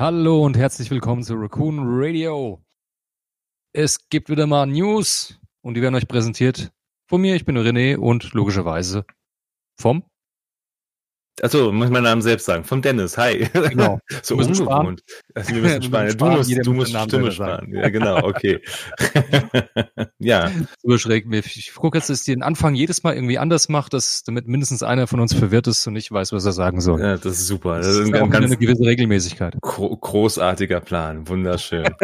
Hallo und herzlich willkommen zu Raccoon Radio. Es gibt wieder mal News und die werden euch präsentiert von mir. Ich bin René und logischerweise vom Achso, muss mein Namen selbst sagen. Von Dennis. Hi. Genau. so ungewohnt. Also wir müssen sparen. Du musst, du musst Stimme sparen. Ja, genau. Okay. ja. So schräg. Ich gucke jetzt, dass ich den Anfang jedes Mal irgendwie anders macht, dass, damit mindestens einer von uns verwirrt ist und nicht weiß, was er sagen soll. Ja, das ist super. Das, das ist, ganz, eine gewisse Regelmäßigkeit. Großartiger Plan. Wunderschön.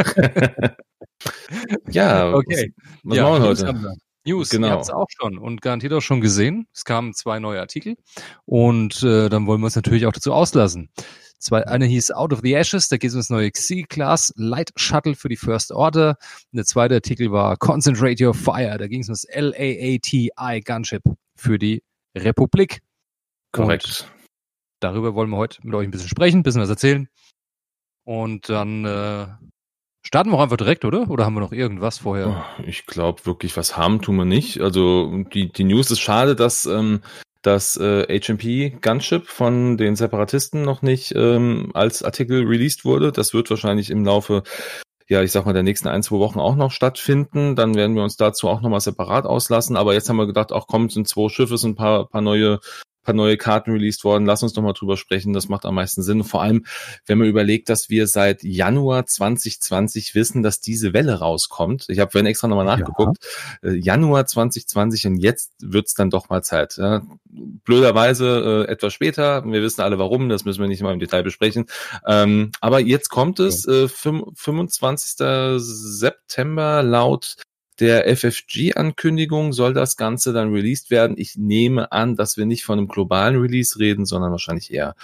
ja. Okay. Was, was ja, machen wir heute? News, genau. ihr habt es auch schon und garantiert auch schon gesehen. Es kamen zwei neue Artikel und äh, dann wollen wir uns natürlich auch dazu auslassen. Zwei, eine hieß Out of the Ashes, da geht es um das neue X-Class Light Shuttle für die First Order. Und der zweite Artikel war Concentrate Your Fire, da ging es um das LAATI Gunship für die Republik. Korrekt. Und darüber wollen wir heute mit euch ein bisschen sprechen, ein bisschen was erzählen. Und dann äh, Starten wir auch einfach direkt, oder? Oder haben wir noch irgendwas vorher? Ich glaube wirklich, was haben tun wir nicht. Also die, die News ist schade, dass ähm, das äh, HMP Gunship von den Separatisten noch nicht ähm, als Artikel released wurde. Das wird wahrscheinlich im Laufe ja, ich sag mal, der nächsten ein, zwei Wochen auch noch stattfinden. Dann werden wir uns dazu auch nochmal separat auslassen. Aber jetzt haben wir gedacht, auch kommt, sind zwei Schiffe, sind ein paar, paar neue paar neue Karten released worden. Lass uns doch mal drüber sprechen. Das macht am meisten Sinn. Vor allem, wenn man überlegt, dass wir seit Januar 2020 wissen, dass diese Welle rauskommt. Ich habe vorhin extra nochmal nachgeguckt. Ja. Äh, Januar 2020 und jetzt wird's dann doch mal Zeit. Blöderweise äh, etwas später. Wir wissen alle warum. Das müssen wir nicht mal im Detail besprechen. Ähm, aber jetzt kommt es. Äh, 25. September laut der FFG-Ankündigung soll das Ganze dann released werden. Ich nehme an, dass wir nicht von einem globalen Release reden, sondern wahrscheinlich eher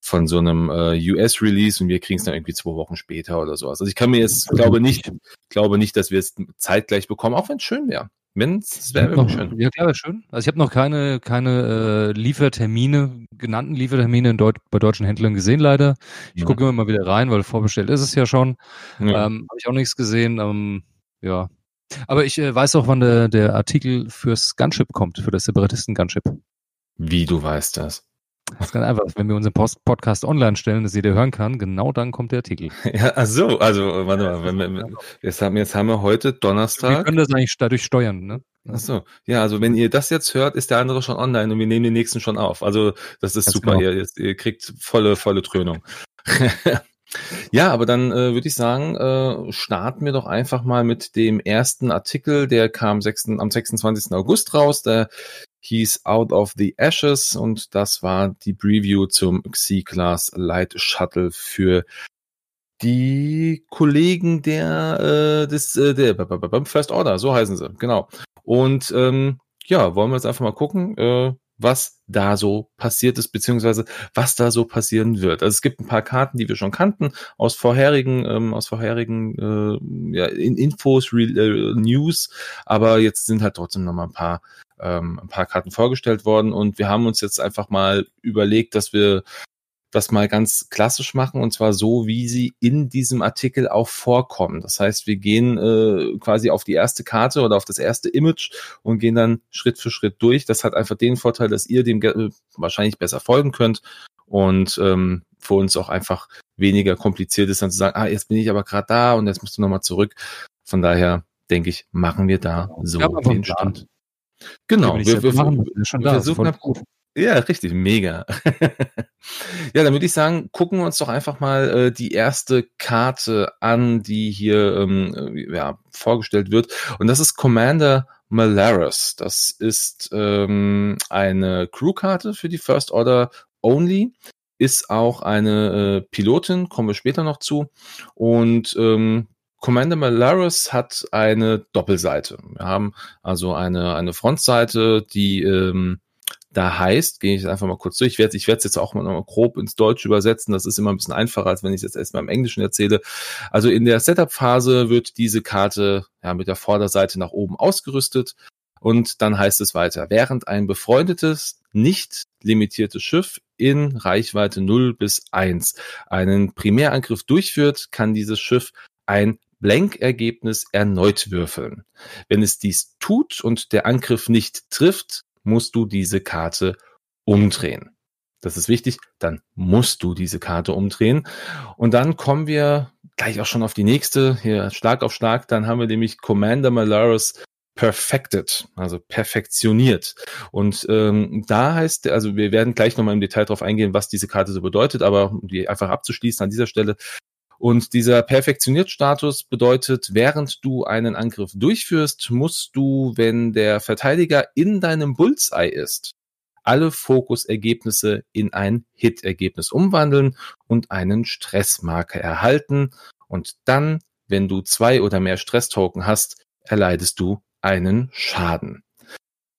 von so einem äh, US-Release und wir kriegen es dann irgendwie zwei Wochen später oder sowas. Also ich kann mir jetzt, glaube nicht, glaube nicht, dass wir es zeitgleich bekommen, auch wenn es schön wäre. Wenn es wäre wirklich schön. Ja, klar, wäre schön. Also ich habe noch keine, keine äh, Liefertermine, genannten Liefertermine in Deut bei deutschen Händlern gesehen, leider. Ich ja. gucke immer mal wieder rein, weil vorbestellt ist es ja schon. Ja. Ähm, habe ich auch nichts gesehen. Ähm, ja, aber ich äh, weiß auch, wann der, der Artikel fürs Gunship kommt, für das Separatisten-Gunship. Wie du weißt das? Das ist ganz einfach. Wenn wir unseren Post Podcast online stellen, dass jeder hören kann, genau dann kommt der Artikel. Ja, ach so, also warte mal, wenn wir, jetzt, haben, jetzt haben wir heute Donnerstag. Wir können das eigentlich dadurch steuern, ne? Ach so, ja, also wenn ihr das jetzt hört, ist der andere schon online und wir nehmen den nächsten schon auf. Also das ist Ganz super, genau. ihr, ihr kriegt volle, volle Trönung. Ja, aber dann äh, würde ich sagen, äh, starten wir doch einfach mal mit dem ersten Artikel, der kam 6, am 26. August raus. Der hieß Out of the Ashes und das war die Preview zum X-Class Light Shuttle für die Kollegen der, äh, des, äh, der beim First Order, so heißen sie, genau. Und ähm, ja, wollen wir jetzt einfach mal gucken. Äh, was da so passiert ist, beziehungsweise was da so passieren wird. Also es gibt ein paar Karten, die wir schon kannten aus vorherigen, ähm, aus vorherigen äh, ja, in Infos, Real, äh, News, aber jetzt sind halt trotzdem noch mal ein paar ähm, ein paar Karten vorgestellt worden und wir haben uns jetzt einfach mal überlegt, dass wir das mal ganz klassisch machen und zwar so, wie sie in diesem Artikel auch vorkommen. Das heißt, wir gehen äh, quasi auf die erste Karte oder auf das erste Image und gehen dann Schritt für Schritt durch. Das hat einfach den Vorteil, dass ihr dem äh, wahrscheinlich besser folgen könnt und ähm, für uns auch einfach weniger kompliziert ist, dann zu sagen, ah, jetzt bin ich aber gerade da und jetzt musst du nochmal zurück. Von daher denke ich, machen wir da so den Stand. Genau, wir, wir, wir, wir, wir suchen gut. Ja, richtig, mega. ja, dann würde ich sagen, gucken wir uns doch einfach mal äh, die erste Karte an, die hier ähm, äh, ja, vorgestellt wird. Und das ist Commander Malaris. Das ist ähm, eine Crewkarte für die First Order Only. Ist auch eine äh, Pilotin, kommen wir später noch zu. Und ähm, Commander Malaris hat eine Doppelseite. Wir haben also eine, eine Frontseite, die ähm, da heißt, gehe ich einfach mal kurz durch. Ich werde ich werde es jetzt auch mal, noch mal grob ins Deutsche übersetzen. Das ist immer ein bisschen einfacher, als wenn ich es jetzt erstmal im Englischen erzähle. Also in der Setup-Phase wird diese Karte ja mit der Vorderseite nach oben ausgerüstet. Und dann heißt es weiter, während ein befreundetes, nicht limitiertes Schiff in Reichweite 0 bis 1 einen Primärangriff durchführt, kann dieses Schiff ein Blank-Ergebnis erneut würfeln. Wenn es dies tut und der Angriff nicht trifft, musst du diese Karte umdrehen. das ist wichtig, dann musst du diese Karte umdrehen. Und dann kommen wir gleich auch schon auf die nächste, hier Schlag auf Schlag, dann haben wir nämlich Commander Malaris perfected, also perfektioniert. Und ähm, da heißt, also wir werden gleich nochmal im Detail darauf eingehen, was diese Karte so bedeutet, aber um die einfach abzuschließen an dieser Stelle. Und dieser perfektioniert Status bedeutet, während du einen Angriff durchführst, musst du, wenn der Verteidiger in deinem Bullseye ist, alle Fokusergebnisse in ein Hit-Ergebnis umwandeln und einen Stressmarker erhalten. Und dann, wenn du zwei oder mehr Stresstoken hast, erleidest du einen Schaden.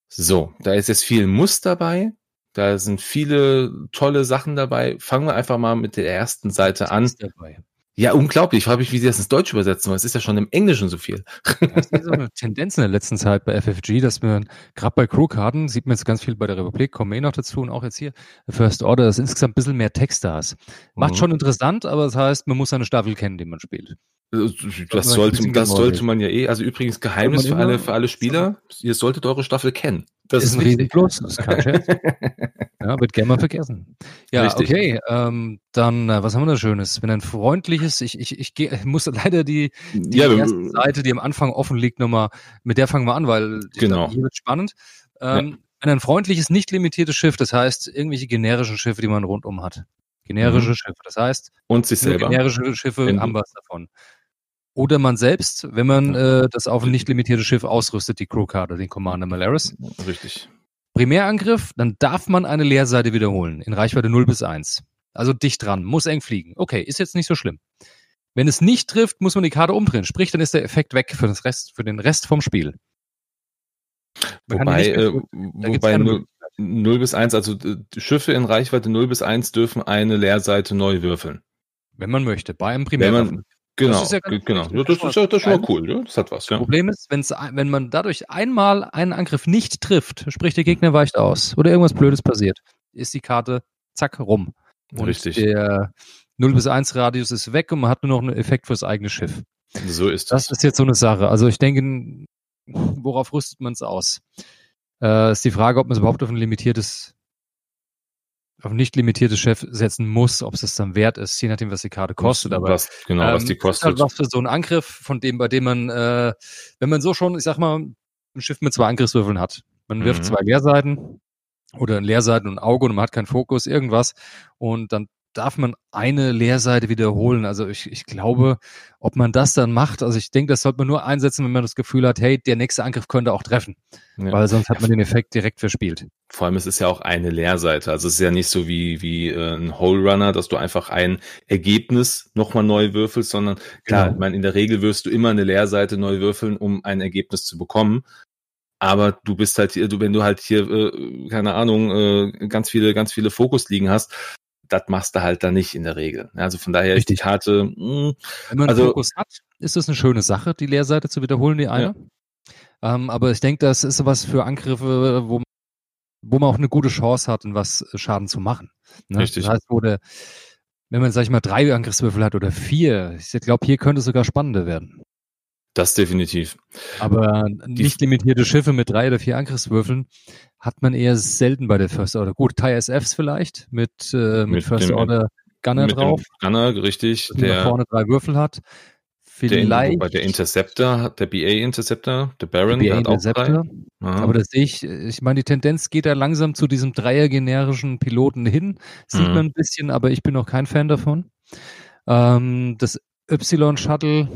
So, da ist jetzt viel Muss dabei. Da sind viele tolle Sachen dabei. Fangen wir einfach mal mit der ersten Seite an. Dabei. Ja, unglaublich. Ich frage mich, wie sie das ins Deutsch übersetzen, weil es ist ja schon im Englischen so viel. Das ist so eine Tendenz in der letzten Zeit bei FFG, dass man gerade bei Crewkarten, sieht man jetzt ganz viel bei der Republik, kommen wir eh noch dazu und auch jetzt hier, First Order, dass insgesamt ein bisschen mehr Text da ist. Macht mhm. schon interessant, aber das heißt, man muss seine Staffel kennen, die man spielt. Äh, das sollte, das sollte man ja eh. Also übrigens Geheimnis für alle, für alle Spieler. Ihr solltet eure Staffel kennen. Das ist, ist ein Riesenplus. Das ist kein Scherz. ja, wird gerne mal vergessen. Ja, Richtig. okay. Ähm, dann, äh, was haben wir da Schönes? Wenn ein freundliches, ich, ich, ich, geh, ich muss leider die, die ja, erste Seite, die am Anfang offen liegt, nochmal, mit der fangen wir an, weil genau. hier wird spannend. Ähm, ja. Wenn ein freundliches, nicht limitiertes Schiff, das heißt irgendwelche generischen Schiffe, die man rundum hat. Generische mhm. Schiffe, das heißt, und sich selber. generische Schiffe haben was davon. Oder man selbst, wenn man äh, das auf ein nicht limitiertes Schiff ausrüstet, die Crewkarte, den Commander Malaris. Richtig. Primärangriff, dann darf man eine Leerseite wiederholen in Reichweite 0 bis 1. Also dicht dran, muss eng fliegen. Okay, ist jetzt nicht so schlimm. Wenn es nicht trifft, muss man die Karte umdrehen. Sprich, dann ist der Effekt weg für, das Rest, für den Rest vom Spiel. Man wobei, äh, wobei 0, 0 bis 1, also äh, Schiffe in Reichweite 0 bis 1 dürfen eine Leerseite neu würfeln. Wenn man möchte, bei einem Primärangriff. Genau, das ja genau. Ja, das, ist ja, das ist schon mal cool. Ja? Das hat was. Ja. Problem ist, wenn's, wenn man dadurch einmal einen Angriff nicht trifft, sprich der Gegner weicht aus oder irgendwas Blödes passiert, ist die Karte zack rum. Und Richtig. Der 0 bis 1 Radius ist weg und man hat nur noch einen Effekt fürs eigene Schiff. So ist das. Das ist jetzt so eine Sache. Also ich denke, worauf rüstet man es aus? Äh, ist die Frage, ob man es überhaupt auf ein limitiertes auf nicht limitiertes Chef setzen muss, ob es das dann wert ist, je nachdem, was die Karte kostet. Aber was, genau, ähm, was die kostet. Ist halt was für so einen Angriff, von dem, bei dem man, äh, wenn man so schon, ich sag mal, ein Schiff mit zwei Angriffswürfeln hat. Man wirft mhm. zwei Leerseiten oder ein Leerseiten und ein Auge und man hat keinen Fokus, irgendwas. Und dann darf man eine Leerseite wiederholen. Also ich, ich glaube, ob man das dann macht, also ich denke, das sollte man nur einsetzen, wenn man das Gefühl hat, hey, der nächste Angriff könnte auch treffen. Ja. Weil sonst hat man den Effekt direkt verspielt. Vor allem, es ist ja auch eine Leerseite. Also es ist ja nicht so wie, wie äh, ein Hole Runner, dass du einfach ein Ergebnis nochmal neu würfelst, sondern klar, genau. ich meine, in der Regel wirst du immer eine Leerseite neu würfeln, um ein Ergebnis zu bekommen. Aber du bist halt hier, du, wenn du halt hier, äh, keine Ahnung, äh, ganz viele, ganz viele Fokus liegen hast, das machst du halt da nicht in der Regel. Also von daher Richtig. ist die Karte. Mh, hm, Wenn man also, Fokus hat, ist das eine schöne Sache, die Leerseite zu wiederholen, die eine. Ja. Ähm, aber ich denke, das ist was für Angriffe, wo, wo man auch eine gute Chance hat, was Schaden zu machen. Ne? Richtig. Das heißt, wo der, wenn man, sag ich mal, drei Angriffswürfel hat oder vier, ich glaube, hier könnte es sogar spannender werden. Das definitiv. Aber nicht limitierte Schiffe mit drei oder vier Angriffswürfeln hat man eher selten bei der First Order. Gut, TIE-SFs vielleicht mit, äh, mit, mit First dem, Order Gunner mit drauf. Gunner, richtig. Der vorne drei Würfel hat. Vielleicht. Der, der Interceptor, der BA Interceptor, der Baron, der, hat auch drei. Aber das sehe ich, ich meine, die Tendenz geht da langsam zu diesem Dreier-generischen Piloten hin. Sieht mhm. man ein bisschen, aber ich bin noch kein Fan davon. Ähm, das Y-Shuttle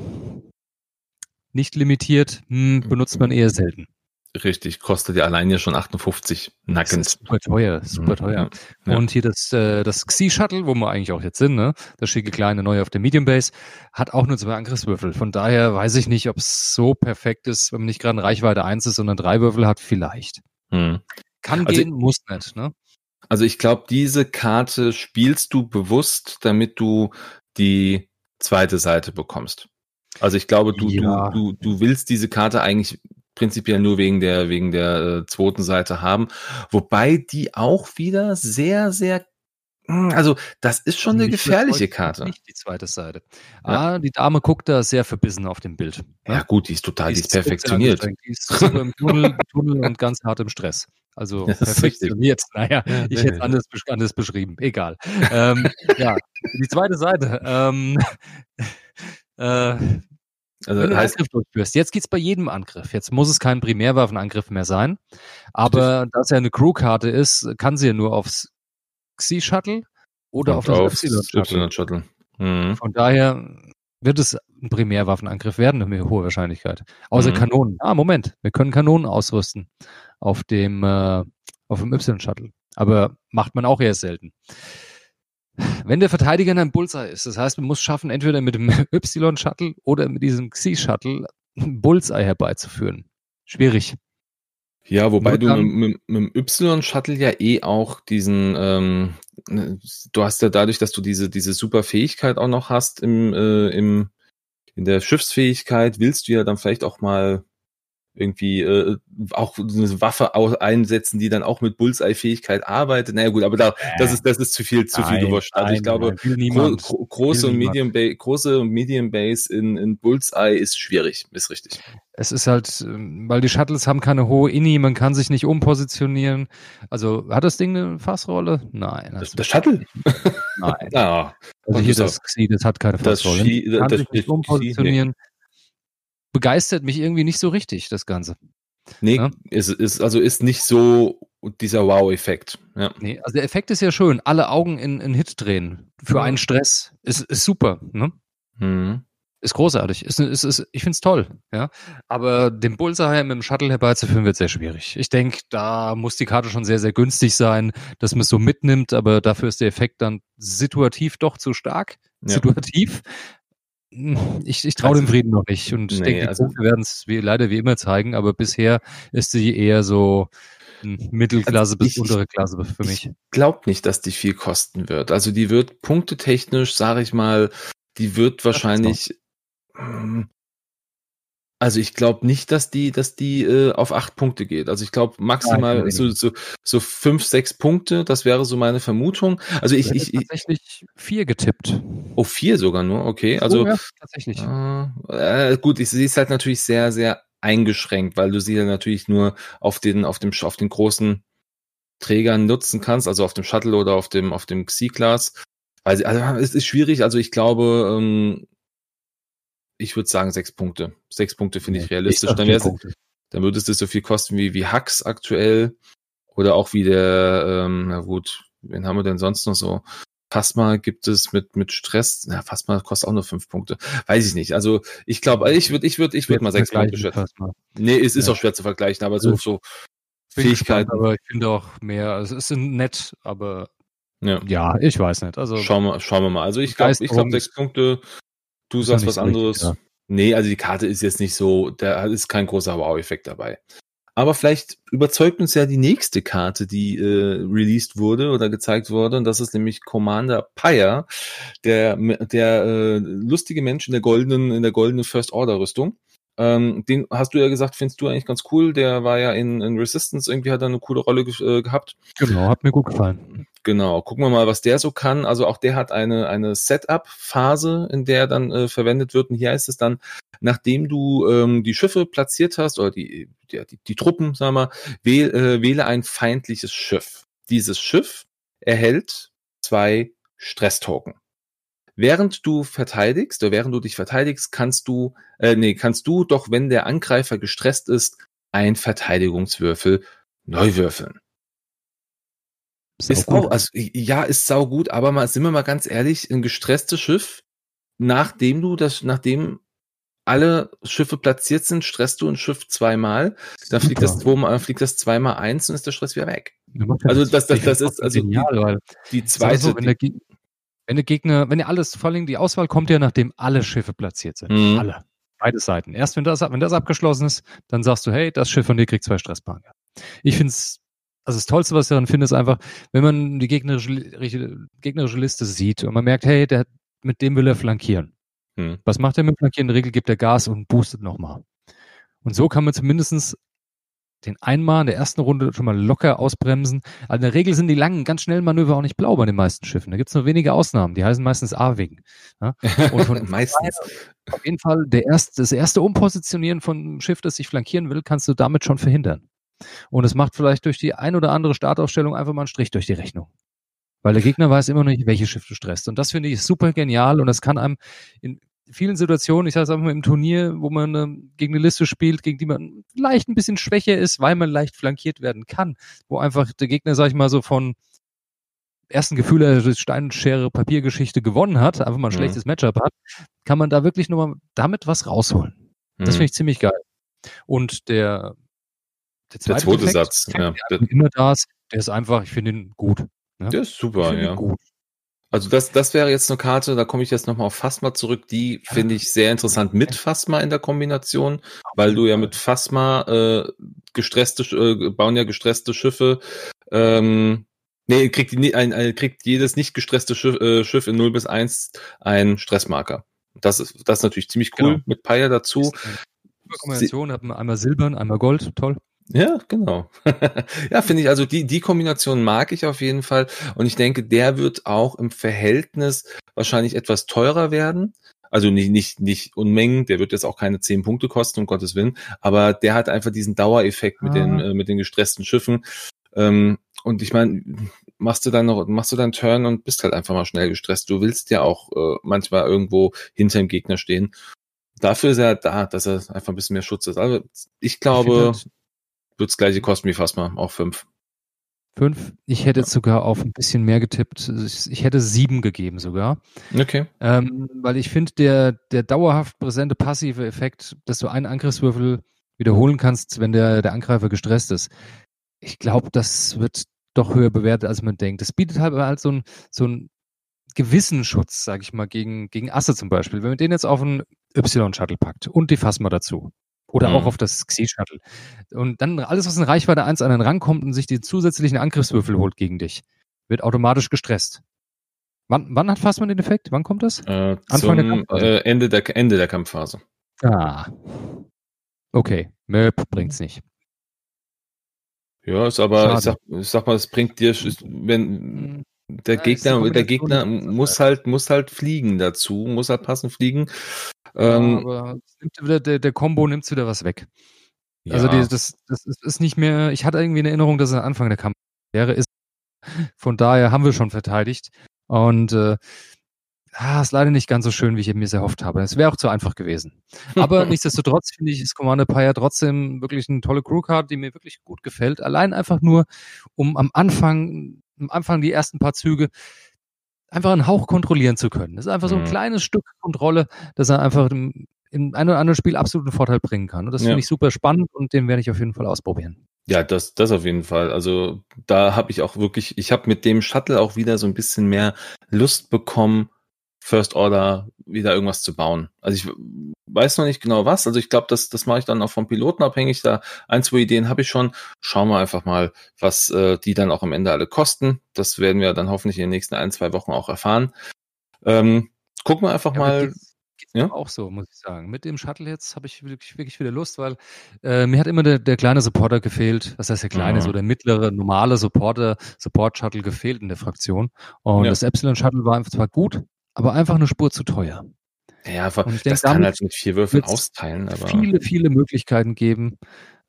nicht limitiert, hm, benutzt man eher selten. Richtig, kostet ja allein ja schon 58 nackend. super teuer, super teuer. Ja. Und hier das, äh, das Xi-Shuttle, wo wir eigentlich auch jetzt sind, ne? Das schicke kleine neue auf der Medium Base, hat auch nur zwei Angriffswürfel. Von daher weiß ich nicht, ob es so perfekt ist, wenn man nicht gerade eine Reichweite 1 ist, sondern drei Würfel hat, vielleicht. Hm. Kann also, gehen, muss nicht, ne? Also ich glaube, diese Karte spielst du bewusst, damit du die zweite Seite bekommst. Also ich glaube, du, ja. du, du, du willst diese Karte eigentlich prinzipiell nur wegen der, wegen der äh, zweiten Seite haben. Wobei die auch wieder sehr, sehr hm, also, das ist schon eine gefährliche Karte. Nicht die zweite Seite. Ja. Ah, die Dame guckt da sehr verbissen auf dem Bild. Ja, ja gut, die ist total, die, die ist perfektioniert. Die ist super im Tunnel, Tunnel und ganz hart im Stress. Also perfektioniert. Naja, ja, ich hätte es anders, anders beschrieben. Egal. ähm, ja, die zweite Seite. Ähm, äh, also wenn du heißt, Angriff durchführst. Jetzt geht's bei jedem Angriff. Jetzt muss es kein Primärwaffenangriff mehr sein. Aber da es ja eine Crewkarte ist, kann sie ja nur aufs Xi-Shuttle oder auf das Y-Shuttle. Mhm. Von daher wird es ein Primärwaffenangriff werden, mit hoher Wahrscheinlichkeit. Außer mhm. Kanonen. Ah, Moment, wir können Kanonen ausrüsten auf dem, äh, auf dem Y-Shuttle. Aber macht man auch eher selten. Wenn der Verteidiger in einem Bullseye ist, das heißt, man muss schaffen, entweder mit dem Y-Shuttle oder mit diesem Xi-Shuttle ein Bullseye herbeizuführen. Schwierig. Ja, wobei du mit, mit, mit dem Y-Shuttle ja eh auch diesen, ähm, du hast ja dadurch, dass du diese, diese super Fähigkeit auch noch hast im, äh, im, in der Schiffsfähigkeit, willst du ja dann vielleicht auch mal irgendwie äh, auch eine Waffe einsetzen, die dann auch mit Bullseye-Fähigkeit arbeitet. Naja gut, aber da, das ist das ist zu viel zu viel gewurscht. Also ich glaube, gro gro große und Medium Base, große und Medium Base in, in Bullseye ist schwierig, ist richtig. Es ist halt, ähm, weil die Shuttles haben keine hohe Inni, man kann sich nicht umpositionieren. Also hat das Ding eine Fassrolle? Nein. Das, das Shuttle? Nein. ah, also hier das, das hat keine Fassrolle. Das, kann das, sich nicht umpositionieren. Nee begeistert mich irgendwie nicht so richtig, das Ganze. Nee, ja? ist, ist, also ist nicht so dieser Wow-Effekt. Ja. Nee, also der Effekt ist ja schön. Alle Augen in, in Hit drehen. Für mhm. einen Stress. Ist, ist super. Ne? Mhm. Ist großartig. Ist, ist, ist, ich find's toll. Ja. Aber den Bullseye mit dem Shuttle herbeizuführen wird sehr schwierig. Ich denke, da muss die Karte schon sehr, sehr günstig sein, dass man es so mitnimmt, aber dafür ist der Effekt dann situativ doch zu stark. Ja. Situativ. Ich, ich traue also, dem Frieden noch nicht und ich nee, denke, die also, Punkte werden es leider wie immer zeigen, aber bisher ist sie eher so Mittelklasse also bis ich, untere Klasse für mich. Ich glaube nicht, dass die viel kosten wird. Also die wird punktetechnisch, sage ich mal, die wird wahrscheinlich also ich glaube nicht, dass die, dass die äh, auf acht Punkte geht. Also ich glaube maximal Nein, so, so, so fünf, sechs Punkte. Das wäre so meine Vermutung. Also ich, ich, ich tatsächlich vier getippt. Oh vier sogar nur. Okay, also ja, tatsächlich. Äh, gut, ich sehe es halt natürlich sehr, sehr eingeschränkt, weil du sie ja natürlich nur auf den, auf dem, auf den großen Trägern nutzen kannst, also auf dem Shuttle oder auf dem, auf dem Xi-Class. Also, also es ist schwierig. Also ich glaube, ähm, ich würde sagen sechs Punkte. Sechs Punkte finde ich realistisch. Ich dann, dann würde es so viel kosten wie, wie Hux aktuell. Oder auch wie der, ähm, na gut, wen haben wir denn sonst noch so? Phasma gibt es mit, mit Stress. Na, Phasma kostet auch nur fünf Punkte. Weiß ich nicht. Also, ich glaube, ich würde, ich würde, ich würde mal sechs Punkte schätzen. Nee, es ist ja. auch schwer zu vergleichen, aber so, so Fähigkeiten. Gespannt, aber ich finde auch mehr, also es ist nett, aber ja. ja, ich weiß nicht. Also schauen wir, schauen wir mal. Also ich glaube, ich glaube sechs Punkte Du sagst was anderes. Richtig, ja. Nee, also die Karte ist jetzt nicht so, da ist kein großer Wow-Effekt dabei. Aber vielleicht überzeugt uns ja die nächste Karte, die äh, released wurde oder gezeigt wurde, und das ist nämlich Commander Pyre, der, der äh, lustige Mensch in der goldenen, in der goldenen First Order Rüstung. Ähm, den hast du ja gesagt, findest du eigentlich ganz cool. Der war ja in, in Resistance, irgendwie hat er eine coole Rolle ge äh, gehabt. Genau, hat mir gut gefallen. Genau, gucken wir mal, was der so kann. Also auch der hat eine, eine Setup-Phase, in der dann äh, verwendet wird. Und hier heißt es dann, nachdem du ähm, die Schiffe platziert hast, oder die, die, die, die Truppen, sagen wir wähl, äh, wähle ein feindliches Schiff. Dieses Schiff erhält zwei Stresstoken. Während du verteidigst, oder während du dich verteidigst, kannst du, äh, nee, kannst du doch, wenn der Angreifer gestresst ist, ein Verteidigungswürfel neu würfeln. Ist auch, also ja, ist sau gut, aber mal, sind wir mal ganz ehrlich, ein gestresstes Schiff, nachdem du das, nachdem alle Schiffe platziert sind, stresst du ein Schiff zweimal, dann fliegt das, zweimal, fliegt das zweimal eins und ist der Stress wieder weg. Also das, das, das ist also genial, die, die zweite. So, wenn, der, wenn der Gegner, wenn ja alles, vor allem die Auswahl kommt ja, nachdem alle Schiffe platziert sind. Mhm. Alle. Beide Seiten. Erst wenn das, wenn das abgeschlossen ist, dann sagst du, hey, das Schiff von dir kriegt zwei Stresspunkte. Ich finde es also das Tollste, was ich daran finde, ist einfach, wenn man die gegnerische, gegnerische Liste sieht und man merkt, hey, der, mit dem will er flankieren. Hm. Was macht er mit Flankieren? In der Regel gibt er Gas und boostet nochmal. Und so kann man zumindestens den einmal in der ersten Runde schon mal locker ausbremsen. Also in der Regel sind die langen, ganz schnellen Manöver auch nicht blau bei den meisten Schiffen. Da gibt es nur wenige Ausnahmen. Die heißen meistens A-Wing. Ja? Und von meistens. Auf jeden Fall der erste, das erste Umpositionieren von einem Schiff, das sich flankieren will, kannst du damit schon verhindern. Und es macht vielleicht durch die ein oder andere Startausstellung einfach mal einen Strich durch die Rechnung. Weil der Gegner weiß immer noch nicht, welche Schiff du stresst. Und das finde ich super genial und das kann einem in vielen Situationen, ich sage es einfach mal im Turnier, wo man äh, gegen eine Liste spielt, gegen die man leicht ein bisschen schwächer ist, weil man leicht flankiert werden kann, wo einfach der Gegner, sag ich mal, so von ersten Gefühl der Steinschere Papiergeschichte gewonnen hat, einfach mal ein mhm. schlechtes Matchup hat, kann man da wirklich nochmal damit was rausholen. Mhm. Das finde ich ziemlich geil. Und der, der zweite, der zweite Satz, ja. Der, immer das, der ist einfach, ich finde ihn gut. Ne? Der ist super, ja. Gut. Also das, das wäre jetzt eine Karte, da komme ich jetzt nochmal auf Phasma zurück, die finde ich sehr interessant mit Phasma in der Kombination, weil du ja mit Phasma äh, gestresste, äh, bauen ja gestresste Schiffe, ähm, nee, kriegt, ein, ein, kriegt jedes nicht gestresste Schiff, äh, Schiff in 0 bis 1 einen Stressmarker. Das ist, das ist natürlich ziemlich cool genau. mit Paya dazu. Kombination, hat man einmal Silbern, einmal Gold, toll. Ja, genau. ja, finde ich, also die, die Kombination mag ich auf jeden Fall. Und ich denke, der wird auch im Verhältnis wahrscheinlich etwas teurer werden. Also nicht, nicht, nicht Unmengen, der wird jetzt auch keine zehn Punkte kosten, um Gottes Willen, aber der hat einfach diesen Dauereffekt mit den, ah. äh, mit den gestressten Schiffen. Ähm, und ich meine, machst du dann noch, machst du dann Turn und bist halt einfach mal schnell gestresst. Du willst ja auch äh, manchmal irgendwo hinter dem Gegner stehen. Dafür ist er da, dass er einfach ein bisschen mehr Schutz ist. Also ich glaube, ich wird das gleiche kosten wie Phasma, auch fünf. Fünf? Ich hätte jetzt sogar auf ein bisschen mehr getippt. Ich hätte sieben gegeben sogar. Okay. Ähm, weil ich finde, der, der dauerhaft präsente passive Effekt, dass du einen Angriffswürfel wiederholen kannst, wenn der, der Angreifer gestresst ist. Ich glaube, das wird doch höher bewertet, als man denkt. Das bietet halt, halt so ein, so ein gewissen Schutz, sage ich mal, gegen, gegen Asse zum Beispiel. Wenn man den jetzt auf einen Y-Shuttle packt und die Phasma dazu, oder mhm. auch auf das Xi-Shuttle. Und dann alles, was in Reichweite 1 an den Rang kommt und sich die zusätzlichen Angriffswürfel holt gegen dich, wird automatisch gestresst. Wann, wann hat Fassmann den Effekt? Wann kommt das? Äh, Anfang der Kampfphase? Äh, Ende, der, Ende der Kampfphase. Ah. Okay. Möb bringt's nicht. Ja, ist aber, ich sag, ich sag, mal, es bringt dir, wenn hm. der ja, Gegner, der Gegner muss halt, muss halt fliegen dazu, muss halt passend fliegen. Ähm, aber wieder, der, der Combo nimmt wieder was weg. Also ja. Also die, das, das ist nicht mehr, ich hatte irgendwie eine Erinnerung, dass es am Anfang der Kampf wäre, ist. Von daher haben wir schon verteidigt. Und äh, ah, ist leider nicht ganz so schön, wie ich mir es erhofft habe. Es wäre auch zu einfach gewesen. Aber nichtsdestotrotz finde ich, ist Commander Pyre trotzdem wirklich eine tolle Crewcard, die mir wirklich gut gefällt. Allein einfach nur, um am Anfang, am Anfang die ersten paar Züge einfach einen Hauch kontrollieren zu können. Das ist einfach so ein mhm. kleines Stück Kontrolle, das er einfach im, in einem oder anderen Spiel absoluten Vorteil bringen kann. Und das ja. finde ich super spannend und den werde ich auf jeden Fall ausprobieren. Ja, das, das auf jeden Fall. Also da habe ich auch wirklich, ich habe mit dem Shuttle auch wieder so ein bisschen mehr Lust bekommen, First Order wieder irgendwas zu bauen. Also ich weiß noch nicht genau was. Also ich glaube, das, das mache ich dann auch vom Piloten abhängig. Da ein, zwei Ideen habe ich schon. Schauen wir einfach mal, was äh, die dann auch am Ende alle kosten. Das werden wir dann hoffentlich in den nächsten ein, zwei Wochen auch erfahren. Ähm, gucken wir einfach ja, mal. Ja? Auch so, muss ich sagen. Mit dem Shuttle jetzt habe ich wirklich, wirklich wieder Lust, weil äh, mir hat immer der, der kleine Supporter gefehlt. Was heißt der kleine, mhm. so der mittlere, normale Supporter, Support-Shuttle gefehlt in der Fraktion. Und ja. das Epsilon-Shuttle war einfach zwar gut, aber einfach eine Spur zu teuer. Ja, aber das denke, kann halt mit vier Würfeln austeilen. Aber viele, viele Möglichkeiten geben,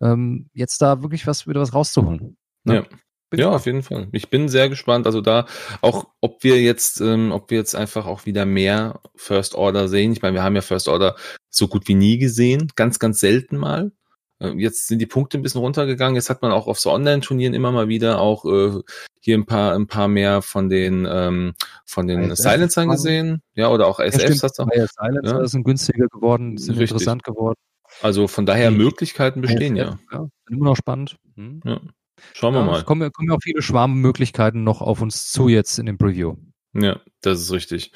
ähm, jetzt da wirklich was wieder was rauszuholen. Ne? Ja. Bin ja, auf jeden Fall. Ich bin sehr gespannt. Also da auch, ob wir jetzt, ähm, ob wir jetzt einfach auch wieder mehr First Order sehen. Ich meine, wir haben ja First Order so gut wie nie gesehen, ganz, ganz selten mal. Äh, jetzt sind die Punkte ein bisschen runtergegangen. Jetzt hat man auch auf so Online-Turnieren immer mal wieder auch äh, hier ein paar, ein paar mehr von den ähm, von den ISF Silencern gesehen, ja, oder auch SFs hast du. Ja, Silencer ja. sind günstiger geworden, sind Richtig. interessant geworden. Also von daher die Möglichkeiten bestehen ISF, ja. ja. Immer noch spannend. Hm. Ja. Schauen wir mal. Es kommen, kommen ja auch viele Schwarmmöglichkeiten noch auf uns zu jetzt in dem Preview. Ja, das ist richtig.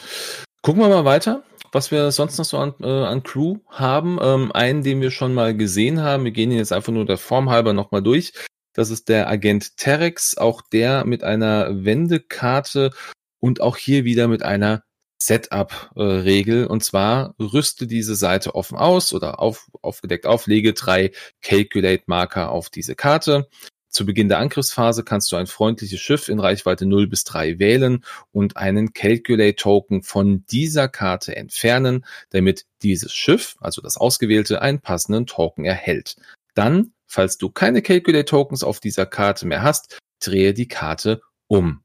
Gucken wir mal weiter was wir sonst noch so an, äh, an Crew haben. Ähm, einen, den wir schon mal gesehen haben. Wir gehen ihn jetzt einfach nur der Form halber nochmal durch. Das ist der Agent Terex, auch der mit einer Wendekarte und auch hier wieder mit einer Setup-Regel. Und zwar rüste diese Seite offen aus oder auf, aufgedeckt auflege drei Calculate-Marker auf diese Karte. Zu Beginn der Angriffsphase kannst du ein freundliches Schiff in Reichweite 0 bis 3 wählen und einen Calculate-Token von dieser Karte entfernen, damit dieses Schiff, also das ausgewählte, einen passenden Token erhält. Dann, falls du keine Calculate-Tokens auf dieser Karte mehr hast, drehe die Karte um.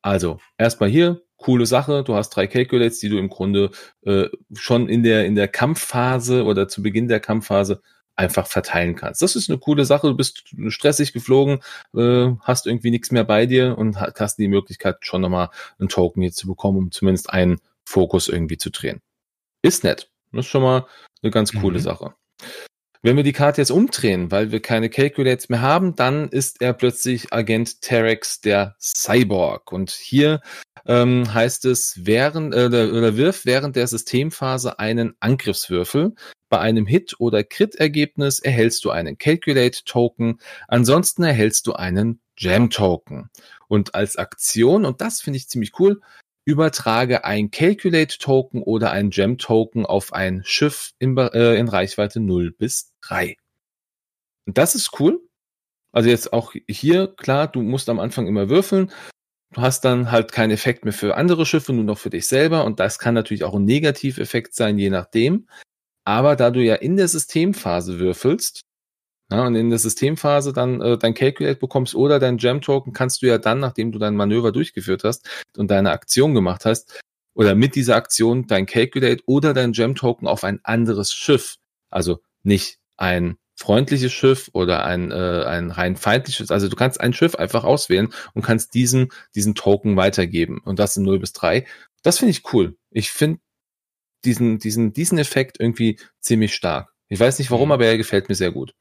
Also erstmal hier, coole Sache. Du hast drei Calculates, die du im Grunde äh, schon in der, in der Kampfphase oder zu Beginn der Kampfphase einfach verteilen kannst. Das ist eine coole Sache. Du bist stressig geflogen, äh, hast irgendwie nichts mehr bei dir und hast die Möglichkeit, schon nochmal einen Token hier zu bekommen, um zumindest einen Fokus irgendwie zu drehen. Ist nett. Das ist schon mal eine ganz coole mhm. Sache. Wenn wir die Karte jetzt umdrehen, weil wir keine Calculates mehr haben, dann ist er plötzlich Agent Terex der Cyborg. Und hier ähm, heißt es, während, äh, oder wirf während der Systemphase einen Angriffswürfel. Bei einem Hit- oder Crit-Ergebnis erhältst du einen Calculate-Token. Ansonsten erhältst du einen Jam-Token. Und als Aktion, und das finde ich ziemlich cool, übertrage ein Calculate-Token oder ein Gem-Token auf ein Schiff in, äh, in Reichweite 0 bis 3. Und das ist cool. Also jetzt auch hier, klar, du musst am Anfang immer würfeln. Du hast dann halt keinen Effekt mehr für andere Schiffe, nur noch für dich selber. Und das kann natürlich auch ein Negativeffekt sein, je nachdem. Aber da du ja in der Systemphase würfelst, ja, und in der Systemphase dann äh, dein Calculate bekommst oder dein Gem-Token kannst du ja dann, nachdem du dein Manöver durchgeführt hast und deine Aktion gemacht hast, oder mit dieser Aktion dein Calculate oder dein Gem-Token auf ein anderes Schiff. Also nicht ein freundliches Schiff oder ein, äh, ein rein feindliches. Also du kannst ein Schiff einfach auswählen und kannst diesen, diesen Token weitergeben. Und das in 0 bis 3. Das finde ich cool. Ich finde diesen, diesen, diesen Effekt irgendwie ziemlich stark. Ich weiß nicht warum, mhm. aber er gefällt mir sehr gut.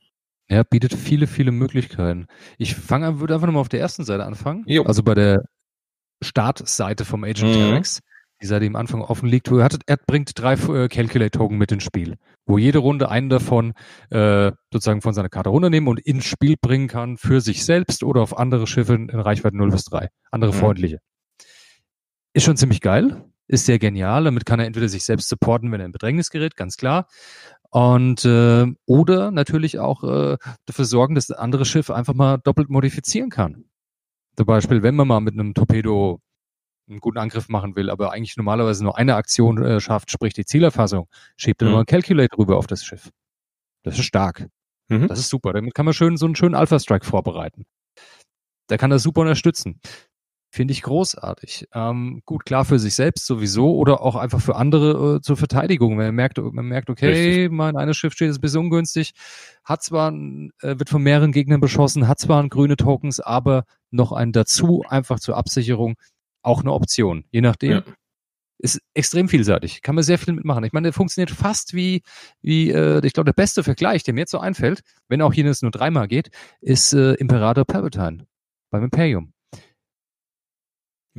Ja, bietet viele, viele Möglichkeiten. Ich fange, würde einfach nochmal auf der ersten Seite anfangen. Jo. Also bei der Startseite vom Agent mhm. Terex, die Seite, die am Anfang offen liegt, wo er, hat, er bringt drei äh, Calculate-Token mit ins Spiel, wo jede Runde einen davon äh, sozusagen von seiner Karte runternehmen und ins Spiel bringen kann für sich selbst oder auf andere Schiffe in Reichweite 0 bis 3, andere mhm. freundliche. Ist schon ziemlich geil, ist sehr genial. Damit kann er entweder sich selbst supporten, wenn er in Bedrängnis gerät, ganz klar. Und äh, oder natürlich auch äh, dafür sorgen, dass das andere Schiff einfach mal doppelt modifizieren kann. Zum Beispiel, wenn man mal mit einem Torpedo einen guten Angriff machen will, aber eigentlich normalerweise nur eine Aktion äh, schafft, sprich die Zielerfassung, schiebt er mhm. mal ein Calculate rüber auf das Schiff. Das ist stark. Mhm. Das ist super. Damit kann man schön so einen schönen Alpha-Strike vorbereiten. Da kann das super unterstützen. Finde ich großartig. Ähm, gut, klar für sich selbst sowieso oder auch einfach für andere äh, zur Verteidigung. Wenn man merkt, man merkt, okay, Richtig. mein eines Schiff steht ist ein bisschen ungünstig, hat zwar, äh, wird von mehreren Gegnern beschossen, hat zwar grüne Tokens, aber noch ein dazu, einfach zur Absicherung, auch eine Option. Je nachdem. Ja. Ist extrem vielseitig. Kann man sehr viel mitmachen. Ich meine, der funktioniert fast wie, wie äh, ich glaube, der beste Vergleich, der mir jetzt so einfällt, wenn auch hier es nur dreimal geht, ist äh, Imperator Palpatine beim Imperium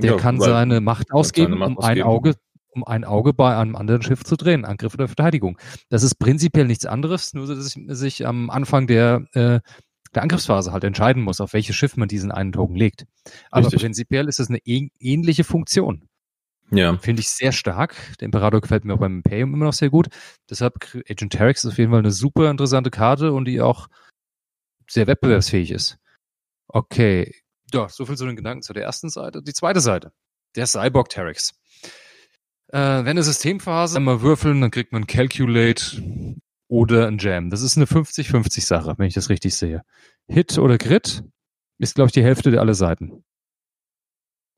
der ja, kann seine Macht ausgeben, seine Macht um ausgeben. ein Auge um ein Auge bei einem anderen Schiff zu drehen, Angriff oder Verteidigung. Das ist prinzipiell nichts anderes, nur dass sich, sich am Anfang der, äh, der Angriffsphase halt entscheiden muss, auf welches Schiff man diesen einen Token legt. Aber Richtig. prinzipiell ist es eine ähnliche Funktion. Ja. Finde ich sehr stark. Der Imperator gefällt mir auch beim Imperium immer noch sehr gut. Deshalb Agent Terex ist auf jeden Fall eine super interessante Karte und die auch sehr wettbewerbsfähig ist. Okay, ja, so viel zu den Gedanken zu der ersten Seite. Die zweite Seite, der Cyborg Terex. Äh, wenn eine Systemphase einmal würfeln, dann kriegt man Calculate oder ein Jam. Das ist eine 50-50 Sache, wenn ich das richtig sehe. Hit oder Grit ist, glaube ich, die Hälfte der alle Seiten.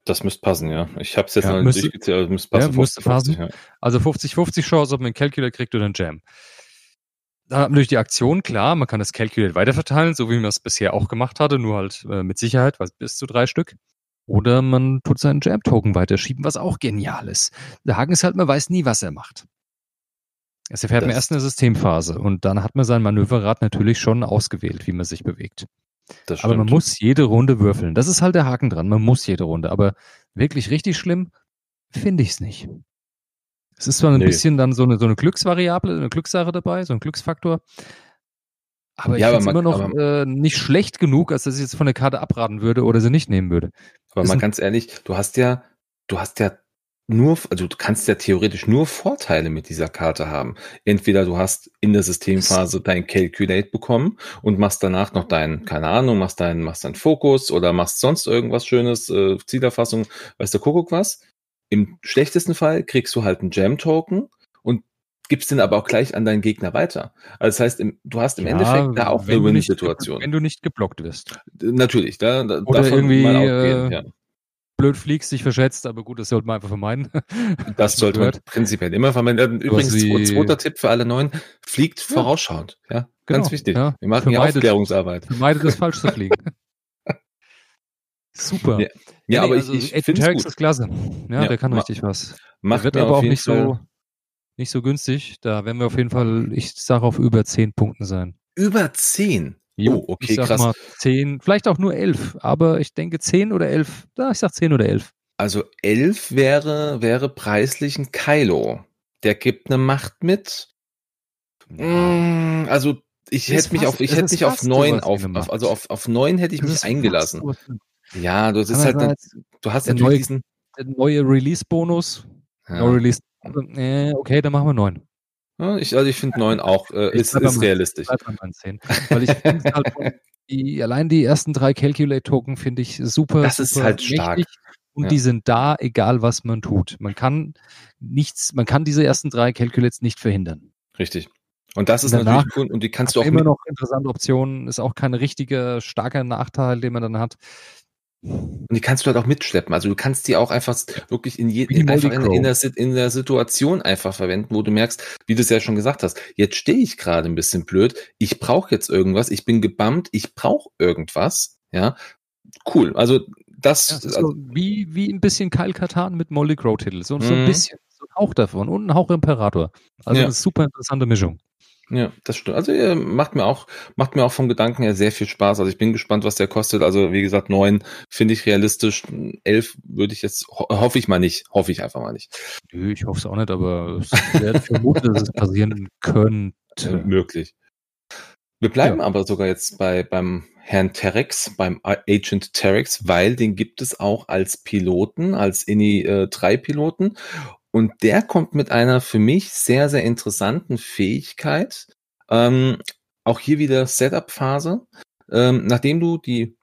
Das müsste passen, ja. Ich habe es jetzt ja, noch nicht aber müsste passen. Ja, 50, müsste passen. 50, ja. Also 50-50 Chance, ob man einen Calculate kriegt oder ein Jam. Dann hat man natürlich die Aktion, klar, man kann das Calculate weiterverteilen, so wie man es bisher auch gemacht hatte, nur halt äh, mit Sicherheit, was bis zu drei Stück. Oder man tut seinen Jam-Token weiterschieben, was auch genial ist. Der Haken ist halt, man weiß nie, was er macht. Es erfährt das man erst in der Systemphase und dann hat man sein Manöverrad natürlich schon ausgewählt, wie man sich bewegt. aber man muss jede Runde würfeln. Das ist halt der Haken dran. Man muss jede Runde. Aber wirklich richtig schlimm finde ich es nicht. Es ist zwar ein nee. bisschen dann so eine, so eine Glücksvariable, eine Glückssache dabei, so ein Glücksfaktor. Aber ja, ich finde immer noch aber, äh, nicht schlecht genug, als dass ich jetzt von der Karte abraten würde oder sie nicht nehmen würde. Aber ist mal ganz ehrlich, du hast ja, du hast ja nur, also du kannst ja theoretisch nur Vorteile mit dieser Karte haben. Entweder du hast in der Systemphase dein Calculate bekommen und machst danach noch deinen, keine Ahnung, machst deinen, machst deinen Fokus oder machst sonst irgendwas Schönes, äh, Zielerfassung, weiß der Kuckuck was. Im schlechtesten Fall kriegst du halt einen Jam-Token und gibst den aber auch gleich an deinen Gegner weiter. Also das heißt, du hast im ja, Endeffekt da auch eine Win-Situation. Wenn du nicht geblockt wirst. Natürlich, da, da Oder irgendwie äh, ja. blöd fliegst, dich verschätzt, aber gut, das sollte man einfach vermeiden. Das sollte man prinzipiell immer vermeiden. Übrigens, zweiter Tipp für alle Neuen, fliegt vorausschauend. Ja, ganz genau, wichtig. Wir machen ja Aufklärungsarbeit. Vermeidet es, falsch zu fliegen. Super. Ja, ja aber also, ich, ich finde es ist klasse. Ja, der kann richtig was. Macht der wird aber auch nicht Fall so nicht so günstig. Da werden wir auf jeden Fall, ich sage auf über 10 Punkten sein. Über 10? Jo, oh, okay, ich sag krass. Mal 10, vielleicht auch nur 11, aber ich denke 10 oder 11. Ja, ich sag 10 oder 11. Also 11 wäre, wäre preislich ein Kylo. Der gibt eine Macht mit. Mm, also ich hätte mich auf, ich hätte mich auf 9 auf, also auf, auf 9 hätte ich mich eingelassen. Ja, das ist halt, eine, du hast natürlich neue, diesen. Der neue Release-Bonus. Ja. No Release äh, okay, dann machen wir neun. Ja, ich, also ich finde neun auch, äh, ist, ist realistisch. Weil ich halt, die, allein die ersten drei Calculate-Token finde ich super. Das ist halt stark. Und ja. die sind da, egal was man tut. Man kann nichts, man kann diese ersten drei Calculates nicht verhindern. Richtig. Und das ist natürlich cool und die kannst du auch immer noch interessante Optionen, ist auch kein richtiger starker Nachteil, den man dann hat. Und die kannst du halt auch mitschleppen. Also du kannst die auch einfach wirklich in, je, einfach in, in, der, in der Situation einfach verwenden, wo du merkst, wie du es ja schon gesagt hast, jetzt stehe ich gerade ein bisschen blöd, ich brauche jetzt irgendwas, ich bin gebammt, ich brauche irgendwas. Ja, cool. Also das, ja, das also, wie, wie ein bisschen Kyle Katan mit Molly Crow Titel. So, so ein mhm. bisschen. So ein Hauch davon und ein Hauch Imperator. Also ja. eine super interessante Mischung. Ja, das stimmt. Also ihr macht mir auch, macht mir auch vom Gedanken her sehr viel Spaß. Also ich bin gespannt, was der kostet. Also wie gesagt, neun finde ich realistisch. Elf würde ich jetzt, ho hoffe ich mal nicht. Hoffe ich einfach mal nicht. Nö, ich hoffe es auch nicht, aber es wäre vermutet, dass es passieren könnte. Äh, möglich. Wir bleiben ja. aber sogar jetzt bei, beim Herrn Terex, beim Agent Terex, weil den gibt es auch als Piloten, als INI äh, 3 Piloten. Und der kommt mit einer für mich sehr, sehr interessanten Fähigkeit. Ähm, auch hier wieder Setup-Phase. Ähm, nachdem du die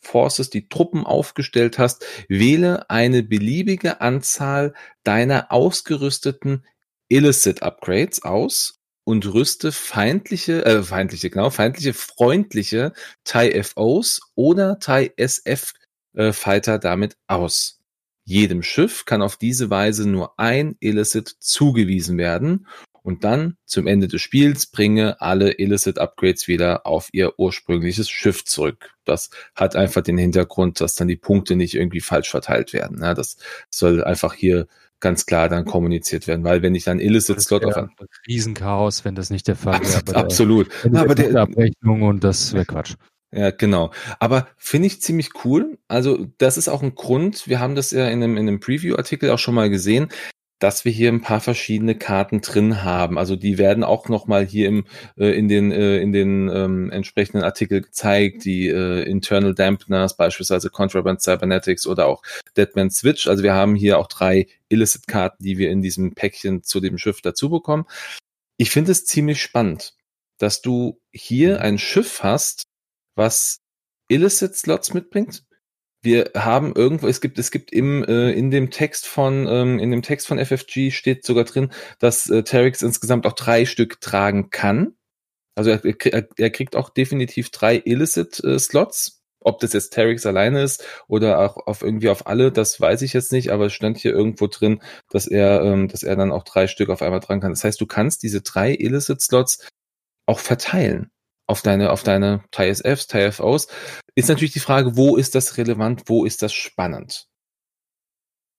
Forces, die Truppen aufgestellt hast, wähle eine beliebige Anzahl deiner ausgerüsteten Illicit Upgrades aus und rüste feindliche, äh, feindliche, genau, feindliche, freundliche TIE FOs oder TIE SF äh, damit aus. Jedem Schiff kann auf diese Weise nur ein Illicit zugewiesen werden und dann zum Ende des Spiels bringe alle Illicit Upgrades wieder auf ihr ursprüngliches Schiff zurück. Das hat einfach den Hintergrund, dass dann die Punkte nicht irgendwie falsch verteilt werden. Ja, das soll einfach hier ganz klar dann kommuniziert werden, weil wenn ich dann Illicit Slot auf ein Riesenchaos, wenn das nicht der Fall wäre. Absolut. Der, aber der Abrechnung und das wäre Quatsch. Ja, genau. Aber finde ich ziemlich cool. Also das ist auch ein Grund. Wir haben das ja in einem, in einem Preview-Artikel auch schon mal gesehen, dass wir hier ein paar verschiedene Karten drin haben. Also die werden auch noch mal hier im, äh, in den, äh, in den ähm, entsprechenden Artikel gezeigt. Die äh, Internal Dampeners, beispielsweise Contraband Cybernetics oder auch Deadman Switch. Also wir haben hier auch drei Illicit-Karten, die wir in diesem Päckchen zu dem Schiff dazu bekommen. Ich finde es ziemlich spannend, dass du hier ein Schiff hast, was Illicit-Slots mitbringt. Wir haben irgendwo, es gibt, es gibt im, äh, in dem Text von, ähm, in dem Text von FFG steht sogar drin, dass äh, Terex insgesamt auch drei Stück tragen kann. Also er, er, er kriegt auch definitiv drei Illicit-Slots. Äh, Ob das jetzt Terex alleine ist oder auch auf irgendwie auf alle, das weiß ich jetzt nicht, aber es stand hier irgendwo drin, dass er, ähm, dass er dann auch drei Stück auf einmal dran kann. Das heißt, du kannst diese drei Illicit-Slots auch verteilen auf deine, auf deine TISFs, TIFOs, ist natürlich die Frage, wo ist das relevant, wo ist das spannend?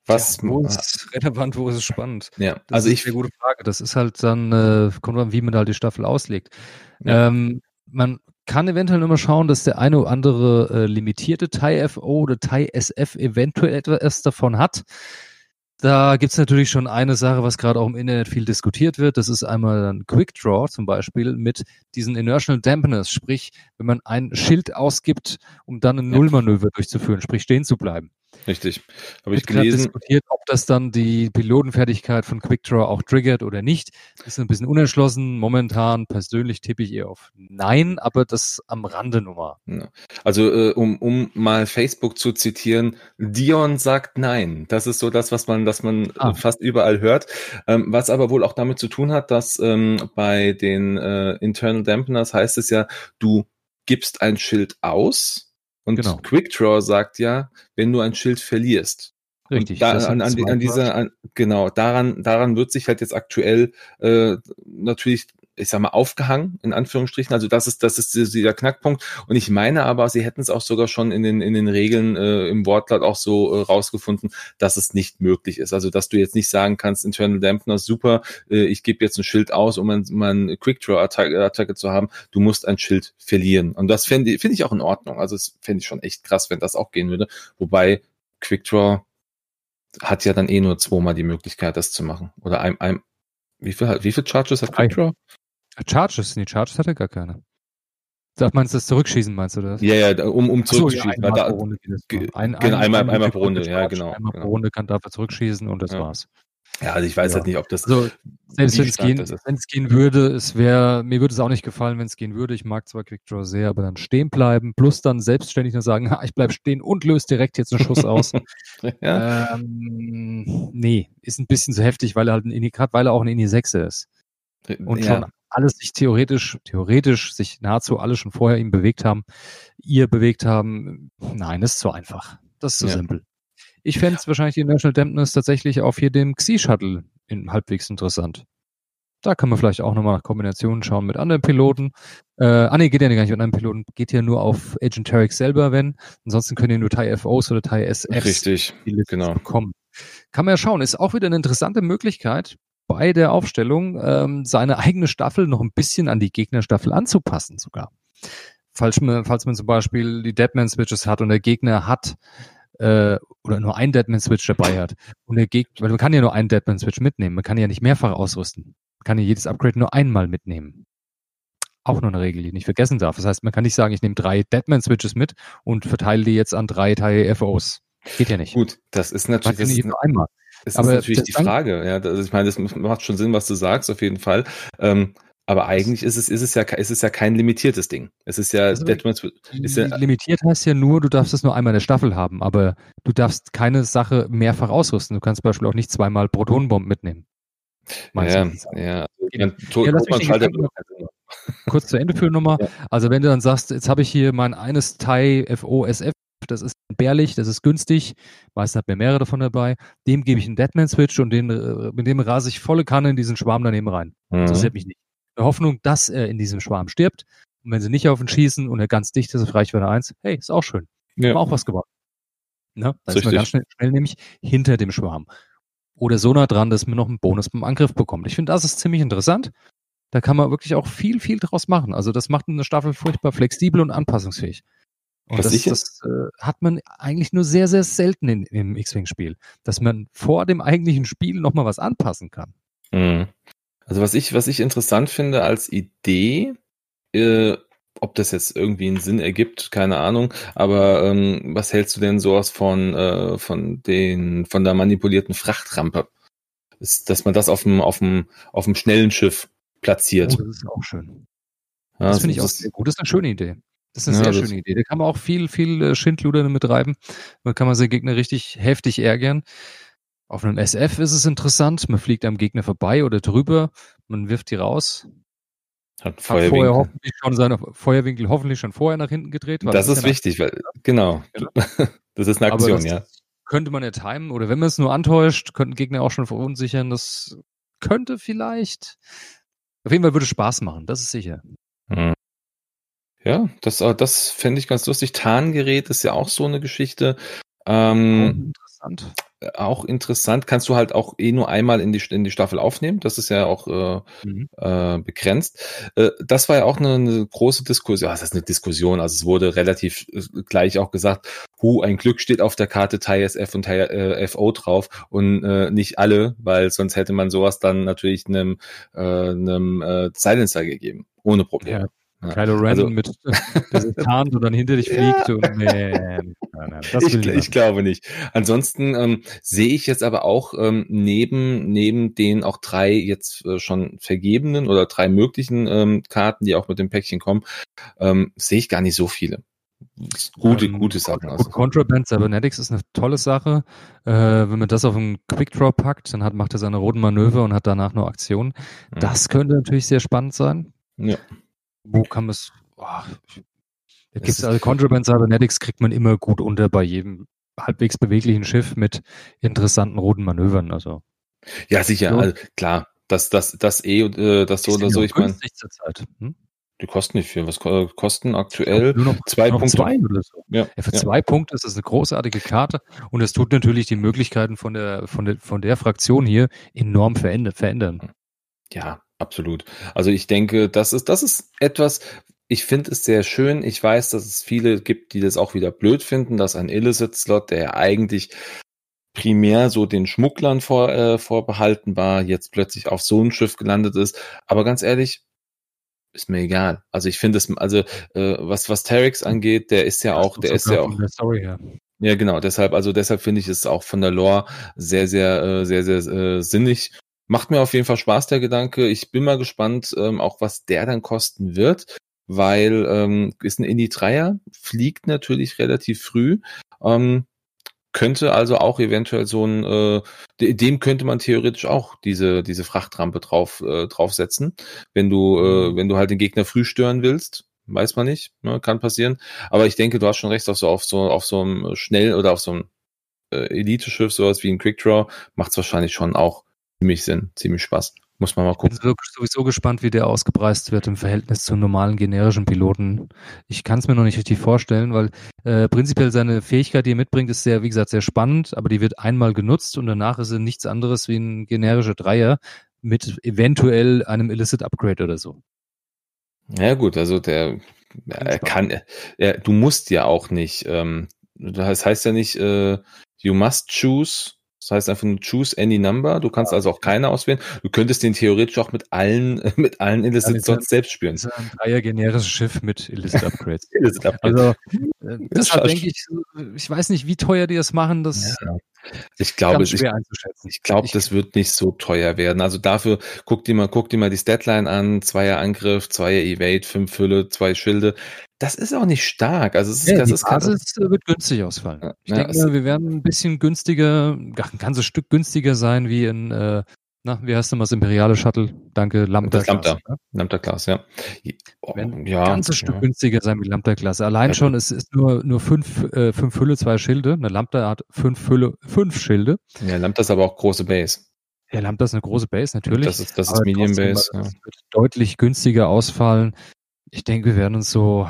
Was, ja, wo ist es relevant, wo ist es spannend? Ja, das also ist ich. Eine gute Frage. Das ist halt dann, äh, kommt an, wie man halt die Staffel auslegt. Ja. Ähm, man kann eventuell immer schauen, dass der eine oder andere äh, limitierte TIE-FO oder TIE-SF eventuell etwas davon hat. Da gibt's natürlich schon eine Sache, was gerade auch im Internet viel diskutiert wird. Das ist einmal ein Quick Draw zum Beispiel mit diesen Inertial Dampeners, sprich, wenn man ein Schild ausgibt, um dann ein Nullmanöver durchzuführen, sprich stehen zu bleiben. Richtig. Habe ich gelesen. diskutiert, ob das dann die Pilotenfertigkeit von Quickdraw auch triggert oder nicht. Ist ein bisschen unentschlossen. Momentan persönlich tippe ich eher auf Nein, aber das am Rande Nummer. Also äh, um, um mal Facebook zu zitieren, Dion sagt Nein. Das ist so das, was man, das man ah. fast überall hört. Ähm, was aber wohl auch damit zu tun hat, dass ähm, bei den äh, Internal Dampeners heißt es ja, du gibst ein Schild aus und genau. Quickdraw sagt ja, wenn du ein Schild verlierst. Richtig. Da, an, an, an dieser, an, genau, daran, daran wird sich halt jetzt aktuell äh, natürlich ich sag mal, aufgehangen, in Anführungsstrichen. Also das ist, das ist dieser Knackpunkt. Und ich meine aber, sie hätten es auch sogar schon in den, in den Regeln äh, im Wortlaut auch so äh, rausgefunden, dass es nicht möglich ist. Also dass du jetzt nicht sagen kannst, Internal Dampener, super, äh, ich gebe jetzt ein Schild aus, um ein, um ein Quick-Draw-Attacke zu haben. Du musst ein Schild verlieren. Und das finde find ich auch in Ordnung. Also das fände ich schon echt krass, wenn das auch gehen würde. Wobei Quick-Draw hat ja dann eh nur zweimal die Möglichkeit, das zu machen. Oder ein, ein wie viel, wie viel Charges hat Quick-Draw? Charges? Nee, Charges hat er gar keine. Sag, meinst du das Zurückschießen, meinst du das? Ja, ja, um, um zurückzuschießen. So, ja, einmal, pro Runde ein, genau, einmal, einmal pro Runde, ja, genau. Einmal genau. pro Runde kann dafür zurückschießen und das ja. war's. Ja, also ich weiß ja. halt nicht, ob das. Also, selbst wenn es gehen, gehen würde, es wäre, mir würde es auch nicht gefallen, wenn es gehen würde. Ich mag zwar Quickdraw sehr, aber dann stehen bleiben, plus dann selbstständig nur sagen, ha, ich bleib stehen und löse direkt jetzt einen Schuss aus. ja. ähm, nee, ist ein bisschen zu heftig, weil er halt ein gerade weil er auch ein Indie 6 ist. Und ja. schon alles sich theoretisch, theoretisch sich nahezu alle schon vorher ihm bewegt haben, ihr bewegt haben. Nein, das ist zu einfach. Das ist zu ja. simpel. Ich fände es wahrscheinlich die National Dampness tatsächlich auf hier dem Xi-Shuttle in halbwegs interessant. Da kann man vielleicht auch nochmal nach Kombinationen schauen mit anderen Piloten. Äh, ah nee, geht ja gar nicht mit anderen Piloten, geht ja nur auf Agent Tarek selber, wenn. Ansonsten können ja nur TIE FOs oder TIE SFs Richtig, genau. bekommen. Kann man ja schauen, ist auch wieder eine interessante Möglichkeit, bei der Aufstellung ähm, seine eigene Staffel noch ein bisschen an die Gegnerstaffel anzupassen sogar. Falls man, falls man zum Beispiel die Deadman-Switches hat und der Gegner hat äh, oder nur einen Deadman-Switch dabei hat und der Gegner, weil man kann ja nur einen Deadman-Switch mitnehmen, man kann ja nicht mehrfach ausrüsten. Man kann ja jedes Upgrade nur einmal mitnehmen. Auch nur eine Regel, die ich nicht vergessen darf. Das heißt, man kann nicht sagen, ich nehme drei Deadman-Switches mit und verteile die jetzt an drei Teile FOs. Geht ja nicht. Gut, das ist natürlich. Das ist nur einmal. Das aber ist natürlich die Frage. Ja, also ich meine, das macht schon Sinn, was du sagst, auf jeden Fall. Ähm, aber eigentlich ist es, ist es ja, ist es ja kein limitiertes Ding. Es ist ja, also, ist ja limitiert heißt ja nur, du darfst es nur einmal in der Staffel haben, aber du darfst keine Sache mehrfach ausrüsten. Du kannst zum Beispiel auch nicht zweimal Protonenbomben mitnehmen. Ja, ja, ja. Kurz zur Ende für Nummer. Ja. Also wenn du dann sagst, jetzt habe ich hier mein eines TIE FOSF das ist bärlich, das ist günstig, meist hat mir mehrere davon dabei, dem gebe ich einen Deadman-Switch und den, äh, mit dem rase ich volle Kanne in diesen Schwarm daneben rein. Mhm. Das interessiert mich nicht. In der Hoffnung, dass er in diesem Schwarm stirbt. Und wenn sie nicht auf ihn schießen und er ganz dicht ist auf Reichweite 1, hey, ist auch schön. Ja. Haben auch was gemacht. Ne? Da ist man ganz schnell, schnell nämlich hinter dem Schwarm. Oder so nah dran, dass man noch einen Bonus beim Angriff bekommt. Ich finde, das ist ziemlich interessant. Da kann man wirklich auch viel, viel draus machen. Also das macht eine Staffel furchtbar flexibel und anpassungsfähig. Und das, das äh, hat man eigentlich nur sehr, sehr selten in, im X-Wing-Spiel, dass man vor dem eigentlichen Spiel nochmal was anpassen kann. Mhm. Also was ich, was ich interessant finde als Idee, äh, ob das jetzt irgendwie einen Sinn ergibt, keine Ahnung. Aber ähm, was hältst du denn sowas von äh, von den von der manipulierten Frachtrampe? Ist, dass man das auf dem auf dem auf dem schnellen Schiff platziert. Oh, das ist auch schön. Ja, das finde ich auch sehr gut. Das ist eine schöne Idee. Das ist eine ja, sehr schöne Idee. Da kann man auch viel, viel äh, Schindluder mit treiben. Da kann man seinen Gegner richtig heftig ärgern. Auf einem SF ist es interessant. Man fliegt am Gegner vorbei oder drüber. Man wirft die raus. Hat, Hat vorher hoffentlich schon seine Feuerwinkel hoffentlich schon vorher nach hinten gedreht. Das, ist wichtig, weil, genau. genau. Das ist eine Aktion, ja. Könnte man ja timen oder wenn man es nur antäuscht, könnten Gegner auch schon verunsichern. Das könnte vielleicht. Auf jeden Fall würde es Spaß machen, das ist sicher. Hm. Ja, das, äh, das fände ich ganz lustig. Tarngerät ist ja auch so eine Geschichte. Ähm, oh, interessant. Auch interessant. Kannst du halt auch eh nur einmal in die, in die Staffel aufnehmen. Das ist ja auch äh, mhm. äh, begrenzt. Äh, das war ja auch eine, eine große Diskussion. Was ist eine Diskussion? Also es wurde relativ äh, gleich auch gesagt, hu, ein Glück steht auf der Karte Thai SF und äh, FO drauf und äh, nicht alle, weil sonst hätte man sowas dann natürlich einem, äh, einem äh, Silencer gegeben. Ohne Probleme. Ja Ja. Kylo Ren also, mit tarnt und dann hinter dich fliegt. Ja. Und, nee, nein, nein, ich, ich, ich, glaube nicht. Ansonsten ähm, sehe ich jetzt aber auch ähm, neben neben den auch drei jetzt äh, schon vergebenen oder drei möglichen ähm, Karten, die auch mit dem Päckchen kommen, ähm, sehe ich gar nicht so viele. Gute, ähm, gute Sachen. Also. Contraband Cybernetics ist eine tolle Sache. Äh, wenn man das auf einen Quickdraw packt, dann hat, macht er seine roten Manöver und hat danach nur Aktionen. Das könnte natürlich sehr spannend sein. Ja. Wo kann man es. Oh, da gibt's also Contraband Cybernetics kriegt man immer gut unter bei jedem halbwegs beweglichen Schiff mit interessanten roten Manövern. Also. Ja, sicher. So. Also, klar, das, das, das eh, äh, das so oder so. Ich meine. Hm? Die kosten nicht viel. Was kosten aktuell? Nur noch zwei noch Punkte. Zwei oder so. Ja, ja für ja. zwei Punkte ist das eine großartige Karte und es tut natürlich die Möglichkeiten von der, von der, von der Fraktion hier enorm verändern. Ja, absolut. Also ich denke, das ist, das ist etwas, ich finde es sehr schön. Ich weiß, dass es viele gibt, die das auch wieder blöd finden, dass ein Illicit-Slot, der eigentlich primär so den Schmugglern vor, äh, vorbehalten war, jetzt plötzlich auf so ein Schiff gelandet ist. Aber ganz ehrlich, ist mir egal. Also ich finde es, also äh, was was Terex angeht, der ist ja auch, der ist ja auch. Story, ja. ja, genau. Deshalb, also deshalb finde ich es auch von der Lore sehr, sehr, äh, sehr, sehr, sehr äh, sinnig Macht mir auf jeden Fall Spaß, der Gedanke. Ich bin mal gespannt, ähm, auch was der dann kosten wird, weil ähm, ist ein Indie Dreier, fliegt natürlich relativ früh. Ähm, könnte also auch eventuell so ein, äh, dem könnte man theoretisch auch diese, diese Frachtrampe drauf, äh, draufsetzen, wenn du, äh, mhm. wenn du halt den Gegner früh stören willst. Weiß man nicht, ne, kann passieren. Aber ich denke, du hast schon recht, auf so, auf so, auf so einem schnell oder auf so einem äh, Elite-Schiff, sowas wie ein Quickdraw, macht es wahrscheinlich schon auch ziemlich Sinn, ziemlich Spaß. Muss man mal gucken. Ich bin sowieso gespannt, wie der ausgepreist wird im Verhältnis zu normalen generischen Piloten. Ich kann es mir noch nicht richtig vorstellen, weil äh, prinzipiell seine Fähigkeit, die er mitbringt, ist sehr, wie gesagt, sehr spannend, aber die wird einmal genutzt und danach ist er nichts anderes wie ein generischer Dreier mit eventuell einem Illicit Upgrade oder so. Ja gut, also der er kann, er, du musst ja auch nicht, ähm, das heißt ja nicht, äh, you must choose das heißt einfach nur choose any number. Du kannst also auch keine auswählen. Du könntest den theoretisch auch mit allen, mit allen Illicit Slots selbst spielen. Das ist ein Dreier generisches Schiff mit Illicit Upgrades. Illicit Upgrades. Also, äh, deshalb denke ich, ich weiß nicht, wie teuer die das machen. Das ja. Ich glaube, ich, ich glaube, das wird nicht so teuer werden. Also dafür guck dir mal, guck dir mal die Statline an. Zweier Angriff, Zweier Evade, fünf Hülle, zwei Schilde das ist auch nicht stark. Also es ist, ja, das die ist Basis grad, wird günstig ausfallen. Ja, ich denke, mal, wir werden ein bisschen günstiger, ein ganzes Stück günstiger sein wie in, äh, na, wie heißt denn das imperiale Shuttle? Danke, Lambda. Das Lambda, ne? Lambda Class, ja. Oh, ja, ein ganzes Stück günstiger sein wie Lambda Klasse. Allein schon, es ist nur, nur fünf, äh, fünf Hülle, zwei Schilde. Eine Lambda hat fünf Hülle, fünf Schilde. Ja, Lambda ist aber auch große Base. Ja, Lambda ist eine große Base, natürlich. Das ist, das ist Medium Base. Ja. wird deutlich günstiger ausfallen. Ich denke, wir werden uns so,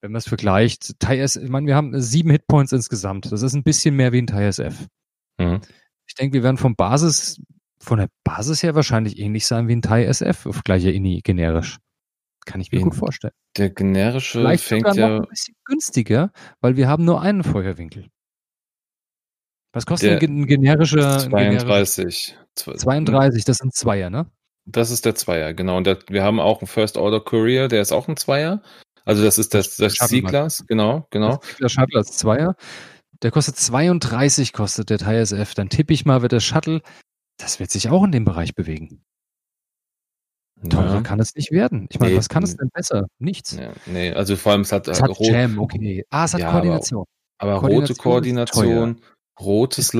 wenn man es vergleicht, TIS, ich meine, wir haben sieben Hitpoints insgesamt. Das ist ein bisschen mehr wie ein TISF. Mhm. Ich denke, wir werden vom Basis, von der Basis her wahrscheinlich ähnlich sein wie ein TISF auf gleicher INI generisch. Kann ich mir gut vorstellen. Der generische Vielleicht fängt sogar ja noch ein bisschen günstiger, weil wir haben nur einen Feuerwinkel. Was kostet ein generischer? 32. 32, das sind Zweier, ne? Das ist der Zweier, genau. Und der, wir haben auch einen First Order Courier, der ist auch ein Zweier. Also das ist das, das C-Class, genau, genau. Der Shuttle als Zweier. Der kostet 32, kostet der TISF. Dann tippe ich mal, wird der Shuttle, das wird sich auch in dem Bereich bewegen. Teurer ja. kann es nicht werden. Ich meine, nee, was kann es denn besser? Nichts. Ja, nee, also vor allem es hat, es hat Jam, okay. Ah, es hat ja, Koordination. Aber, aber Koordination rote Koordination, rotes hm,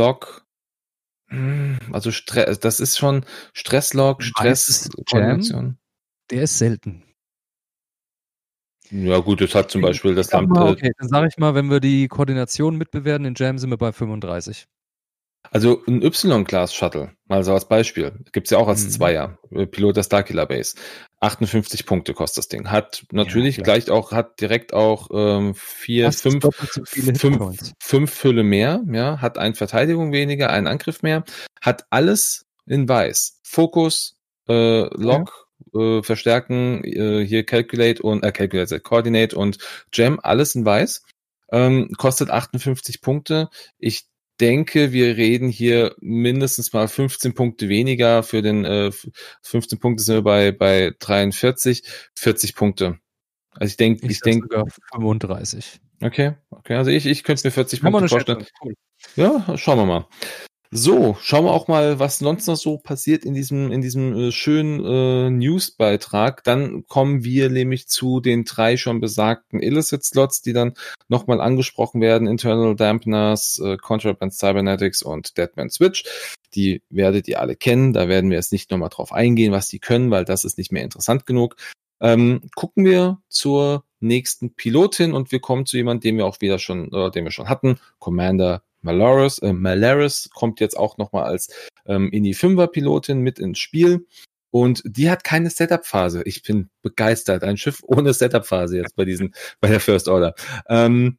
also Stress, das ist schon Stresslog, Stress, Jam, der ist selten. Ja gut, das hat zum Beispiel das Land. Mal, okay, dann sage ich mal, wenn wir die Koordination mitbewerten, in Jam sind wir bei 35. Also ein Y-Class-Shuttle, also als Beispiel, gibt's ja auch als mhm. Zweier, äh, Pilot der Starkiller Base. 58 Punkte kostet das Ding. Hat natürlich ja, gleich auch, hat direkt auch ähm, vier, Fast fünf, fünf, fünf Fülle mehr, ja, hat eine Verteidigung weniger, einen Angriff mehr, hat alles in weiß. Fokus, äh, Lock, äh, verstärken, äh, hier Calculate und äh, Calculate, Coordinate und Gem, alles in weiß. Ähm, kostet 58 Punkte. Ich denke, wir reden hier mindestens mal 15 Punkte weniger. Für den äh, 15 Punkte sind wir bei, bei 43, 40 Punkte. Also ich denke, ich, ich denke 35. Okay, okay. Also ich, ich könnte mir 40 Punkte vorstellen. Cool. Ja, schauen wir mal. So, schauen wir auch mal, was sonst noch so passiert in diesem, in diesem äh, schönen äh, Newsbeitrag. Dann kommen wir nämlich zu den drei schon besagten Illicit-Slots, die dann nochmal angesprochen werden. Internal Dampeners, äh, Contraband Cybernetics und Deadman Switch. Die werdet ihr alle kennen. Da werden wir jetzt nicht nochmal drauf eingehen, was die können, weil das ist nicht mehr interessant genug. Ähm, gucken wir zur nächsten Pilotin und wir kommen zu jemandem, den wir auch wieder schon, äh, den wir schon hatten, Commander Malaris, äh, Malaris kommt jetzt auch nochmal als ähm, in die Fünfer-Pilotin mit ins Spiel. Und die hat keine Setup-Phase. Ich bin begeistert. Ein Schiff ohne Setup-Phase jetzt bei diesen, bei der First Order. Ähm,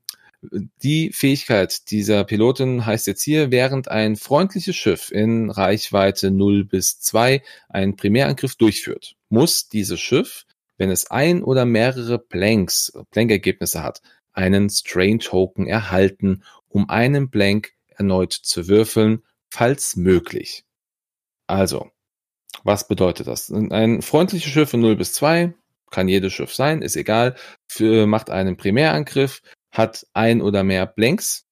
die Fähigkeit dieser Pilotin heißt jetzt hier, während ein freundliches Schiff in Reichweite 0 bis 2 einen Primärangriff durchführt, muss dieses Schiff, wenn es ein oder mehrere Blanks, Blank-Ergebnisse hat, einen Strain-Token erhalten, um einen Blank erneut zu würfeln, falls möglich. Also, was bedeutet das? Ein freundliches Schiff von 0 bis 2, kann jedes Schiff sein, ist egal, für, macht einen Primärangriff, hat ein oder mehr Blanks.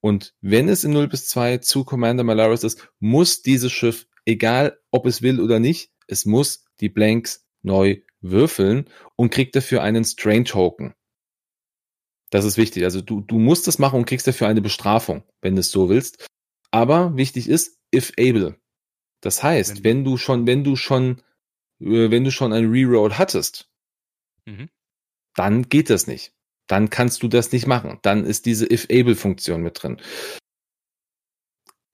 Und wenn es in 0 bis 2 zu Commander Malaris ist, muss dieses Schiff, egal ob es will oder nicht, es muss die Blanks neu würfeln und kriegt dafür einen Strain Token. Das ist wichtig. Also du, du musst das machen und kriegst dafür eine Bestrafung, wenn du es so willst. Aber wichtig ist, if able. Das heißt, wenn, du schon, wenn du schon, äh, wenn du schon ein Reroll hattest, mhm. dann geht das nicht. Dann kannst du das nicht machen. Dann ist diese if able Funktion mit drin.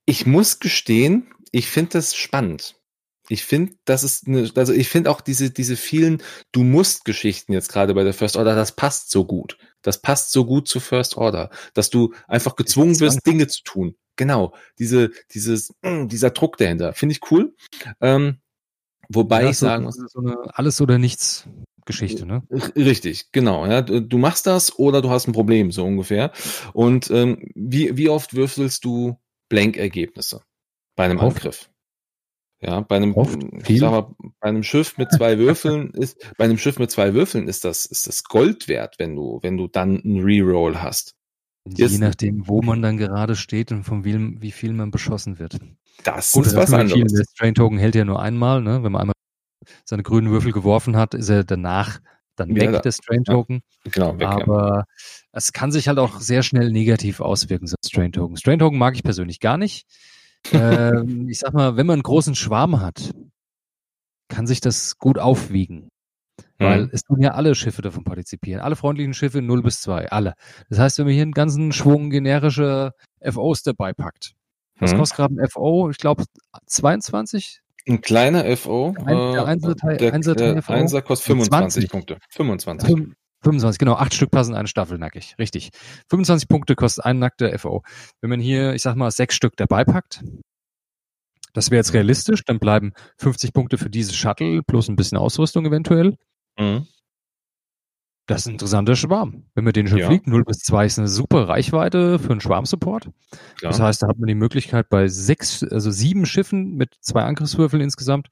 Ich muss gestehen, ich finde das spannend. Ich finde, das ist eine, also ich finde auch diese, diese vielen Du musst Geschichten jetzt gerade bei der First Order, das passt so gut. Das passt so gut zu First Order, dass du einfach gezwungen wirst, Dinge zu tun. Genau. Diese, dieses, mm, dieser Druck dahinter. Finde ich cool. Ähm, wobei ja, ich sagen muss. So eine Alles oder nichts Geschichte, ne? Richtig, genau. Ja, du machst das oder du hast ein Problem, so ungefähr. Und ähm, wie, wie oft würfelst du Blank-Ergebnisse bei einem Auf. Angriff? Ja, bei einem, Oft, ich sag mal, bei einem Schiff mit zwei Würfeln ist, bei einem Schiff mit zwei Würfeln ist das, ist das Gold wert, wenn du, wenn du dann einen Reroll hast. Je Jetzt, nachdem, wo man dann gerade steht und von wie, wie viel man beschossen wird. Das Gut, ist was anderes. Der Strain Token hält ja nur einmal, ne? Wenn man einmal seine grünen Würfel geworfen hat, ist er danach dann weg, ja, der Strain Token. Ja, genau, weg, Aber ja. es kann sich halt auch sehr schnell negativ auswirken, so ein Strain Token. Strain Token mag ich persönlich gar nicht ähm, ich sag mal, wenn man einen großen Schwarm hat, kann sich das gut aufwiegen. Weil mhm. es tun ja alle Schiffe davon partizipieren. Alle freundlichen Schiffe 0 bis 2, alle. Das heißt, wenn man hier einen ganzen Schwung generische FOs dabei packt, was mhm. kostet gerade ein FO? Ich glaube 22? Ein kleiner FO. Ein, der Einzelteil, der, Einzelteil der FO. Einser kostet 25 20. Punkte. 25. 25, genau, acht Stück passen eine Staffel nackig, richtig. 25 Punkte kostet ein nackter FO. Wenn man hier, ich sag mal, sechs Stück dabei packt, das wäre jetzt realistisch, dann bleiben 50 Punkte für dieses Shuttle plus ein bisschen Ausrüstung eventuell. Mhm. Das ist ein interessanter Schwarm. Wenn man den schon ja. fliegt, 0 bis 2 ist eine super Reichweite für einen Schwarmsupport. Das heißt, da hat man die Möglichkeit bei sechs, also sieben Schiffen mit zwei Angriffswürfeln insgesamt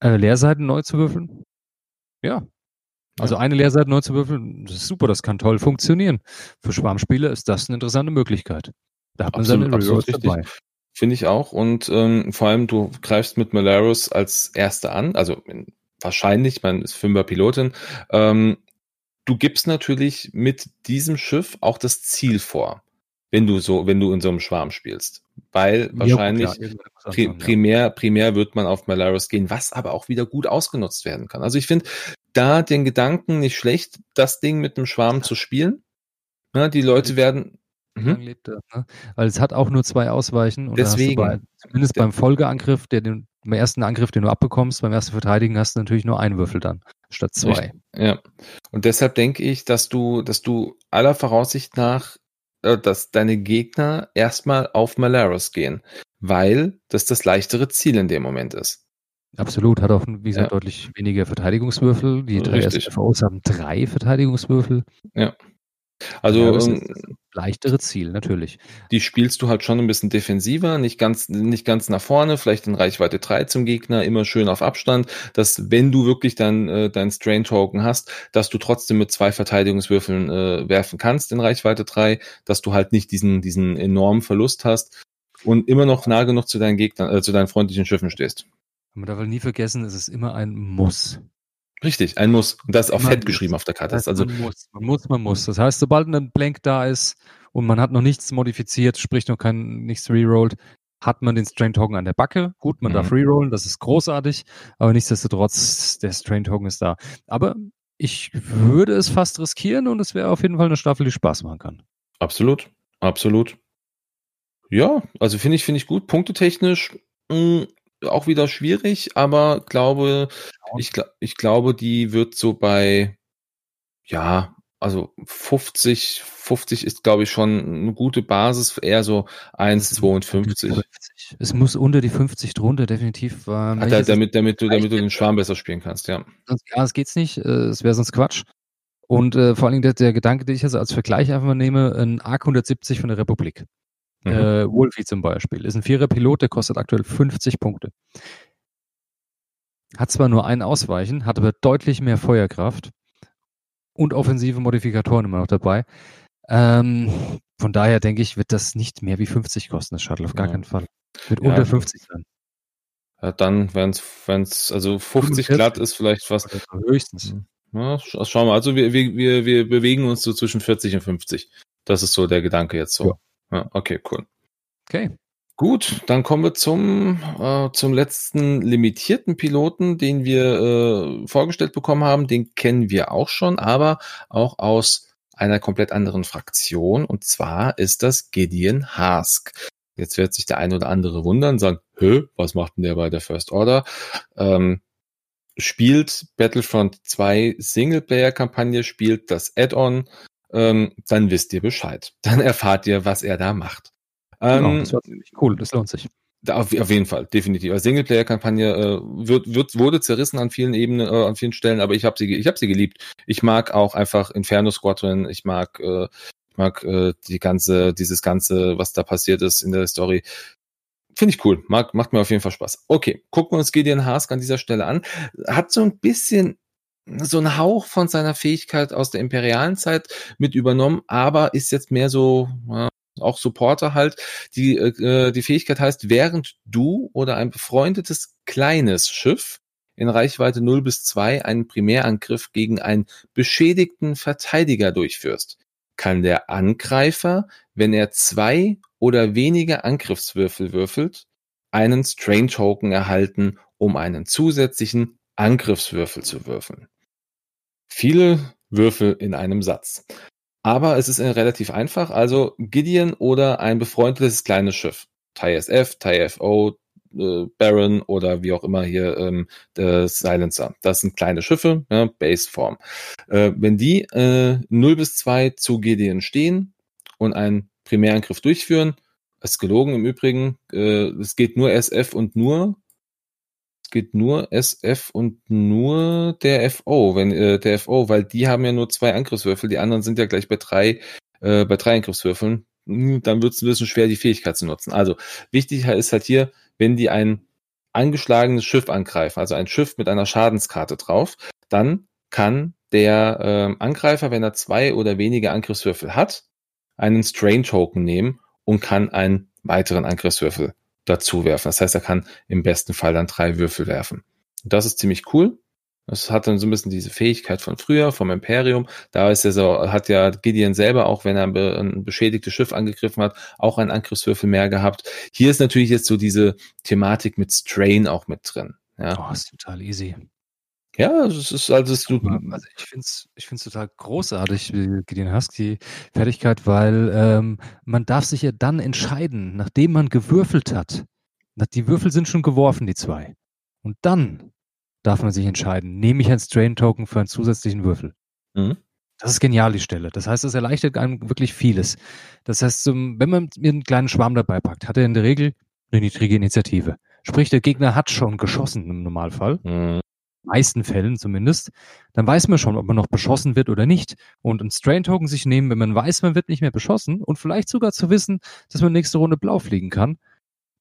äh, Leerseiten neu zu würfeln. Ja, also eine Leerseite neu zu würfeln, das ist super, das kann toll funktionieren. Für Schwarmspiele ist das eine interessante Möglichkeit. Da hat man absolut, seine Rerolls dabei. Finde ich auch. Und ähm, vor allem, du greifst mit Malaros als Erster an, also wahrscheinlich, man ist Fünfer Pilotin. Ähm, du gibst natürlich mit diesem Schiff auch das Ziel vor, wenn du so, wenn du in so einem Schwarm spielst. Weil wahrscheinlich ja, pri primär, primär wird man auf Malaros gehen, was aber auch wieder gut ausgenutzt werden kann. Also ich finde, da den Gedanken nicht schlecht, das Ding mit dem Schwarm zu spielen. Ja, die Leute werden. Mhm. Lebt er, ne? Weil es hat auch nur zwei Ausweichen. Und Deswegen. Bei, zumindest beim Folgeangriff, der den, beim ersten Angriff, den du abbekommst, beim ersten Verteidigen hast du natürlich nur einen Würfel dann, statt zwei. Ja. Und deshalb denke ich, dass du, dass du aller Voraussicht nach, äh, dass deine Gegner erstmal auf Malaros gehen, weil das das leichtere Ziel in dem Moment ist. Absolut, hat auch, wie gesagt, ja. deutlich weniger Verteidigungswürfel. Die drei SFOs haben drei Verteidigungswürfel. Ja. Also Ja, das ähm, ist das leichtere Ziel, natürlich. die spielst du halt schon ein bisschen defensiver, nicht ganz, nicht ganz nach vorne, vielleicht in Reichweite 3 zum Gegner, immer schön auf Abstand, dass wenn du wirklich dann äh, dein Strain-Token hast, dass du trotzdem mit zwei Verteidigungswürfeln äh, werfen kannst in Reichweite 3, dass du halt nicht diesen, diesen enormen Verlust hast und immer noch nah genug zu deinen Gegnern, äh, zu deinen freundlichen Schiffen stehst. Man darf halt nie vergessen, es ist immer ein Muss. Richtig, ein Muss. Und das ist auch fett geschrieben auf der Karte. Das heißt, also man muss, man muss, man muss. Das heißt, sobald ein Blank da ist und man hat noch nichts modifiziert, sprich noch kein nichts rerollt, hat man den Strain Token an der Backe. Gut, man Mhm. darf rerollen, das ist großartig, aber nichtsdestotrotz, der Strain Token ist da. Aber ich würde es fast riskieren und es wäre auf jeden Fall eine Staffel, die Spaß machen kann. Absolut, absolut. Ja, also finde ich, finde ich gut. Punktetechnisch mh, auch wieder schwierig, aber glaube, ich, ich glaube, die wird so bei, ja, also 50, 50 ist, glaube ich, schon eine gute Basis, eher so 1,52. Es muss unter die 50 drunter, definitiv. Ähm, Ah, wenn da, damit, damit du, damit du den Schwarm besser spielen kannst, ja. sonst, ja, es geht's nicht, äh, es wäre sonst Quatsch. Und äh, vor allen Dingen der, der Gedanke, den ich also als Vergleich einfach mal nehme, ein ARC 170 von der Republik. Mhm. Äh, Wolfie zum Beispiel. Ist ein vierer Pilot, der kostet aktuell 50 Punkte. Hat zwar nur ein Ausweichen, hat aber deutlich mehr Feuerkraft und offensive Modifikatoren immer noch dabei. Ähm, von daher denke ich, wird das nicht mehr wie 50 kosten, das Shuttle, auf gar Ja. keinen Fall. Wird Ja. unter 50 sein. Ja, dann, wenn's, wenn's, also 50 45. glatt ist vielleicht was, Höchstens. Ja, sch- schauen wir. Also wir, wir, wir, wir bewegen uns so zwischen 40 und 50. Das ist so der Gedanke jetzt so. Ja. okay, cool. Okay. Gut, dann kommen wir zum, äh, zum letzten limitierten Piloten, den wir äh, vorgestellt bekommen haben. Den kennen wir auch schon, aber auch aus einer komplett anderen Fraktion. Und zwar ist das Gideon Hask. Jetzt wird sich der eine oder andere wundern, sagen, hä, was macht denn der bei der First Order? Ähm, spielt Battlefront 2 Singleplayer-Kampagne, spielt das Add-on, ähm, dann wisst ihr Bescheid. Dann erfahrt ihr, was er da macht. Genau, Ähm, das war ziemlich cool, das lohnt sich. auf, auf jeden Fall, definitiv. Als Singleplayer-Kampagne äh, wird, wird, wurde zerrissen an vielen Ebenen, äh, an vielen Stellen, aber ich habe sie, ich habe sie geliebt. Ich mag auch einfach Inferno Squadron. Ich mag, äh, ich mag äh, die ganze, dieses ganze, was da passiert ist in der Story. Finde ich cool. Mag, macht mir auf jeden Fall Spaß. Okay, gucken wir uns Gideon Hask an dieser Stelle an. Hat so ein bisschen so ein Hauch von seiner Fähigkeit aus der imperialen Zeit mit übernommen, aber ist jetzt mehr so, ja, auch Supporter halt. Die, äh, die Fähigkeit heißt, während du oder ein befreundetes kleines Schiff in Reichweite 0 bis 2 einen Primärangriff gegen einen beschädigten Verteidiger durchführst, kann der Angreifer, wenn er zwei oder weniger Angriffswürfel würfelt, einen Strain Token erhalten, um einen zusätzlichen Angriffswürfel zu würfeln. Viele Würfel in einem Satz. Aber es ist äh, relativ einfach. Also Gideon oder ein befreundetes kleines Schiff. TIE SF, TIE FO, äh, Baron oder wie auch immer hier ähm, der Silencer. Das sind kleine Schiffe, ja, Baseform. Äh, wenn die äh, 0 bis 2 zu Gideon stehen und einen Primärangriff durchführen, ist gelogen im Übrigen, äh, es geht nur SF und nur geht nur SF und nur der FO, wenn äh, der FO, weil die haben ja nur zwei Angriffswürfel, die anderen sind ja gleich bei drei, äh, bei drei Angriffswürfeln. Hm, Dann wird es ein bisschen schwer, die Fähigkeit zu nutzen. Also wichtig ist halt hier, wenn die ein angeschlagenes Schiff angreifen, also ein Schiff mit einer Schadenskarte drauf, dann kann der ähm, Angreifer, wenn er zwei oder weniger Angriffswürfel hat, einen Strain Token nehmen und kann einen weiteren Angriffswürfel dazu werfen. Das heißt, er kann im besten Fall dann drei Würfel werfen. Und das ist ziemlich cool. Das hat dann so ein bisschen diese Fähigkeit von früher, vom Imperium. Da ist er so, hat ja Gideon selber, auch wenn er ein, be ein beschädigtes Schiff angegriffen hat, auch einen Angriffswürfel mehr gehabt. Hier ist natürlich jetzt so diese Thematik mit Strain auch mit drin. Ja, Oh, ist total easy. Ja es ist also, es tut, Also ich finde es ich find's total großartig, wie Gideon Husky Fertigkeit, weil ähm, man darf sich ja dann entscheiden, nachdem man gewürfelt hat. Die Würfel sind schon geworfen, die zwei. Und dann darf man sich entscheiden, nehme ich ein Strain-Token für einen zusätzlichen Würfel. Mhm. Das ist genial, die Stelle. Das heißt, es erleichtert einem wirklich vieles. Das heißt, wenn man mir einen kleinen Schwarm dabei packt, hat er in der Regel eine niedrige Initiative. Sprich, der Gegner hat schon geschossen im Normalfall. Mhm. Meisten Fällen zumindest, dann weiß man schon, ob man noch beschossen wird oder nicht. Und ein Strain-Token sich nehmen, wenn man weiß, man wird nicht mehr beschossen und vielleicht sogar zu wissen, dass man nächste Runde blau fliegen kann,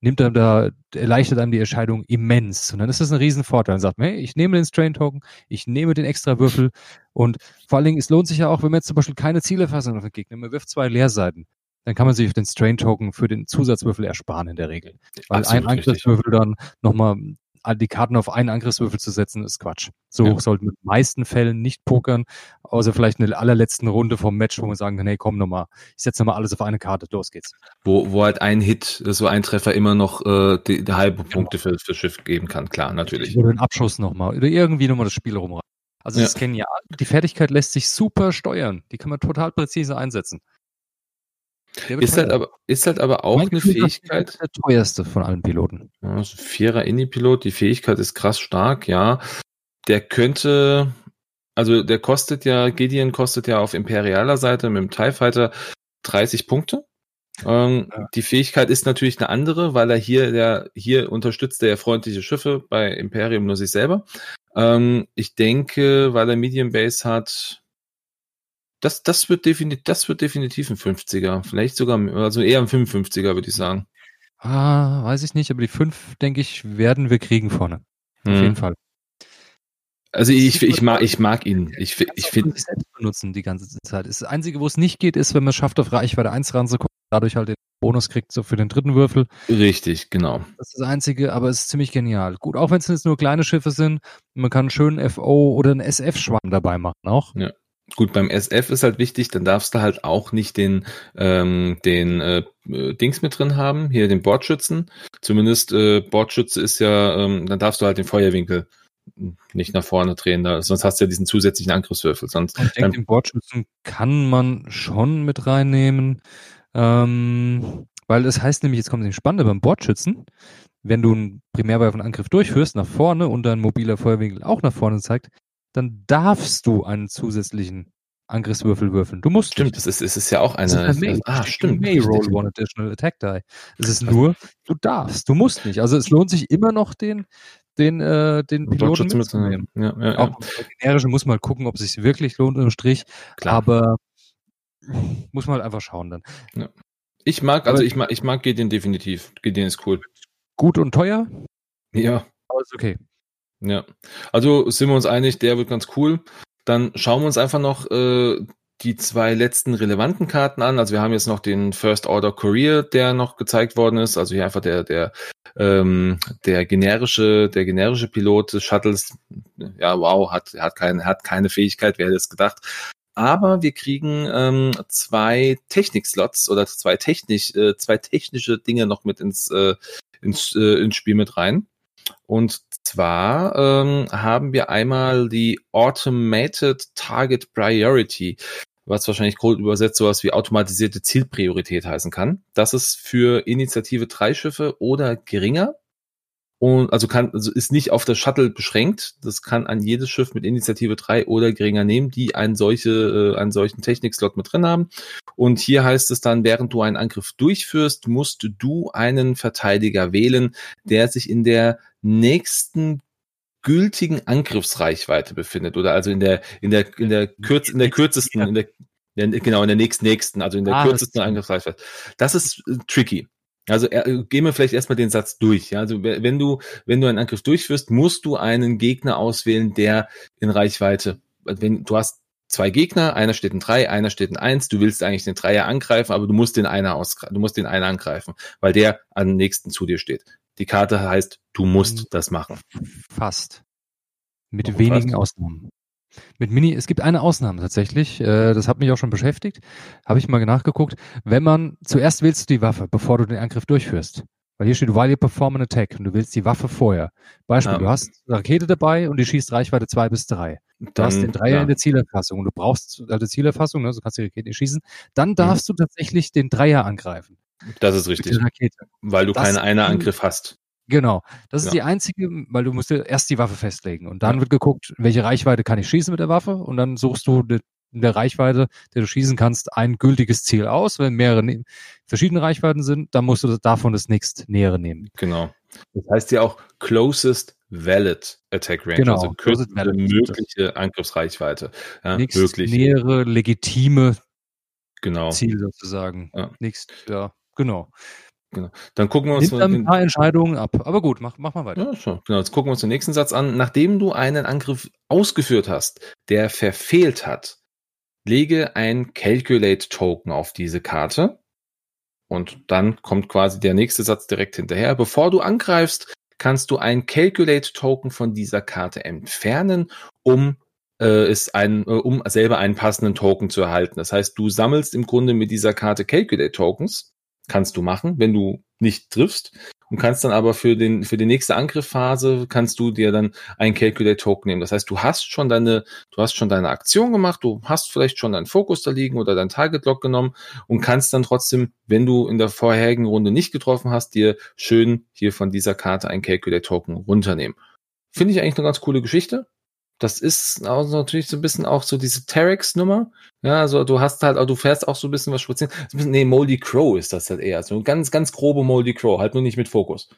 nimmt einem da, erleichtert einem die Entscheidung immens. Und dann ist das ein Riesenvorteil. Dann sagt man, hey, ich nehme den Strain-Token, ich nehme den extra Würfel und vor allen Dingen, es lohnt sich ja auch, wenn man jetzt zum Beispiel keine Zielerfassung auf den Gegner, man wirft zwei Leerseiten, dann kann man sich auf den Strain-Token für den Zusatzwürfel ersparen in der Regel. Weil Absolut ein Angriffswürfel dann nochmal die Karten auf einen Angriffswürfel zu setzen, ist Quatsch. So ja. sollte man in den meisten Fällen nicht pokern, außer vielleicht in der allerletzten Runde vom Match, wo man sagen kann, hey, komm nochmal, ich setze nochmal alles auf eine Karte, los geht's. Wo, wo halt ein Hit, so ein Treffer immer noch äh, die, die halbe genau. Punkte für, für Schiff geben kann, klar, natürlich. Oder einen Abschuss nochmal, oder irgendwie nochmal das Spiel rumreißen. Also das ja. ist genial. Die Fertigkeit lässt sich super steuern. Die kann man total präzise einsetzen. Ist halt, aber, ist halt aber auch mein eine Gefühl, Fähigkeit. Das ist der teuerste von allen Piloten. Ja, also Vierer Indie-Pilot, die Fähigkeit ist krass stark, ja. Der könnte, also der kostet ja, Gideon kostet ja auf imperialer Seite mit dem TIE Fighter 30 Punkte. Ähm, ja. Die Fähigkeit ist natürlich eine andere, weil er hier, der, hier unterstützt er freundliche Schiffe, bei Imperium nur sich selber. Ähm, ich denke, weil er Medium Base hat, das, das wird definitiv, das wird definitiv ein 50er. Vielleicht sogar, also eher ein 55er, würde ich sagen. Ah, weiß ich nicht, aber die 5, denke ich, werden wir kriegen vorne. Auf hm. jeden Fall. Also ich, ich, mag, ich mag ihn. Ich, ich finde. selbst benutzen die ganze Zeit. Das Einzige, wo es nicht geht, ist, wenn man es schafft, auf Reichweite 1 ranzukommen, dadurch halt den Bonus kriegt, so für den dritten Würfel. Richtig, genau. Das ist das Einzige, aber es ist ziemlich genial. Gut, auch wenn es jetzt nur kleine Schiffe sind, man kann einen schönen FO oder einen SF-Schwamm dabei machen auch. Ja. Gut, beim SF ist halt wichtig, dann darfst du halt auch nicht den, ähm, den äh, Dings mit drin haben, hier den Bordschützen. Zumindest äh, Bordschütze ist ja, ähm, dann darfst du halt den Feuerwinkel nicht nach vorne drehen, da, sonst hast du ja diesen zusätzlichen Angriffswürfel. Sonst, ich denke, den Bordschützen kann man schon mit reinnehmen, ähm, weil es heißt nämlich, jetzt kommt das Spannende beim Bordschützen, wenn du einen Primärwaffenangriff durchführst nach vorne und dein mobiler Feuerwinkel auch nach vorne zeigt, dann darfst du einen zusätzlichen Angriffswürfel würfeln. Du musst. Stimmt, es ist, es ist ja auch eine. ein May, ah, stimmt. May roll one additional attack die. Es ist nur, du darfst, du musst nicht. Also es lohnt sich immer noch den, den, äh, den Piloten mitzunehmen. Ja, ja, auch ja. generische muss man gucken, ob es sich wirklich lohnt im Strich. Klar. Aber muss man halt einfach schauen dann. Ja. Ich mag, also ich mag, ich mag Gideon definitiv. Gideon ist cool. Gut und teuer? Ja. Aber ist okay. Ja, also sind wir uns einig, der wird ganz cool. Dann schauen wir uns einfach noch äh, die zwei letzten relevanten Karten an. Also wir haben jetzt noch den First Order Courier, der noch gezeigt worden ist. Also hier einfach der der ähm, der generische der generische Pilot des Shuttles. Ja, wow, hat hat keine hat keine Fähigkeit. Wer hätte es gedacht? Aber wir kriegen ähm, zwei Technik-Slots oder zwei technisch äh, zwei technische Dinge noch mit ins äh, ins, äh, ins Spiel mit rein. Und zwar ähm, haben wir einmal die Automated Target Priority, was wahrscheinlich grob übersetzt sowas wie automatisierte Zielpriorität heißen kann. Das ist für Initiative 3 Schiffe oder geringer. Und also kann, also ist nicht auf das Shuttle beschränkt. Das kann an jedes Schiff mit Initiative 3 oder geringer nehmen, die einen solche, äh, einen solchen Technikslot mit drin haben. Und hier heißt es dann, während du einen Angriff durchführst, musst du einen Verteidiger wählen, der sich in der nächsten gültigen Angriffsreichweite befindet oder also in der in der in der kürz in der kürzesten in der, genau in der nächsten nächsten also in der ah, kürzesten Angriffsreichweite. Das ist äh, tricky. Also äh, gehen wir vielleicht erstmal den Satz durch. Ja? Also wenn du wenn du einen Angriff durchführst, musst du einen Gegner auswählen, der in Reichweite. Wenn du hast zwei Gegner, einer steht in drei, einer steht in eins. Du willst eigentlich den Dreier angreifen, aber du musst den einer aus, du musst den einer angreifen, weil der am nächsten zu dir steht. Die Karte heißt, du musst hm. das machen. Fast. Mit Warum wenigen fast? Ausnahmen. Mit Mini, es gibt eine Ausnahme tatsächlich, äh, das hat mich auch schon beschäftigt, habe ich mal nachgeguckt. Wenn man, zuerst wählst du die Waffe, bevor du den Angriff durchführst. Weil hier steht, while you perform an attack und du willst die Waffe vorher. Beispiel, ja. du hast eine Rakete dabei und die schießt Reichweite zwei bis drei. Du dann, hast den Dreier ja. in der Zielerfassung und du brauchst also Zielerfassung, ne, so kannst du die Rakete nicht schießen. Dann mhm. darfst mhm. du tatsächlich den Dreier angreifen. Das ist richtig. Weil du das keinen Einer-Angriff hast. Genau. Das ist ja. die einzige, weil du musst erst die Waffe festlegen und dann wird geguckt, welche Reichweite kann ich schießen mit der Waffe und dann suchst du in der Reichweite, der du schießen kannst, ein gültiges Ziel aus. Wenn mehrere ne verschiedene Reichweiten sind, dann musst du davon das nächst nähere nehmen. Genau. Das heißt ja auch closest valid attack range, Genau, also kürzeste valid. mögliche Angriffsreichweite. Ja, Nächst möglich, nähere legitime genau. Ziel sozusagen. Ja. Nächst, ja, genau. Dann gucken wir uns Nimmt ein paar Entscheidungen ab. Aber gut, mach, mach mal weiter. ja, schon. Genau, jetzt gucken wir uns den nächsten Satz an. Nachdem du einen Angriff ausgeführt hast, der verfehlt hat, lege ein Calculate Token auf diese Karte. Und dann kommt quasi der nächste Satz direkt hinterher. Bevor du angreifst, kannst du ein Calculate Token von dieser Karte entfernen, um äh, es ein, äh, um selber einen passenden Token zu erhalten. Das heißt, du sammelst im Grunde mit dieser Karte Calculate Tokens. Kannst du machen, wenn du nicht triffst. Und kannst dann aber für den, für die nächste Angriffphase kannst du dir dann ein Calculate Token nehmen. Das heißt, du hast schon deine, du hast schon deine Aktion gemacht, du hast vielleicht schon deinen Fokus da liegen oder dein Target Lock genommen und kannst dann trotzdem, wenn du in der vorherigen Runde nicht getroffen hast, dir schön hier von dieser Karte ein Calculate Token runternehmen. Finde ich eigentlich eine ganz coole Geschichte. Das ist auch natürlich so ein bisschen auch so diese Terex-Nummer. Ja, also du hast halt, du fährst auch so ein bisschen was spazieren. So ein bisschen, nee, Moldy Crow ist das halt eher. So ein ganz, ganz grobe Moldy Crow, halt nur nicht mit Fokus.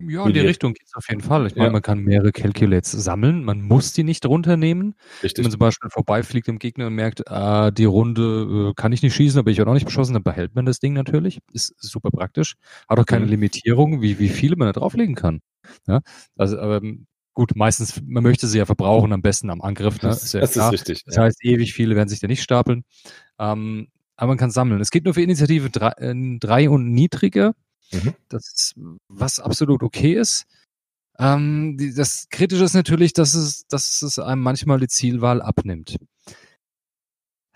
Ja, in die Richtung geht's auf jeden Fall. Ich meine, Ja. man kann mehrere Calculates sammeln. Man muss die nicht runternehmen. Wenn Richtig. man zum Beispiel vorbeifliegt im Gegner und merkt, ah, die Runde äh, kann ich nicht schießen, aber ich werde auch nicht beschossen, dann behält man das Ding natürlich. Ist super praktisch. Hat auch keine Mhm. Limitierung, wie, wie viele man da drauflegen kann. Ja? Also, aber ähm, gut, meistens, man möchte sie ja verbrauchen, am besten am Angriff. Ne? Das, Ist ja das ist klar. richtig. Das heißt, ewig viele werden sich da nicht stapeln. Ähm, aber man kann sammeln. Es geht nur für Initiative 3 und niedriger. Mhm. Das ist, was absolut okay ist. Ähm, die, das Kritische ist natürlich, dass es, dass es einem manchmal die Zielwahl abnimmt.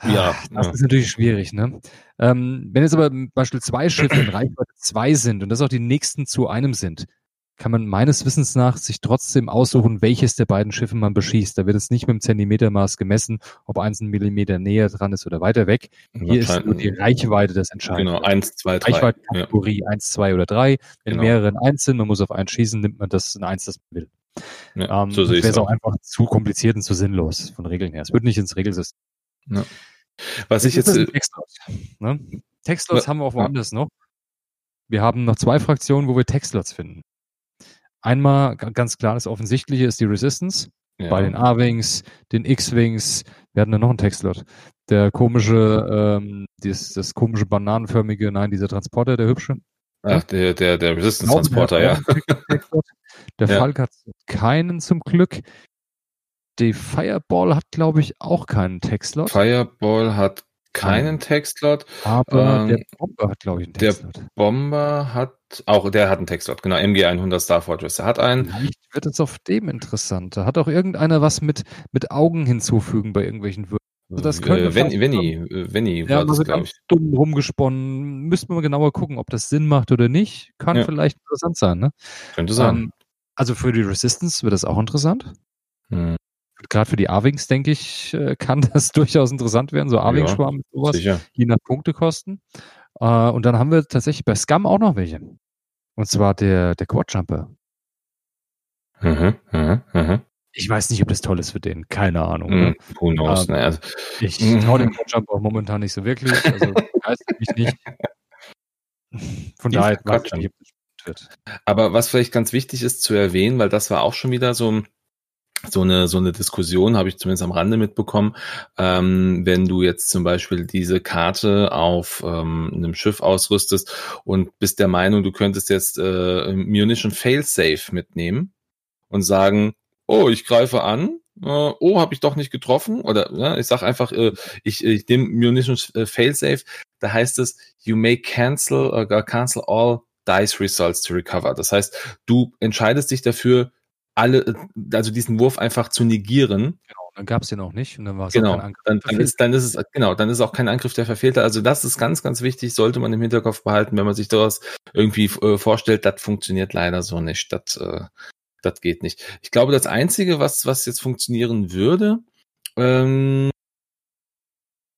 Ja, Das ja. ist natürlich schwierig, ne? Ähm, wenn jetzt aber zum Beispiel zwei Schiffe in Reichweite 2 sind und das auch die nächsten zu einem sind, kann man meines Wissens nach sich trotzdem aussuchen, welches der beiden Schiffe man beschießt. Da wird es nicht mit dem Zentimetermaß gemessen, ob eins einen Millimeter näher dran ist oder weiter weg. Hier ist nur die Reichweite das Entscheidende. Genau, eins, zwei, drei. Ja. Reichweitenkategorie 1, 2 oder 3. Wenn Genau. mehrere in 1 sind, man muss auf eins schießen, nimmt man das in 1, das man will. Ja, Ähm, so wäre es auch auch. einfach zu kompliziert und zu sinnlos von Regeln her. Es wird nicht ins Regelsystem. Was ich jetzt, äh, ein Textlot. Ne? Textlots Ja. haben wir auch woanders noch. Wir haben noch zwei Fraktionen, wo wir Textlots finden. Einmal ganz klar, das Offensichtliche ist die Resistance. ja, Bei den A-Wings, den X-Wings, wir hatten da noch einen Textlot. Der komische, ähm, das, das komische bananenförmige, nein, dieser Transporter, der hübsche. ach, der, der, der Resistance Glauben, Transporter, der ja. Der Ja. Falk hat keinen zum Glück. Die Fireball hat, glaube ich, auch keinen Textlot. Fireball hat keinen Textlot. aber ähm, der Bomber hat, glaube ich, einen der- Textlot. Bomber hat, auch der hat einen Textlot, genau, MG100 Star Fortress. Der hat einen, Vielleicht wird es auf dem interessanter. Hat auch irgendeiner was mit, mit Augen hinzufügen bei irgendwelchen Würfeln? Also das könnte äh, fast Venny, äh, Venny Ja, war das, glaube ich. dumm rumgesponnen. Müsste man mal genauer gucken, ob das Sinn macht oder nicht. Kann Ja. vielleicht interessant sein. Ne? Könnte sein. Ähm, also für die Resistance wird das auch interessant. Hm, Gerade für die A-Wings, denke ich, äh, kann das durchaus interessant werden. So A-Wing-Schwarm mit sowas, sicher. je nach Punktekosten. Äh, und dann haben wir tatsächlich bei Scum auch noch welche. Und zwar der, der Quad-Jumper. Mhm, mhm, mhm. Ich weiß nicht, ob das toll ist für den. Keine Ahnung. Ne? Who knows? Ähm, ne, also, Ich Mhm. traue dem Quad-Jumper auch momentan nicht so wirklich. Also begeistert mich nicht. Von daher weiß ich nicht, ob das wird. Aber was vielleicht ganz wichtig ist zu erwähnen, weil das war auch schon wieder so, ein- so eine, so eine Diskussion, habe ich zumindest am Rande mitbekommen, ähm, wenn du jetzt zum Beispiel diese Karte auf ähm, einem Schiff ausrüstest und bist der Meinung, du könntest jetzt äh, Munition Failsafe mitnehmen und sagen, oh, ich greife an, äh, oh, habe ich doch nicht getroffen oder ja, ich sag einfach, äh, ich, ich nehme Munition äh, Failsafe, da heißt es, you may cancel or cancel all dice results to recover. Das heißt, du entscheidest dich dafür, alle, also diesen Wurf einfach zu negieren. Genau, dann gab es den auch nicht und dann war es auch Genau. kein Angriff. Dann, dann ist, dann ist es, genau, dann ist auch kein Angriff der Verfehlte. Also das ist ganz, ganz wichtig, sollte man im Hinterkopf behalten, wenn man sich daraus irgendwie äh, vorstellt, das funktioniert leider so nicht. Das, äh, das geht nicht. Ich glaube, das Einzige, was, was jetzt funktionieren würde, ähm,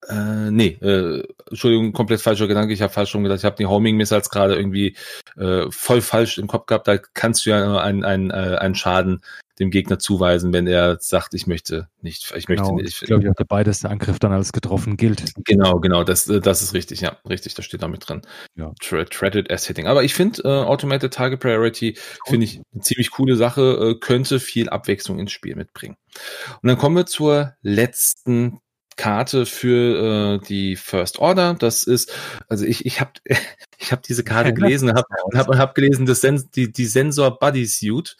Äh, nee, äh, Entschuldigung, komplett falscher Gedanke. Ich habe falsch schon gedacht. Ich habe die Homing Missiles gerade irgendwie äh, voll falsch im Kopf gehabt. Da kannst du ja nur einen, einen, äh, einen Schaden dem Gegner zuweisen, wenn er sagt, ich möchte nicht, ich möchte genau, nicht. Ich glaube, ich dabei, dass der Angriff dann als getroffen gilt. Genau, genau, das, äh, das ist richtig, ja, richtig, das steht da mit drin. Ja. Threaded as Hitting. Aber ich finde, äh, Automated Target Priority finde ich eine ziemlich coole Sache, äh, könnte viel Abwechslung ins Spiel mitbringen. Und dann kommen wir zur letzten Karte für äh, die First Order. Das ist, also ich, ich habe ich hab diese Karte gelesen und habe hab, hab gelesen, das Sen die, die Sensor Buddy Suit.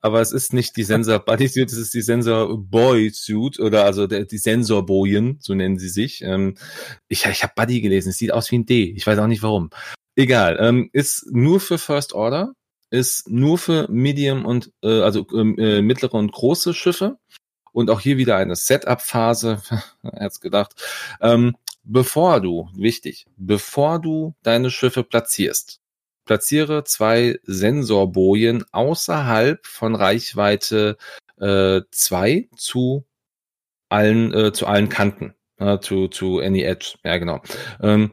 Aber es ist nicht die Sensor Buddy Suit, es ist die Sensor Boy Suit oder also der, die Sensor Bojen, so nennen sie sich. Ähm, ich ich habe Buddy gelesen, es sieht aus wie ein D. Ich weiß auch nicht warum. Egal, ähm, ist nur für First Order, ist nur für Medium und äh, also ähm, äh, mittlere und große Schiffe und auch hier wieder eine Setup-Phase, er hat's gedacht. Ähm, bevor du, wichtig, bevor du deine Schiffe platzierst, platziere zwei Sensorbojen außerhalb von Reichweite äh, zwei zu allen, äh, zu allen Kanten, äh, zu, zu any edge, ja genau. Ähm,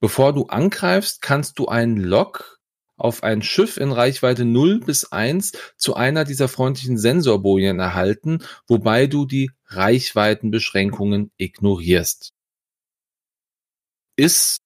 bevor du angreifst, kannst du einen Lock auf ein Schiff in Reichweite 0 bis 1 zu einer dieser freundlichen Sensorbojen erhalten, wobei du die Reichweitenbeschränkungen ignorierst. Ist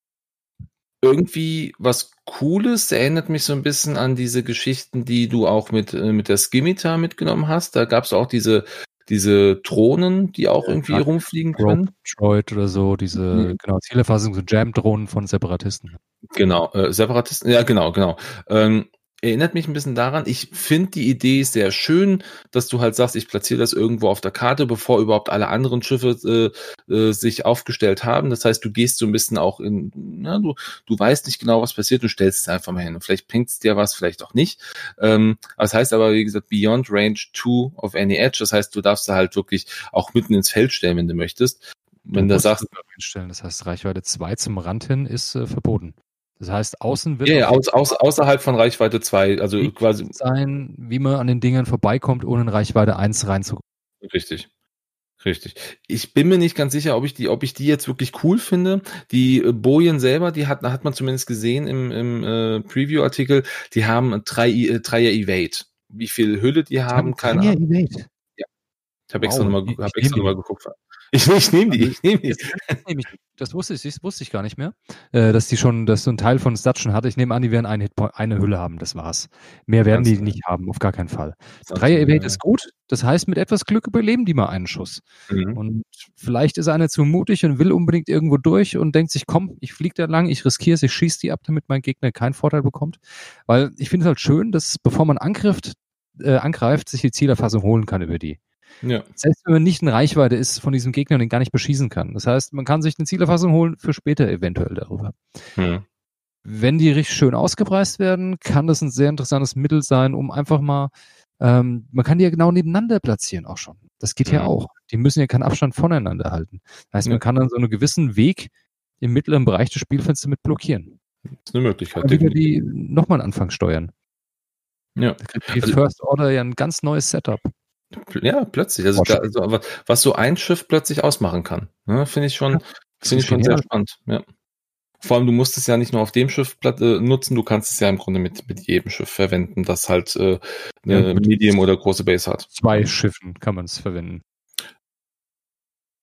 irgendwie was Cooles, erinnert mich so ein bisschen an diese Geschichten, die du auch mit, äh, mit der Skimitar mitgenommen hast. Da gab es auch diese diese Drohnen, die auch irgendwie ja, rumfliegen können. Droid oder so, diese mhm. genau Zielerfassung, so Jam-Drohnen von Separatisten. Genau, äh, Separatisten, ja genau, genau. Ähm, erinnert mich ein bisschen daran. Ich finde die Idee sehr schön, dass du halt sagst, ich platziere das irgendwo auf der Karte, bevor überhaupt alle anderen Schiffe äh, äh, sich aufgestellt haben. Das heißt, du gehst so ein bisschen auch in, na, du, du weißt nicht genau, was passiert, du stellst es einfach mal hin. Und vielleicht pinkt es dir was, vielleicht auch nicht. Ähm, das heißt aber, wie gesagt, beyond range 2 of any edge. Das heißt, du darfst da halt wirklich auch mitten ins Feld stellen, wenn du möchtest. Wenn du, du sagst, das heißt, Reichweite 2 zum Rand hin ist äh, verboten. Das heißt, außen wird. Ja, ja aus, aus, außerhalb von Reichweite 2, also quasi. Sein, wie man an den Dingern vorbeikommt, ohne in Reichweite 1 reinzukommen. Richtig. Richtig. Ich bin mir nicht ganz sicher, ob ich die, ob ich die jetzt wirklich cool finde. Die äh, Bojen selber, die hat, hat man zumindest gesehen im, im äh, Preview-Artikel, die haben drei, äh, Dreier Evade. Wie viel Hülle die haben, keine Ahnung. Evade. Ja. Ich habe wow. extra nochmal hab extra noch mal geguckt. Ich, ich nehme die, ich nehme die. Das, das wusste ich, das wusste ich gar nicht mehr, äh, dass die schon, dass so ein Teil von Stats schon hatte. Ich nehme an, die werden eine, eine Hülle haben, das war's. Mehr werden Ganz die nicht haben, auf gar keinen Fall. Dreier Evade ist gut, das heißt, mit etwas Glück überleben die mal einen Schuss. Mhm. Und vielleicht ist einer zu mutig und will unbedingt irgendwo durch und denkt sich, komm, ich fliege da lang, ich riskiere es, ich schieße die ab, damit mein Gegner keinen Vorteil bekommt. Weil ich finde es halt schön, dass bevor man angreift, äh, angreift, sich die Zielerfassung holen kann über die. Ja. Selbst wenn man nicht in Reichweite ist von diesem Gegner und den gar nicht beschießen kann. Das heißt, man kann sich eine Zielerfassung holen für später eventuell darüber. Hm. Wenn die richtig schön ausgepreist werden, kann das ein sehr interessantes Mittel sein, um einfach mal, ähm, man kann die ja genau nebeneinander platzieren auch schon. Das geht ja hm. auch. Die müssen ja keinen Abstand voneinander halten. Das heißt, ja. man kann dann so einen gewissen Weg im mittleren Bereich des Spielfensters mit blockieren. Das ist eine Möglichkeit. Und wieder die nochmal einen Anfang steuern. Ja. Da kriegt die also, First Order ja ein ganz neues Setup. Ja, plötzlich. Also, da, also, was so ein Schiff plötzlich ausmachen kann, ne, finde ich schon, ja, finde ich schon sehr spannend. Ja. Vor allem, du musst es ja nicht nur auf dem Schiff äh, nutzen, du kannst es ja im Grunde mit, mit jedem Schiff verwenden, das halt äh, eine ja, Medium oder große Base hat. Zwei Schiffen kann man es verwenden.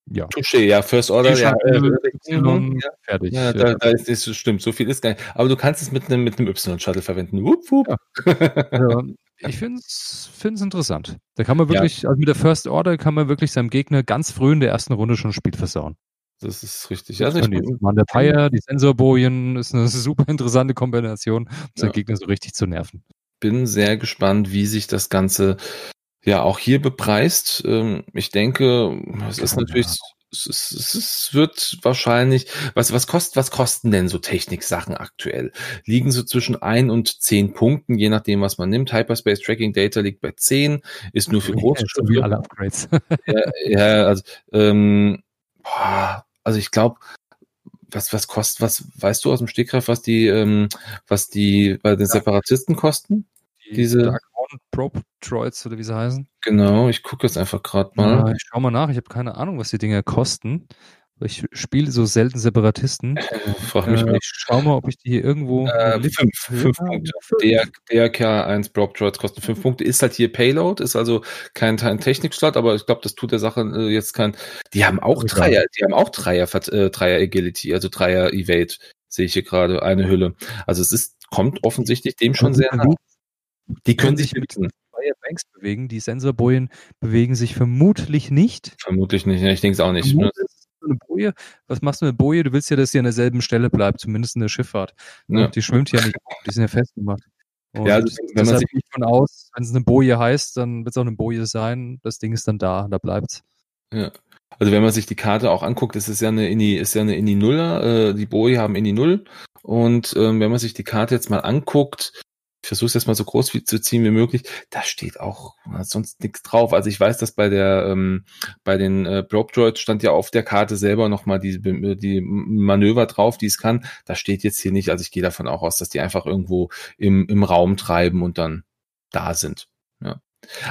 Ja. Touché, ja, First Order, ja, äh, mhm, ja, fertig. Ja, da, da ist, ist, stimmt, so viel ist gar nicht. Aber du kannst es mit einem mit einem Y-Shuttle verwenden. Wupp, wupp. Ja. ich finde es interessant. Da kann man wirklich, ja. also mit der First Order kann man wirklich seinem Gegner ganz früh in der ersten Runde schon ein Spiel versauen. Das ist richtig. Also ich Man, der Fire, die Sensorbojen ist eine super interessante Kombination, um ja. seinen Gegner so richtig zu nerven. Bin sehr gespannt, wie sich das Ganze ja auch hier bepreist. Ähm, ich denke, es ist natürlich es, es, es wird wahrscheinlich, was, was kostet, was kosten denn so Techniksachen aktuell? Liegen so zwischen ein und zehn Punkten, je nachdem, was man nimmt. Hyperspace Tracking Data liegt bei zehn, ist nur für große ja, wie alle Upgrades. ja, ja, also, ähm, boah, also ich glaube, was, was kostet, was weißt du aus dem Stegreif, was die, ähm, was die bei den Separatisten kosten? Die Diese Probe Droids oder wie sie heißen. Genau, ich gucke jetzt einfach gerade mal. Ja, ich schau mal nach, ich habe keine Ahnung, was die Dinger kosten. Ich spiele so selten Separatisten. Frag mich Äh, nicht. ich schau mal, ob ich die hier irgendwo. Äh, fünf, fünf Punkte. Der, der K1 Block Droids kosten fünf Punkte. Ist halt hier Payload, ist also kein, kein Technikslot, aber ich glaube, das tut der Sache äh, jetzt kein. Die haben auch Egal. Dreier, die haben auch Dreier, äh, Dreier Agility, also Dreier Evade, sehe ich hier gerade, eine Hülle. Also es ist, kommt offensichtlich dem schon sehr nah. Die können sich mit. Fire Banks bewegen. Die Sensorbojen bewegen sich vermutlich nicht. Vermutlich nicht. Ich denke es auch nicht. ne? Vermutlich eine Boje. Was machst du mit Boje? Du willst ja, dass sie an derselben Stelle bleibt, zumindest in der Schifffahrt. Ja. Die schwimmt ja nicht, die sind ja festgemacht. Und Ja, also wenn man sich- ich von aus, wenn es eine Boje heißt, dann wird es auch eine Boje sein. Das Ding ist dann da, da bleibt's. Ja. Also wenn man sich die Karte auch anguckt, ist es ja eine Inni, ist ja eine Inni Nuller, äh, die Boi haben Inni Null. Und ähm, wenn man sich die Karte jetzt mal anguckt, ich versuche es jetzt mal so groß wie, zu ziehen wie möglich, da steht auch sonst nichts drauf. Also ich weiß, dass bei der ähm, bei den äh, Probe Droids stand ja auf der Karte selber nochmal die, die Manöver drauf, die es kann. Das steht jetzt hier nicht. Also ich gehe davon auch aus, dass die einfach irgendwo im, im Raum treiben und dann da sind. Ja.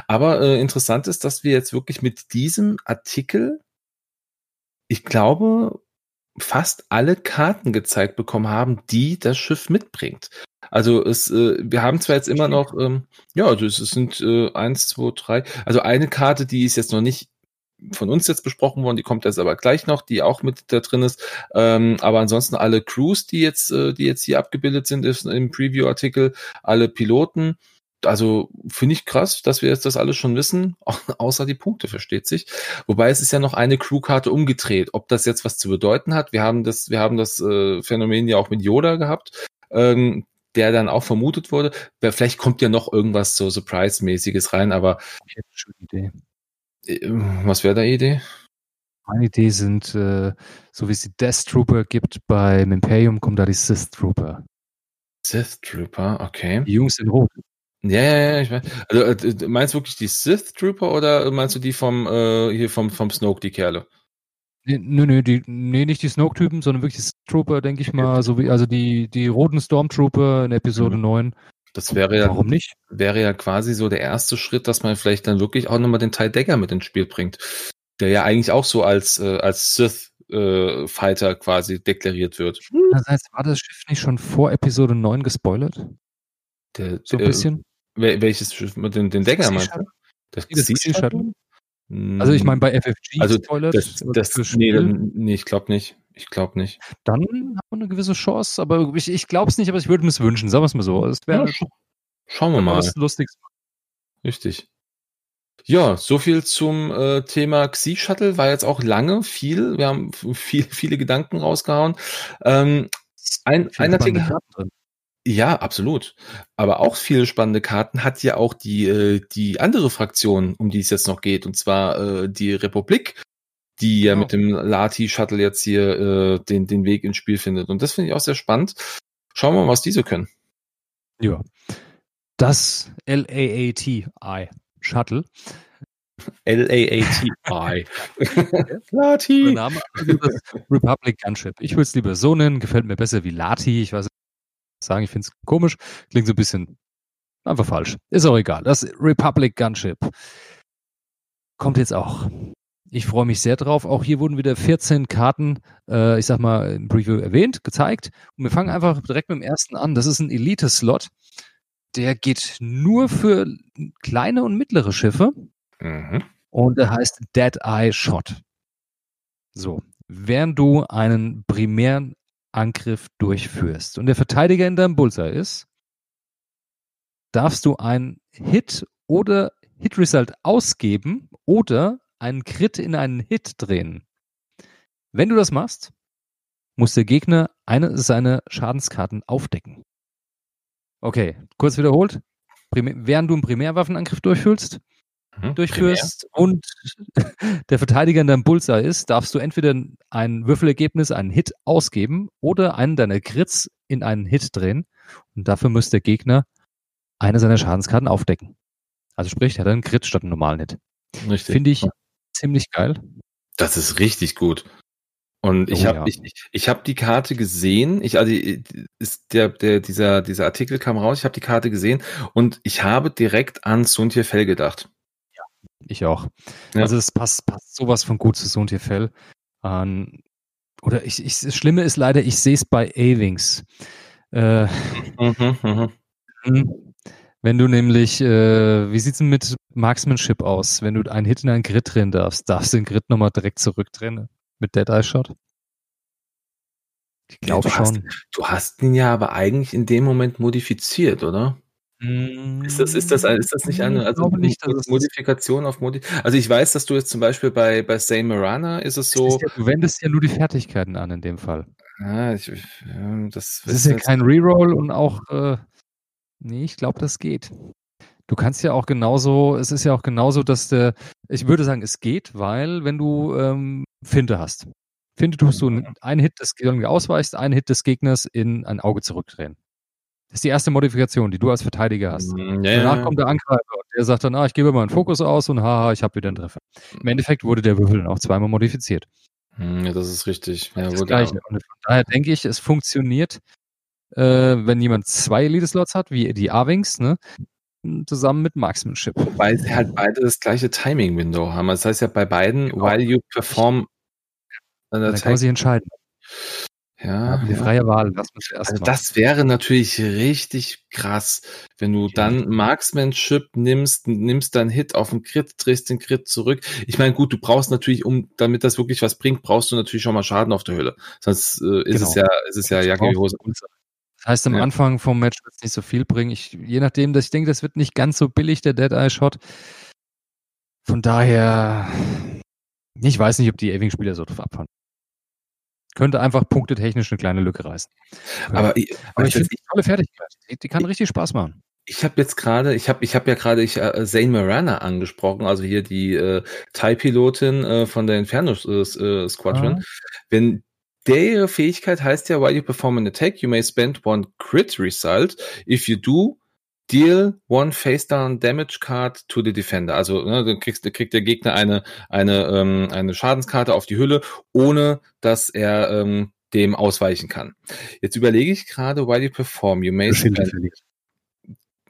Aber äh, interessant ist, dass wir jetzt wirklich mit diesem Artikel, ich glaube, fast alle Karten gezeigt bekommen haben, die das Schiff mitbringt. Also es, äh, wir haben zwar jetzt immer noch, ähm, ja, also es, sind äh, eins, zwei, drei, also eine Karte, die ist jetzt noch nicht von uns jetzt besprochen worden, die kommt jetzt aber gleich noch, die auch mit da drin ist. Ähm, aber ansonsten alle Crews, die jetzt, äh, die jetzt hier abgebildet sind ist im Preview-Artikel, alle Piloten. Also finde ich krass, dass wir jetzt das alles schon wissen, außer die Punkte, versteht sich. Wobei es ist ja noch eine Crewkarte umgedreht. Ob das jetzt was zu bedeuten hat, wir haben das, wir haben das äh, Phänomen ja auch mit Yoda gehabt, ähm, der dann auch vermutet wurde. Vielleicht kommt ja noch irgendwas so Surprise-mäßiges rein, aber Ich hätte schon eine Idee. äh, was wäre da Idee? Meine Idee sind, äh, so wie es die Death Trooper gibt beim Imperium, kommen da die Sith Trooper. Sith Trooper, okay. Die Jungs in Rot. Ja, ja, ja, ich weiß. Also, äh, meinst du wirklich die Sith Trooper oder meinst du die vom, äh, hier vom, vom Snoke, die Kerle? Nee, nö, nö, die, nee, nicht die Snoke-Typen, sondern wirklich die Sith Trooper, denke ich mal, so wie, also die, die roten Stormtrooper in Episode Mhm. 9. Das wäre ja, Warum nicht? wäre ja quasi so der erste Schritt, dass man vielleicht dann wirklich auch nochmal den Ty Dagger mit ins Spiel bringt. Der ja eigentlich auch so als, äh, als Sith äh, Fighter quasi deklariert wird. Das heißt, war das Schiff nicht schon vor Episode 9 gespoilert? Der, So ein äh, bisschen? Wel- welches Schiff mit den, Sea meinst du? Das, das Sea Shuttle? Also ich meine bei FFG also gespoilert. das, das, fürs nee, nee, ich glaube nicht. Ich glaube nicht. dann hat man eine gewisse Chance, aber ich, ich glaube es nicht, aber ich würde mir es wünschen, sagen wir es mal so. Es wäre Ja, scha schauen wir mal. was Lustiges. Richtig. Ja, so viel zum äh, Thema Xi Shuttle. War jetzt auch lange viel. Wir haben viel, viele Gedanken rausgehauen. Ähm, ein, ein Artikel. Ja, absolut. Aber auch viele spannende Karten hat ja auch die, äh, die andere Fraktion, um die es jetzt noch geht, und zwar äh, die Republik, die ja Genau. mit dem Lati Shuttle jetzt hier äh, den, den Weg ins Spiel findet. Und das finde ich auch sehr spannend. Schauen wir mal, was diese können. Ja. Das LAATI Shuttle. L-A-A-T-I. Der Lati. Name also das Republic Gunship. Ich würde es lieber so nennen, gefällt mir besser wie Lati. Ich weiß nicht, sagen, ich finde es komisch. Klingt so ein bisschen einfach falsch. Ist auch egal. Das Republic Gunship kommt jetzt auch. Ich freue mich sehr drauf. Auch hier wurden wieder 14 Karten, äh, ich sag mal, im Preview erwähnt, gezeigt. Und wir fangen einfach direkt mit dem ersten an. Das ist ein Elite-Slot. Der geht nur für kleine und mittlere Schiffe. Mhm. Und er heißt Dead Eye Shot. So, während du einen primären Angriff durchführst und der Verteidiger in deinem Bullseye ist, darfst du einen Hit oder Hit Result ausgeben oder einen Crit in einen Hit drehen. Wenn du das machst, muss der Gegner eine seiner Schadenskarten aufdecken. Okay, kurz wiederholt. Primär, während du einen Primärwaffenangriff durchführst, Mhm. durchführst und der Verteidiger in deinem Bullseye ist, darfst du entweder ein Würfelergebnis, einen Hit ausgeben oder einen deiner Crits in einen Hit drehen. Und dafür muss der Gegner eine seiner Schadenskarten aufdecken. Also sprich, er hat einen Crit statt einen normalen Hit. Primär. Richtig. Finde ich ziemlich geil. Das ist richtig gut. Und ich Oh, habe ja. ich, ich, ich hab die Karte gesehen. Ich also ist der der dieser dieser Artikel kam raus. Ich habe die Karte gesehen und ich habe direkt an Suntier Fell gedacht. Ich auch. Ja. Also es passt, passt sowas von gut zu Sontierfell. Ähm, oder ich, ich, das Schlimme ist leider, ich sehe es bei A-Wings. Äh, mhm, mhm. Hm. Wenn du nämlich, äh, wie sieht's denn mit Marksmanship aus? Wenn du einen Hit in einen Grid drehen darfst, darfst du den Grid nochmal direkt zurückdrehen mit Dead Eye Shot? Ich glaube ja, schon. Hast, du hast ihn ja aber eigentlich in dem Moment modifiziert, oder? Ist das, ist das, ist das nicht eine also nicht, Modifikation auf Modi Also ich weiß, dass du jetzt zum Beispiel bei, bei Say Marana ist es so. Ja, du wendest ja nur die Fertigkeiten an in dem Fall. Ah, ich, das, das ist ja kein Reroll und auch äh, Nee, ich glaube, das geht. Du kannst ja auch genauso, es ist ja auch genauso, dass der, ich würde sagen, es geht, weil wenn du ähm, Finte hast. Finte tust du einen Hit des irgendwie ausweichst, einen Hit des Gegners in ein Auge zurückdrehen. Das ist die erste Modifikation, die du als Verteidiger hast. Mm, ja, Danach kommt der Angreifer und der sagt dann, ah, ich gebe mal einen Fokus aus und haha, ich habe wieder einen Treffer. Im Endeffekt wurde der Würfel dann auch zweimal modifiziert. Hm, ja, das ist richtig. Ja, das Gleiche. Und von daher denke ich, es funktioniert äh, wenn jemand zwei Elite-Slots hat, wie die A-Wings, ne? zusammen mit Marksmanship. Weil sie halt beide das gleiche Timing-Window haben. Das heißt ja bei beiden, genau. while you perform an Dann kann man sich entscheiden. Ja, die ja. freie Wahl, uns erst also Das wäre natürlich richtig krass, wenn du dann Marksmanship nimmst, nimmst dann Hit auf den Crit, drehst den Crit zurück. Ich meine, gut, du brauchst natürlich, um, damit das wirklich was bringt, brauchst du natürlich schon mal Schaden auf der Hülle. Sonst äh, ist genau. es ja, ist es ja Jacke wie Hose. Das heißt, am ja. Anfang vom Match wird es nicht so viel bringen. Ich, je nachdem, dass ich denke, das wird nicht ganz so billig, der Dead Eye Shot. Von daher, ich weiß nicht, ob die Aving-Spieler so drauf abfahren. Könnte einfach punktetechnisch eine kleine Lücke reißen. Aber, ich, aber ich finde die tolle Fertigkeit. Die, die kann ich, richtig Spaß machen. Ich habe jetzt gerade, ich habe ich hab ja gerade ich, äh, Zane Marana angesprochen, also hier die äh, Thai-Pilotin äh, von der Inferno äh, äh Squadron. Ah. Wenn der ihre Fähigkeit heißt ja, while you perform an attack, you may spend one crit result. If you do, deal one face down damage card to the defender. Also ne, dann kriegst, kriegt der Gegner eine, eine, ähm, eine Schadenskarte auf die Hülle, ohne dass er ähm, dem ausweichen kann. Jetzt überlege ich gerade, while you perform, you may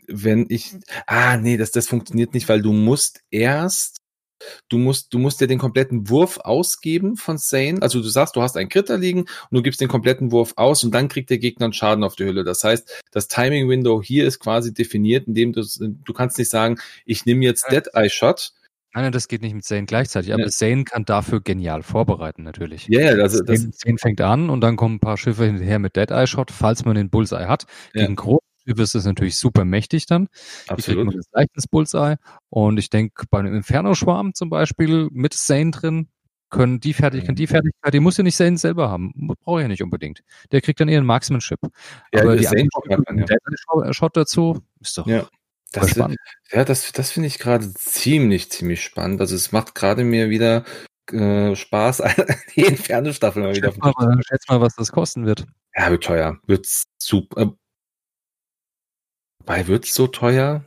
wenn ich, ah, nee, das, das funktioniert nicht, weil du musst erst Du musst, du musst dir den kompletten Wurf ausgeben von Sane. Also du sagst, du hast einen Kritter liegen und du gibst den kompletten Wurf aus und dann kriegt der Gegner einen Schaden auf die Hülle. Das heißt, das Timing Window hier ist quasi definiert, indem du, du kannst nicht sagen, ich nehme jetzt Dead Eye Shot. Nein, das geht nicht mit Zane gleichzeitig, aber ja. Zane kann dafür genial vorbereiten, natürlich. Ja, yeah, also das, Zane fängt an und dann kommen ein paar Schiffe hinterher mit Dead Eye Shot, falls man den Bullseye hat. Gegen ja. große Typ ist natürlich super mächtig dann. Absolut. Die das leichtes Bullseye. Und ich denke, bei einem Inferno-Schwarm zum Beispiel mit Sane drin, können die Fertigkeit, mhm. die Fertigkeit, die muss ja nicht Sane selber haben. Brauche ich ja nicht unbedingt. Der kriegt dann eher einen Marksmanship. Ja, Aber die Sane ja. Shot dazu ist doch ja. Das, spannend. Ja, das, das finde ich gerade ziemlich, ziemlich spannend. Also es macht gerade mir wieder äh, Spaß, die Inferno-Staffel mal wieder. Schätz mal, schätz mal, was das kosten wird. Ja, wird teuer. Wird super. Bei wird es so teuer?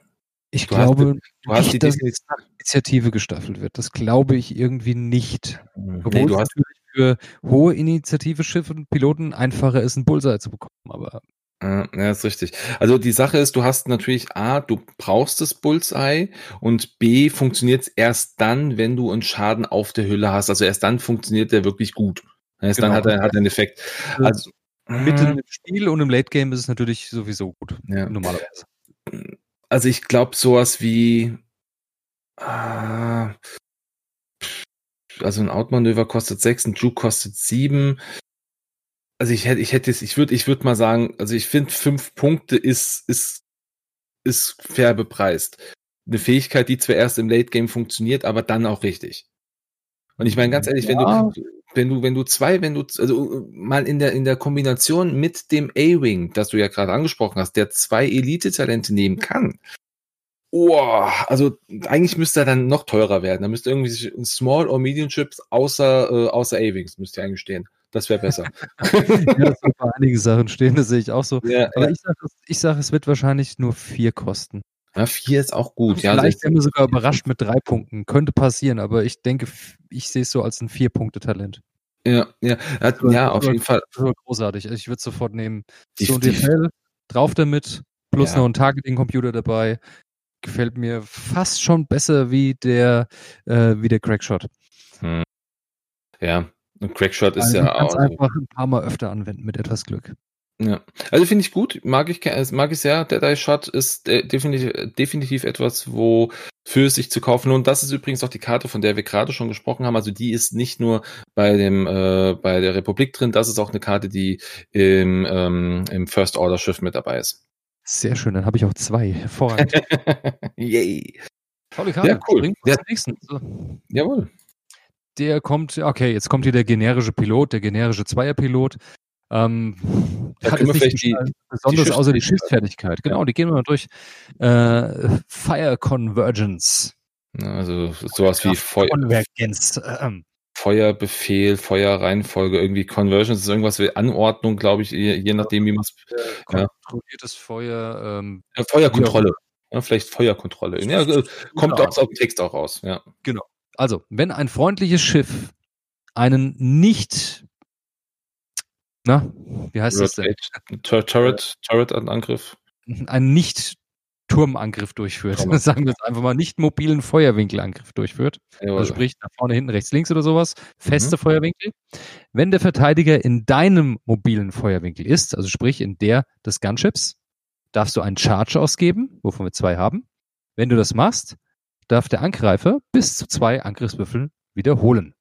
Ich du glaube, hast, du hast nicht, dass nach Initiative gestaffelt wird. Das glaube ich irgendwie nicht. Hm, Obwohl nee, du hast für hohe Initiative-Schiffe und Piloten einfacher ist, einen Bullseye zu bekommen. Aber ja, ist richtig. Also die Sache ist, du hast natürlich A, du brauchst das Bullseye und B, funktioniert es erst dann, wenn du einen Schaden auf der Hülle hast. Also erst dann funktioniert der wirklich gut. Erst genau. dann hat er, hat er einen Effekt. Also, Mitten im Spiel und im Late Game ist es natürlich sowieso gut. Ja. Normalerweise. Also ich glaube sowas wie äh, also ein Outmanöver kostet 6, ein Juke kostet 7. Also ich hätte, ich hätte es, ich würde, ich würde mal sagen, also ich finde, fünf Punkte ist, ist, ist fair bepreist. Eine Fähigkeit, die zwar erst im Late Game funktioniert, aber dann auch richtig. Und ich meine ganz ehrlich, ja. wenn du, wenn du, wenn du zwei, wenn du, also mal in der, in der Kombination mit dem A-Wing, das du ja gerade angesprochen hast, der zwei Elite-Talente nehmen kann. Oh, also eigentlich müsste er dann noch teurer werden. Da müsste irgendwie Small or Medium Chips außer, äh, außer A-Wings müsste eigentlich stehen. Das wäre besser. ja, das sind einige Sachen stehen, das sehe ich auch so. Ja, Aber ja. ich sage, sag, es wird wahrscheinlich nur vier kosten. Ja, vier ist auch gut. Ja, Vielleicht werden wir sogar überrascht mit drei Punkten. Könnte passieren, aber ich denke, ich sehe es so als ein Vier-Punkte-Talent. Ja, ja, ja, ja auf jeden Fall. Großartig. Also ich würde sofort nehmen. So die, DFL, drauf damit, plus ja. noch ein Targeting-Computer dabei. Gefällt mir fast schon besser wie der, äh, wie der Crackshot. Hm. Ja, Und Crackshot ist also ja auch. einfach ein paar Mal öfter anwenden mit etwas Glück. Ja, also finde ich gut, mag ich, mag ich sehr. Dead Eye Shot ist definitiv, definitiv etwas, wo für sich zu kaufen lohnt. Das ist übrigens auch die Karte, von der wir gerade schon gesprochen haben. Also die ist nicht nur bei dem äh, bei der Republik drin, das ist auch eine Karte, die im, ähm, im First Order Schiff mit dabei ist. Sehr schön, dann habe ich auch zwei. Hervorragend. Yay. Tolle Karte. Ja, cool. Der, nächsten. So. Jawohl. Der kommt, okay, jetzt kommt hier der generische Pilot, der generische Zweierpilot. Ähm, da hat jetzt nicht die, besonders die außer die Schiffsfertigkeit. Genau, die gehen wir mal durch. Äh, Fire Convergence. Also sowas wie Feuer. Konvergenz. Ähm. Feuerbefehl, Feuerreihenfolge, irgendwie Convergence ist irgendwas wie Anordnung, glaube ich, je, je nachdem, wie man es. Kontrolliertes ja. Feuer. Ähm, ja, Feuerkontrolle. Ja, vielleicht Feuerkontrolle. Ja, äh, kommt aus dem Text auch raus. Ja. Genau. Also, wenn ein freundliches Schiff einen nicht na, wie heißt das denn? Turret, Turret-Angriff. Ein Nicht-Turmangriff durchführt. Turm. Sagen wir jetzt einfach mal nicht mobilen Feuerwinkelangriff durchführt. Jawohl. Also sprich nach vorne, hinten, rechts, links oder sowas. Feste mhm. Feuerwinkel. Wenn der Verteidiger in deinem mobilen Feuerwinkel ist, also sprich in der des Gunships, darfst du einen Charge ausgeben, wovon wir zwei haben. Wenn du das machst, darf der Angreifer bis zu zwei Angriffswürfeln wiederholen.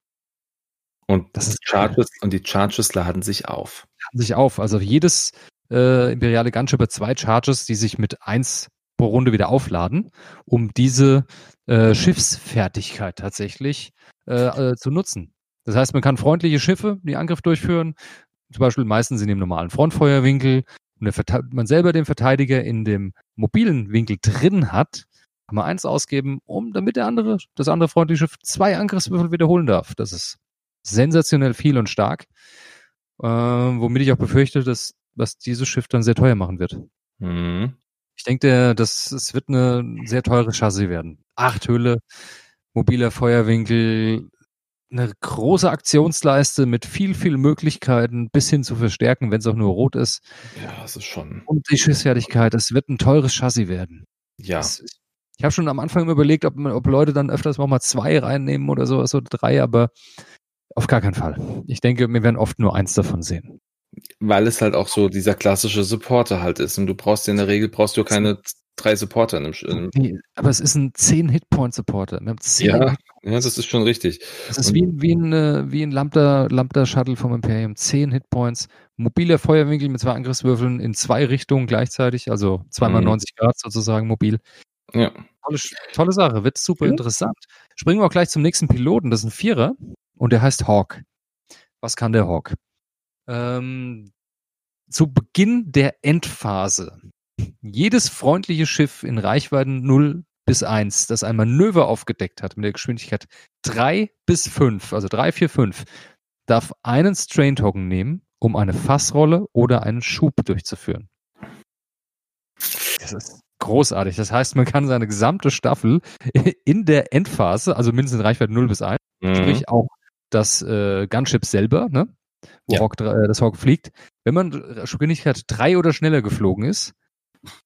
Und das ist Charges und die Charges laden sich auf. Laden sich auf. Also jedes äh, imperiale Gunship hat zwei Charges, die sich mit eins pro Runde wieder aufladen, um diese äh, Schiffsfertigkeit tatsächlich äh, äh, zu nutzen. Das heißt, man kann freundliche Schiffe, die Angriff durchführen, zum Beispiel meistens in dem normalen Frontfeuerwinkel, und man selber den Verteidiger in dem mobilen Winkel drin hat, kann man eins ausgeben, um damit der andere, das andere freundliche Schiff zwei Angriffswürfel wiederholen darf. Das ist sensationell viel und stark, äh, womit ich auch befürchte, dass was dieses Schiff dann sehr teuer machen wird. Mhm. Ich denke, dass es wird eine sehr teure Chassis werden. Acht Hülle, mobiler Feuerwinkel, eine große Aktionsleiste mit viel, viel Möglichkeiten bis hin zu verstärken, wenn es auch nur rot ist. Ja, das ist schon. Und die Schiffsfertigkeit, es wird ein teures Chassis werden. Ja. Das, ich habe schon am Anfang überlegt, ob, ob Leute dann öfters mal zwei reinnehmen oder sowas oder drei, aber auf gar keinen Fall. Ich denke, wir werden oft nur eins davon sehen. Weil es halt auch so dieser klassische Supporter halt ist. Und du brauchst in der Regel brauchst du keine drei Supporter in einem, nee, aber es ist ein 10 Hitpoint Supporter. Wir haben 10 ja, ja, das ist schon richtig. Das ist wie, wie ein, äh, wie ein Lambda, Lambda Shuttle vom Imperium. 10 Hitpoints, mobiler Feuerwinkel mit zwei Angriffswürfeln in zwei Richtungen gleichzeitig, also zweimal mhm. 90 Grad sozusagen mobil. Ja. Tolle, tolle Sache, wird super ja. interessant. Springen wir auch gleich zum nächsten Piloten, das ist ein Vierer und der heißt Hawk. Was kann der Hawk? Ähm, zu Beginn der Endphase. Jedes freundliche Schiff in Reichweiten 0 bis 1, das ein Manöver aufgedeckt hat mit der Geschwindigkeit 3 bis 5, also 3, 4, 5, darf einen Strain Token nehmen, um eine Fassrolle oder einen Schub durchzuführen. Das ist großartig. Das heißt, man kann seine gesamte Staffel in der Endphase, also mindestens in Reichweite 0 bis 1, mhm. sprich auch das äh, Gunship selber, ne? wo ja. Hawk, äh, das Hawk fliegt, wenn man Geschwindigkeit drei oder schneller geflogen ist,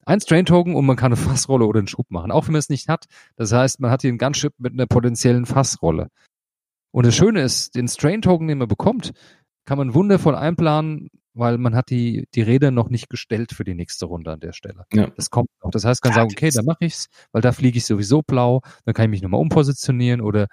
ein Strain-Token und man kann eine Fassrolle oder einen Schub machen, auch wenn man es nicht hat. Das heißt, man hat hier ein Gunship mit einer potenziellen Fassrolle. Und das Schöne ist, den Strain-Token, den man bekommt, kann man wundervoll einplanen, weil man hat die, die Räder noch nicht gestellt für die nächste Runde an der Stelle. Ja. Das kommt noch. Das heißt, man kann sagen, okay, dann mache ich's, weil da fliege ich sowieso blau, dann kann ich mich nochmal umpositionieren oder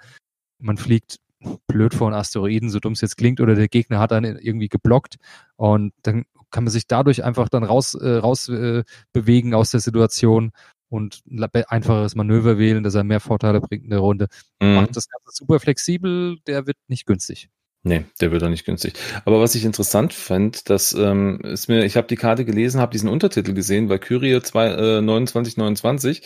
man fliegt blöd vor einen Asteroiden, so dumm es jetzt klingt, oder der Gegner hat einen irgendwie geblockt und dann kann man sich dadurch einfach dann raus, äh, raus äh, bewegen aus der Situation und ein einfaches Manöver wählen, dass er mehr Vorteile bringt in der Runde. Mhm. Macht das Ganze super flexibel, der wird nicht günstig. Nee, der wird auch nicht günstig. Aber was ich interessant fand, dass ähm, ist mir, ich habe die Karte gelesen, habe diesen Untertitel gesehen, bei Kyrie äh, 2929.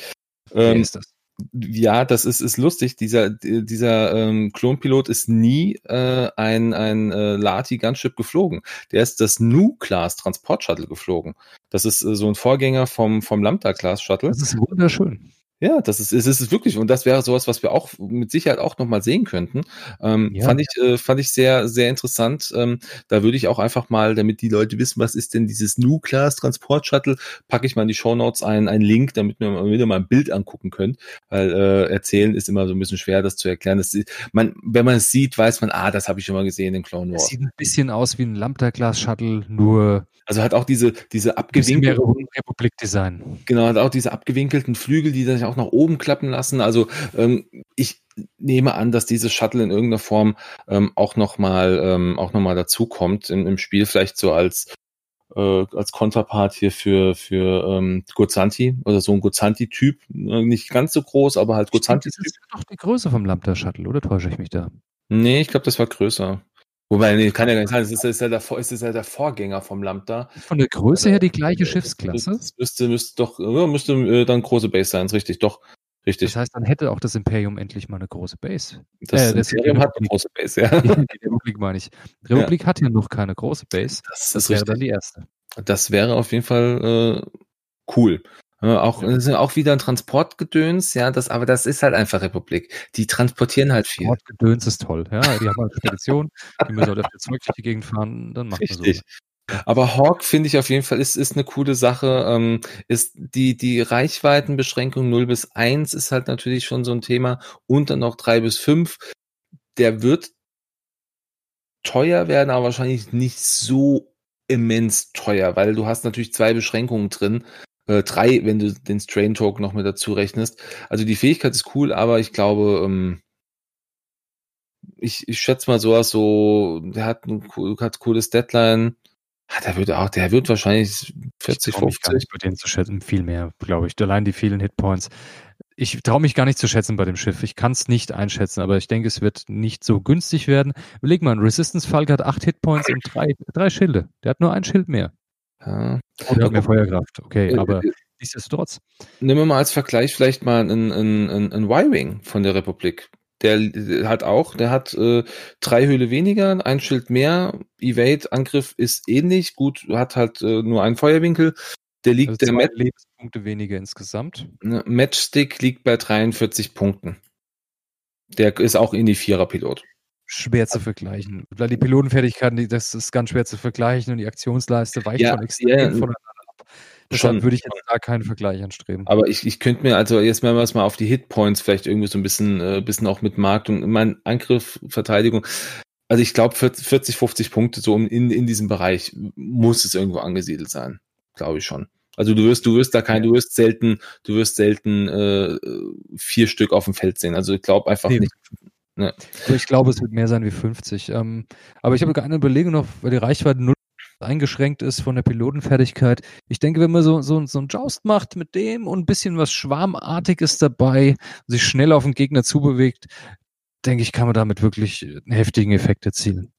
Ähm, ist das? Ja, das ist, ist lustig. Dieser, dieser ähm, Klonpilot ist nie äh, ein, ein äh, Lati Gunship geflogen. Der ist das Nu-Class Transport Shuttle geflogen. Das ist äh, so ein Vorgänger vom, vom Lambda-Class Shuttle. Das ist wunderschön. Ja, das ist, es ist wirklich, und das wäre sowas, was wir auch mit Sicherheit auch nochmal sehen könnten. Ähm, ja. Fand ich, äh, fand ich sehr, sehr interessant. Ähm, da würde ich auch einfach mal, damit die Leute wissen, was ist denn dieses New Class Transport Shuttle, packe ich mal in die Show Notes einen, einen Link, damit wir wieder mal ein Bild angucken können. Weil äh, erzählen ist immer so ein bisschen schwer, das zu erklären. Das, man, wenn man es sieht, weiß man, ah, das habe ich schon mal gesehen in Clone Wars. Das sieht ein bisschen aus wie ein Lambda Class Shuttle, nur also hat auch diese, diese abgewinkelten Republik-Design. Genau, hat auch diese abgewinkelten Flügel, die sich auch nach oben klappen lassen. Also ähm, ich nehme an, dass dieses Shuttle in irgendeiner Form ähm, auch nochmal ähm, auch noch mal dazukommt im, im Spiel, vielleicht so als äh, als Konterpart hier für für ähm, Gozanti oder so ein Gozanti-Typ, äh, nicht ganz so groß, aber halt Gozanti-Typ. Das ist doch die Größe vom Lambda Shuttle, oder täusche ich mich da? Nee, ich glaube, das war größer. Wobei, nee, kann ja gar nicht sein. Es ist, ist, ja der, ist ja der Vorgänger vom Lambda. Von der Größe her die gleiche Schiffsklasse? Das müsste, müsste doch, müsste äh, dann große Base sein, richtig, doch. Richtig. Das heißt, dann hätte auch das Imperium endlich mal eine große Base. Das, äh, das Imperium hat eine große Base, ja. Die, die Republik meine ich. Die Republik ja. hat ja noch keine große Base. Das, das wäre richtig. dann die erste. Das wäre auf jeden Fall äh, cool. Auch, das ist auch wieder ein Transportgedöns, ja, das, aber das ist halt einfach Republik. Die transportieren halt viel. Transportgedöns ist toll, ja. Die haben halt Spedition, die müssen halt auf der Zeug durch die Gegend fahren, dann macht man so. Aber Hawk finde ich auf jeden Fall ist, ist eine coole Sache. Ähm, ist die, die Reichweitenbeschränkung 0 bis 1 ist halt natürlich schon so ein Thema und dann noch 3 bis 5. Der wird teuer werden, aber wahrscheinlich nicht so immens teuer, weil du hast natürlich zwei Beschränkungen drin. Äh, drei, wenn du den Strain Talk noch mit dazu rechnest. Also die Fähigkeit ist cool, aber ich glaube, ähm, ich, ich schätze mal sowas so, der hat ein hat cooles Deadline. Ah, der wird auch, der wird wahrscheinlich 40, ich 50. Gar nicht bei denen zu schätzen, viel mehr, glaube ich. Allein die vielen Hitpoints. Ich traue mich gar nicht zu schätzen bei dem Schiff. Ich kann es nicht einschätzen, aber ich denke, es wird nicht so günstig werden. Überleg mal, ein Resistance Falk hat acht Hitpoints und drei, drei Schilde. Der hat nur ein Schild mehr. Ja. Oder mehr Feuerkraft, okay, äh, aber äh, nichtsdestotrotz. Nehmen wir mal als Vergleich vielleicht mal einen, einen, einen Y-Wing von der Republik. Der, der hat auch, der hat äh, drei Höhle weniger, ein Schild mehr, Evade, Angriff ist ähnlich, gut, hat halt äh, nur einen Feuerwinkel. Der liegt also der Mat Lebenspunkte weniger insgesamt. Ne, Matchstick liegt bei 43 Punkten. Der ist auch in die Vierer-Pilot schwer zu vergleichen. Weil die Pilotenfertigkeiten, das ist ganz schwer zu vergleichen und die Aktionsleiste weicht ja, schon extrem ja, voneinander ab. Deshalb schon, würde ich jetzt da keinen Vergleich anstreben. Aber ich, ich könnte mir, also jetzt wir es mal auf die Hitpoints vielleicht irgendwie so ein bisschen, äh, bisschen auch mit Markt und mein Angriff, Verteidigung. Also ich glaube 40, 50 Punkte so in, in diesem Bereich muss es irgendwo angesiedelt sein. Glaube ich schon. Also du wirst, du wirst da kein, du wirst selten, du wirst selten äh, vier Stück auf dem Feld sehen. Also ich glaube einfach nee, nicht. Ne. Ich glaube, es wird mehr sein wie 50. Ähm, aber ich habe eine Überlegung noch, weil die Reichweite null eingeschränkt ist von der Pilotenfertigkeit. Ich denke, wenn man so, so, so einen Joust macht mit dem und ein bisschen was Schwarmartiges dabei, sich schnell auf den Gegner zubewegt, denke ich, kann man damit wirklich einen heftigen Effekt erzielen.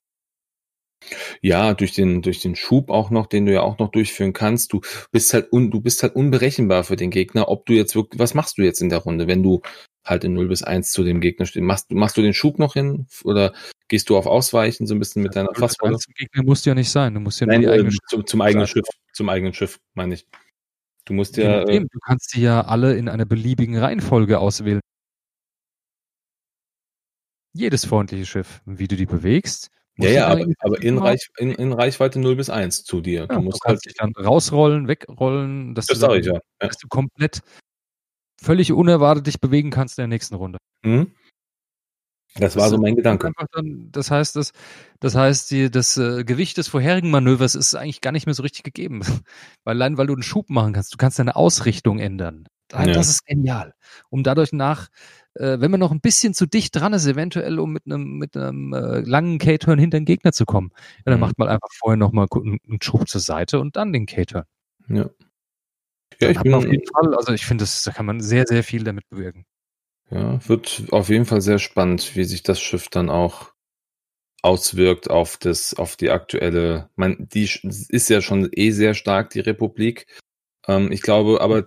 Ja, durch den, durch den Schub auch noch, den du ja auch noch durchführen kannst. Du bist halt un, du bist halt unberechenbar für den Gegner, ob du jetzt wirklich, was machst du jetzt in der Runde, wenn du halt in 0 bis 1 zu dem Gegner stehen. Machst, machst du den Schub noch hin oder gehst du auf Ausweichen so ein bisschen mit deiner Fassrolle? Zum Gegner musst du ja nicht sein. Du musst ja Nein, nur die eigene zum, zum eigenen Schiff. Zum eigenen Schiff, meine ich. Du musst ja. Äh, du kannst die ja alle in einer beliebigen Reihenfolge auswählen. Jedes freundliche Schiff, wie du die bewegst. Ja, ja, aber, aber in, Reich, in, in, Reichweite 0 bis 1 zu dir. Ja, du musst du halt dich dann rausrollen, wegrollen, dass, das du, dann, ich, ja. dass du komplett völlig unerwartet dich bewegen kannst in der nächsten Runde. Mhm. Das, das war so mein Gedanke. Dann, das heißt, das, das heißt, die, das äh, Gewicht des vorherigen Manövers ist eigentlich gar nicht mehr so richtig gegeben. weil allein, weil du einen Schub machen kannst, du kannst deine Ausrichtung ändern. Das ja. ist genial. Um dadurch nach, äh, wenn man noch ein bisschen zu dicht dran ist, eventuell um mit einem, mit einem äh, langen K-Turn hinter den Gegner zu kommen, ja, dann mhm. macht man einfach vorher nochmal einen, einen Schub zur Seite und dann den K-Turn. Ja. Ja, ich bin auf jeden Fall, also ich finde, da kann man sehr, sehr viel damit bewirken. Ja, wird auf jeden Fall sehr spannend, wie sich das Schiff dann auch auswirkt auf das, auf die aktuelle, man, die ist ja schon eh sehr stark, die Republik. Ähm, ich glaube, aber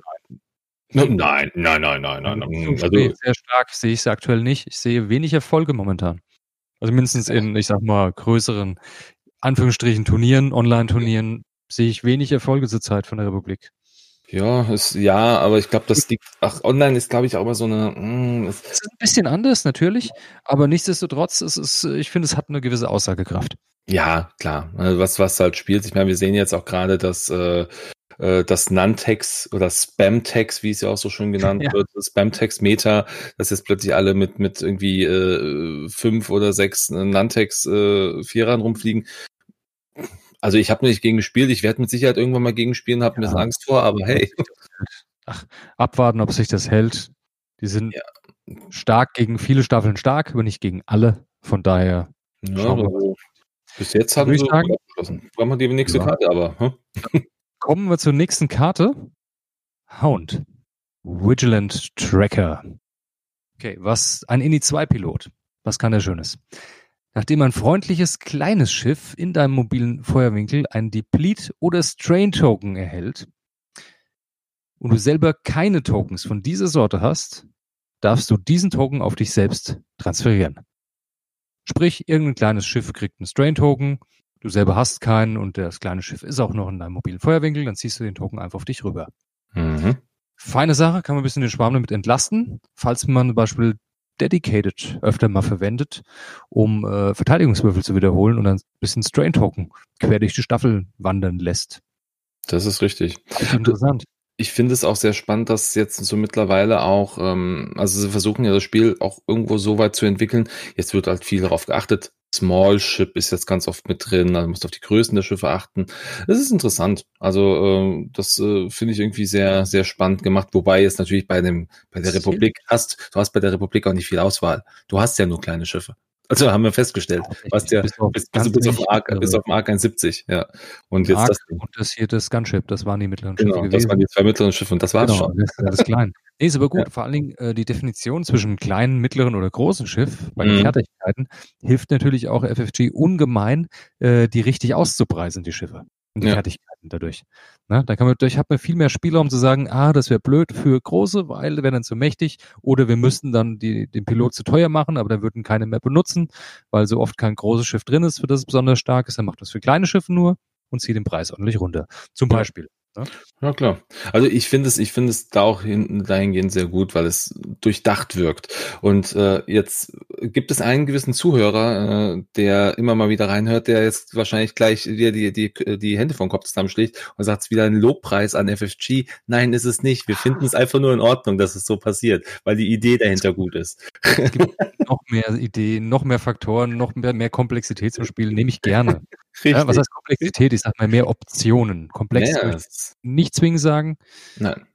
nein, nein, nein, nein, nein, nein. Also, sehr stark sehe ich sie aktuell nicht. Ich sehe wenig Erfolge momentan. Also mindestens in, ich sag mal, größeren Anführungsstrichen Turnieren, Online-Turnieren, sehe ich wenig Erfolge zurzeit von der Republik. Ja, ist, ja, aber ich glaube, das liegt, ach, online ist, glaube ich, auch immer so eine, mm, es ist ein bisschen anders, natürlich, aber nichtsdestotrotz, es ist, ich finde, es hat eine gewisse Aussagekraft. Ja, klar. Also was, was halt spielt. Ich meine, wir sehen jetzt auch gerade, dass äh, äh das Nantex oder Spam-Text, wie es ja auch so schön genannt ja. wird, Spam-Text-Meta, dass jetzt plötzlich alle mit, mit irgendwie äh, fünf oder sechs Nantex äh, Vierern rumfliegen. Also ich habe nicht gegen gespielt, ich werde mit Sicherheit irgendwann mal gegen spielen, habe ja. ein bisschen Angst vor, aber hey. Ach, abwarten, ob sich das hält. Die sind ja. stark gegen viele Staffeln stark, aber nicht gegen alle. Von daher. Ja, also, bis jetzt haben wir abgeschlossen. Brauchen wir die nächste ja. Karte aber. Hm? Kommen wir zur nächsten Karte. Hound. Vigilant Tracker. Okay, was ein Ini 2 Pilot. Was kann der Schönes? Nachdem ein freundliches kleines Schiff in deinem mobilen Feuerwinkel ein Deplete oder Strain Token erhält und du selber keine Tokens von dieser Sorte hast, darfst du diesen Token auf dich selbst transferieren. Sprich, irgendein kleines Schiff kriegt einen Strain Token, du selber hast keinen und das kleine Schiff ist auch noch in deinem mobilen Feuerwinkel, dann ziehst du den Token einfach auf dich rüber. Mhm. Feine Sache, kann man ein bisschen den Schwarm damit entlasten. Falls man zum Beispiel Dedicated öfter mal verwendet, um äh, Verteidigungswürfel zu wiederholen und dann ein bisschen Strain-Token quer durch die Staffel wandern lässt. Das ist richtig. Das ist interessant. Ich finde es auch sehr spannend, dass jetzt so mittlerweile auch, ähm, also sie versuchen ja das Spiel auch irgendwo so weit zu entwickeln. Jetzt wird halt viel darauf geachtet, Small Ship ist jetzt ganz oft mit drin, also musst auf die Größen der Schiffe achten. Das ist interessant. Also äh, das äh, finde ich irgendwie sehr, sehr spannend gemacht, wobei jetzt natürlich bei dem, bei der Republik hast, du hast bei der Republik auch nicht viel Auswahl. Du hast ja nur kleine Schiffe. Also haben wir festgestellt. Ja, was der, bis, auf, bis, bis, bis, auf Arc, bis auf Arc 71, ja. Und jetzt Arc das. Und das hier das Gunship, das waren die mittleren Schiffe. Genau, das waren die zwei mittleren Schiffe und das war's genau, schon. Das, das klein. Nee, ist aber gut. Ja. Vor allen Dingen äh, die Definition zwischen kleinen, mittleren oder großen Schiff bei den mhm. Fertigkeiten hilft natürlich auch FFG ungemein, äh, die richtig auszupreisen, die Schiffe und die ja. Fertigkeiten dadurch. Na, da kann man, dadurch hat man viel mehr Spielraum zu sagen, ah, das wäre blöd für große, weil wäre dann zu mächtig, oder wir müssten dann die, den Pilot zu teuer machen, aber dann würden keine mehr benutzen, weil so oft kein großes Schiff drin ist, für das es besonders stark ist, dann macht das für kleine Schiffe nur und zieht den Preis ordentlich runter. Zum Beispiel. Ne? Ja, klar. Also ich finde es, ich finde es da auch hin, dahingehend sehr gut, weil es durchdacht wirkt. Und äh, jetzt gibt es einen gewissen Zuhörer, äh, der immer mal wieder reinhört, der jetzt wahrscheinlich gleich wieder die, die, die Hände vom Kopf zusammenschlägt und sagt es wieder ein Lobpreis an FFG. Nein, ist es nicht. Wir finden es einfach nur in Ordnung, dass es so passiert, weil die Idee dahinter gut ist. Es gibt noch mehr Ideen, noch mehr Faktoren, noch mehr, mehr Komplexität zum Spiel, nehme ich gerne. Ja, was heißt Komplexität? Ich sage mal mehr Optionen. Komplex ja, nicht zwingend sagen. Nein.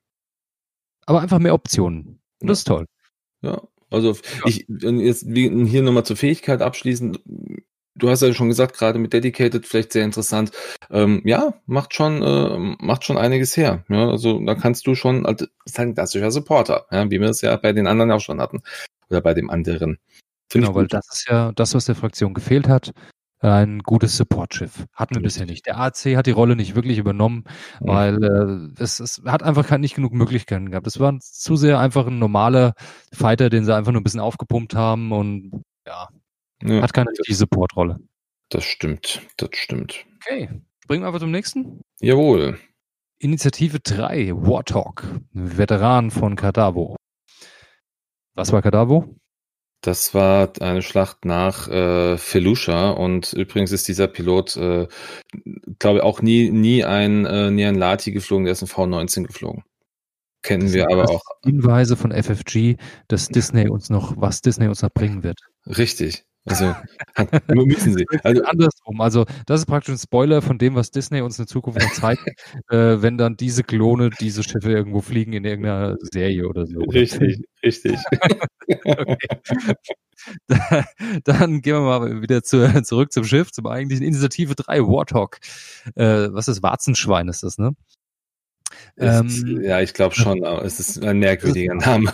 Aber einfach mehr Optionen. Und das ist toll. Ja, also ich jetzt hier nochmal zur Fähigkeit abschließend. Du hast ja schon gesagt, gerade mit Dedicated vielleicht sehr interessant. Ähm, ja, macht schon, äh, macht schon einiges her. Ja, also da kannst du schon das ist ja Supporter, ja, wie wir es ja bei den anderen auch schon hatten oder bei dem anderen. Find genau, weil das ist ja das, was der Fraktion gefehlt hat ein gutes Support-Schiff. Hatten wir bisher nicht. Der AC hat die Rolle nicht wirklich übernommen, mhm. weil äh, es, es hat einfach nicht genug Möglichkeiten gehabt. Es war zu sehr einfach ein normaler Fighter, den sie einfach nur ein bisschen aufgepumpt haben und ja, ja hat keine richtige Support-Rolle. Das stimmt, das stimmt. Okay, springen wir einfach zum nächsten. Jawohl. Initiative 3, Warthog, Veteran von Kadavo. Was war Kadavo? Das war eine Schlacht nach äh, Felusha und übrigens ist dieser Pilot, äh, glaube ich, auch nie, nie ein, äh, nie ein Lati geflogen, der ist ein V19 geflogen. Kennen wir aber auch. Hinweise von FFG, dass Disney uns noch, was Disney uns noch bringen wird. Richtig. Also müssen sie. Also andersrum. Also das ist praktisch ein Spoiler von dem, was Disney uns in Zukunft noch zeigt, äh, wenn dann diese Klone diese Schiffe irgendwo fliegen in irgendeiner Serie oder so. Richtig, richtig. da, dann gehen wir mal wieder zu, zurück zum Schiff, zum eigentlichen Initiative 3, Warthog. Äh, was ist Warzenschwein ist das, ne? Ähm, ja, ich glaube schon, aber es ist ein merkwürdiger Name.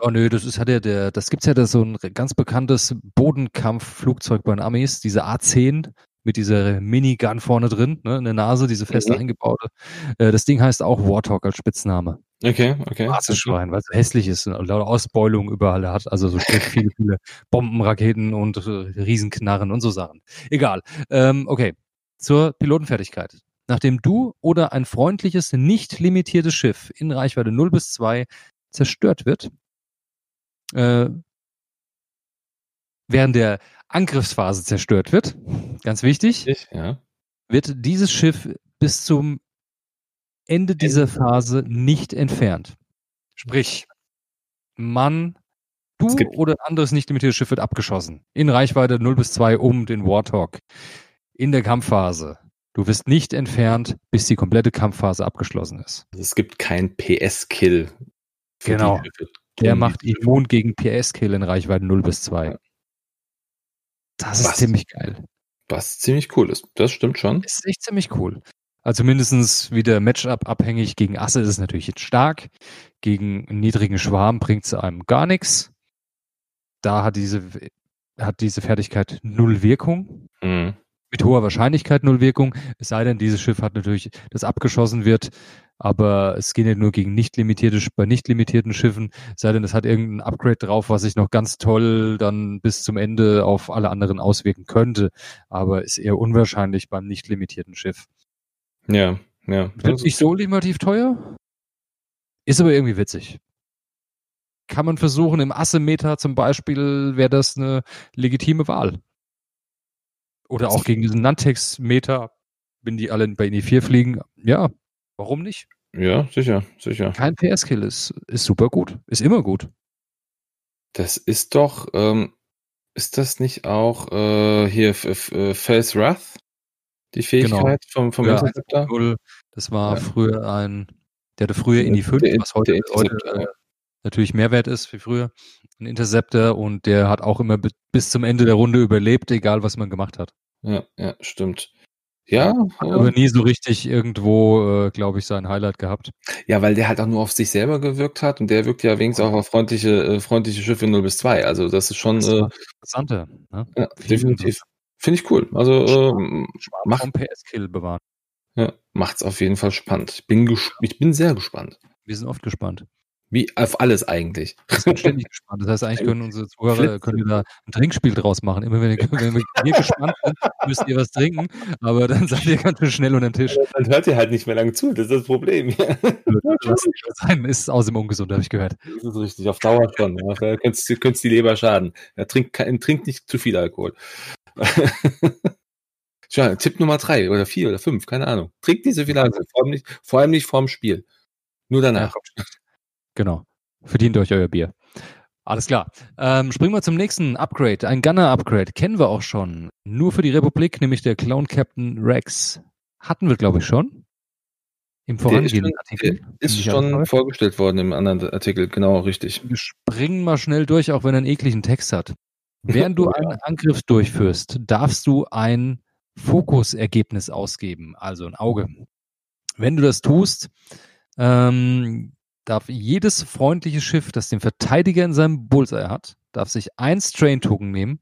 Oh nö, das ist, hat ja der, das gibt's ja da so ein ganz bekanntes Bodenkampfflugzeug bei den Amis, diese A10 mit dieser Minigun vorne drin, ne, in der Nase, diese fest mhm. eingebaute. Äh, das Ding heißt auch Warthog als Spitzname. Okay, okay. Schwein, weil es hässlich ist und lauter Ausbeulung überall hat. Also so viele, viele Bomben, Raketen und äh, Riesenknarren und so Sachen. Egal. Ähm, okay. Zur Pilotenfertigkeit. nachdem du oder ein freundliches, nicht limitiertes Schiff in Reichweite 0 bis 2 zerstört wird, äh, während der Angriffsphase zerstört wird, ganz wichtig, Ich, ja. wird dieses Schiff bis zum Ende dieser Phase nicht entfernt. Sprich, man, du oder anderes nicht limitiertes Schiff wird abgeschossen. In Reichweite 0 bis 2 um den Warthog. In der Kampfphase. Du wirst nicht entfernt, bis die komplette Kampfphase abgeschlossen ist. Also es gibt kein PS-Kill. Genau. Der macht immun gegen PS-Kill in Reichweite 0 bis 2. Das ist Was? ziemlich geil. Was ziemlich cool ist. Das stimmt schon. ist echt ziemlich cool. Also mindestens wieder Matchup abhängig. Gegen Asse ist es natürlich jetzt stark. Gegen niedrigen Schwarm bringt es einem gar nichts. Da hat diese, hat diese Fertigkeit null Wirkung. Mhm. Mit hoher Wahrscheinlichkeit null Wirkung. Es sei denn, dieses Schiff hat natürlich, das abgeschossen wird. Aber es geht ja nur gegen nicht limitierte, bei nicht limitierten Schiffen. Es sei denn, es hat irgendein Upgrade drauf, was sich noch ganz toll dann bis zum Ende auf alle anderen auswirken könnte. Aber ist eher unwahrscheinlich beim nicht limitierten Schiff. Ja, ja. Wird nicht so ultimativ teuer. Ist aber irgendwie witzig. Kann man versuchen, im Asse-Meter zum Beispiel wäre das eine legitime Wahl. Oder auch gegen diesen Nantex-Meter, wenn die alle bei INI 4 fliegen. Ja, warum nicht? Ja, sicher, sicher. Kein PS-Kill ist, ist super gut. Ist immer gut. Das ist doch, ähm, ist das nicht auch äh, hier F F äh, Wrath? Die Fähigkeit vom, vom Ja, Interceptor? Das war Ja. früher ein, der hatte früher INI 5, Der- was heute, heute äh, natürlich mehr wert ist wie früher. Ein Interceptor und der hat auch immer bi- bis zum Ende der Runde überlebt, egal was man gemacht hat. Ja, ja, stimmt. Ja, Aber ja, nie so richtig irgendwo, äh, glaube ich, sein Highlight gehabt. ja, weil der halt auch nur auf sich selber gewirkt hat und der wirkt ja wenigstens auch auf freundliche, äh, freundliche Schiffe 0 bis 2. Also das ist schon, Das äh, interessanter. Ne? ja, definitiv. Finde ich cool. Also äh, mach, Vom PS-Kill bewahren. ja, macht's auf jeden Fall spannend. Ich bin, ich bin sehr gespannt. Wir sind oft gespannt. Wie auf alles eigentlich. Wir sind ständig gespannt. Das heißt, eigentlich können unsere Zuhörer können da ein Trinkspiel draus machen. Immer wenn, ihr- wenn wir hier gespannt sind, müsst ihr was trinken, aber dann seid ihr ganz schön schnell unter den Tisch. Dann hört ihr halt nicht mehr lange zu, das ist das Problem. Es sein, ist außerdem ungesund, habe ich gehört. Das ist richtig, auf Dauer schon. Ja. Da könntest du könntest die Leber schaden. Ja, trink, kein- trink nicht zu viel Alkohol. Tja, Tipp Nummer drei oder vier oder fünf, keine Ahnung. Trink nicht so viel Alkohol, vor allem nicht, vor allem nicht vorm Spiel. Nur danach. Genau. Verdient euch euer Bier. Alles klar. Ähm, springen wir zum nächsten Upgrade. Ein Gunner-Upgrade. Kennen wir auch schon. Nur für die Republik, nämlich der Clone Captain Rex. Hatten wir, glaube ich, schon. Im vorangehenden Artikel. ist schon alles vorgestellt worden im anderen Artikel, genau richtig. Wir springen mal schnell durch, auch wenn er einen ekligen Text hat. Während du einen Angriff durchführst, darfst du ein Fokusergebnis ausgeben, also ein Auge. Wenn du das tust, ähm, darf jedes freundliche Schiff, das den Verteidiger in seinem Bullseye hat, darf sich ein Strain-Token nehmen,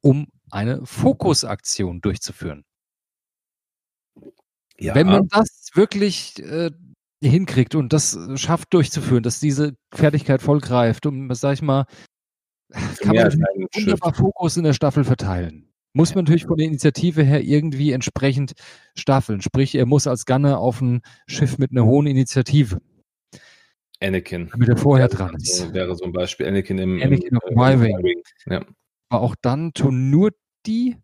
um eine Fokusaktion durchzuführen. Ja, Wenn man das wirklich äh, hinkriegt und das schafft durchzuführen, dass diese Fertigkeit voll greift und, sag ich mal, kann man wunderbar Fokus in der Staffel verteilen. Muss man natürlich von der Initiative her irgendwie entsprechend staffeln. Sprich, er muss als Gunner auf ein Schiff mit einer hohen Initiative, Anakin. damit er vorher dran ist. so- wäre so ein Beispiel. Anakin im, Anakin im. Y-Wing. Ja. Aber auch dann tun nur die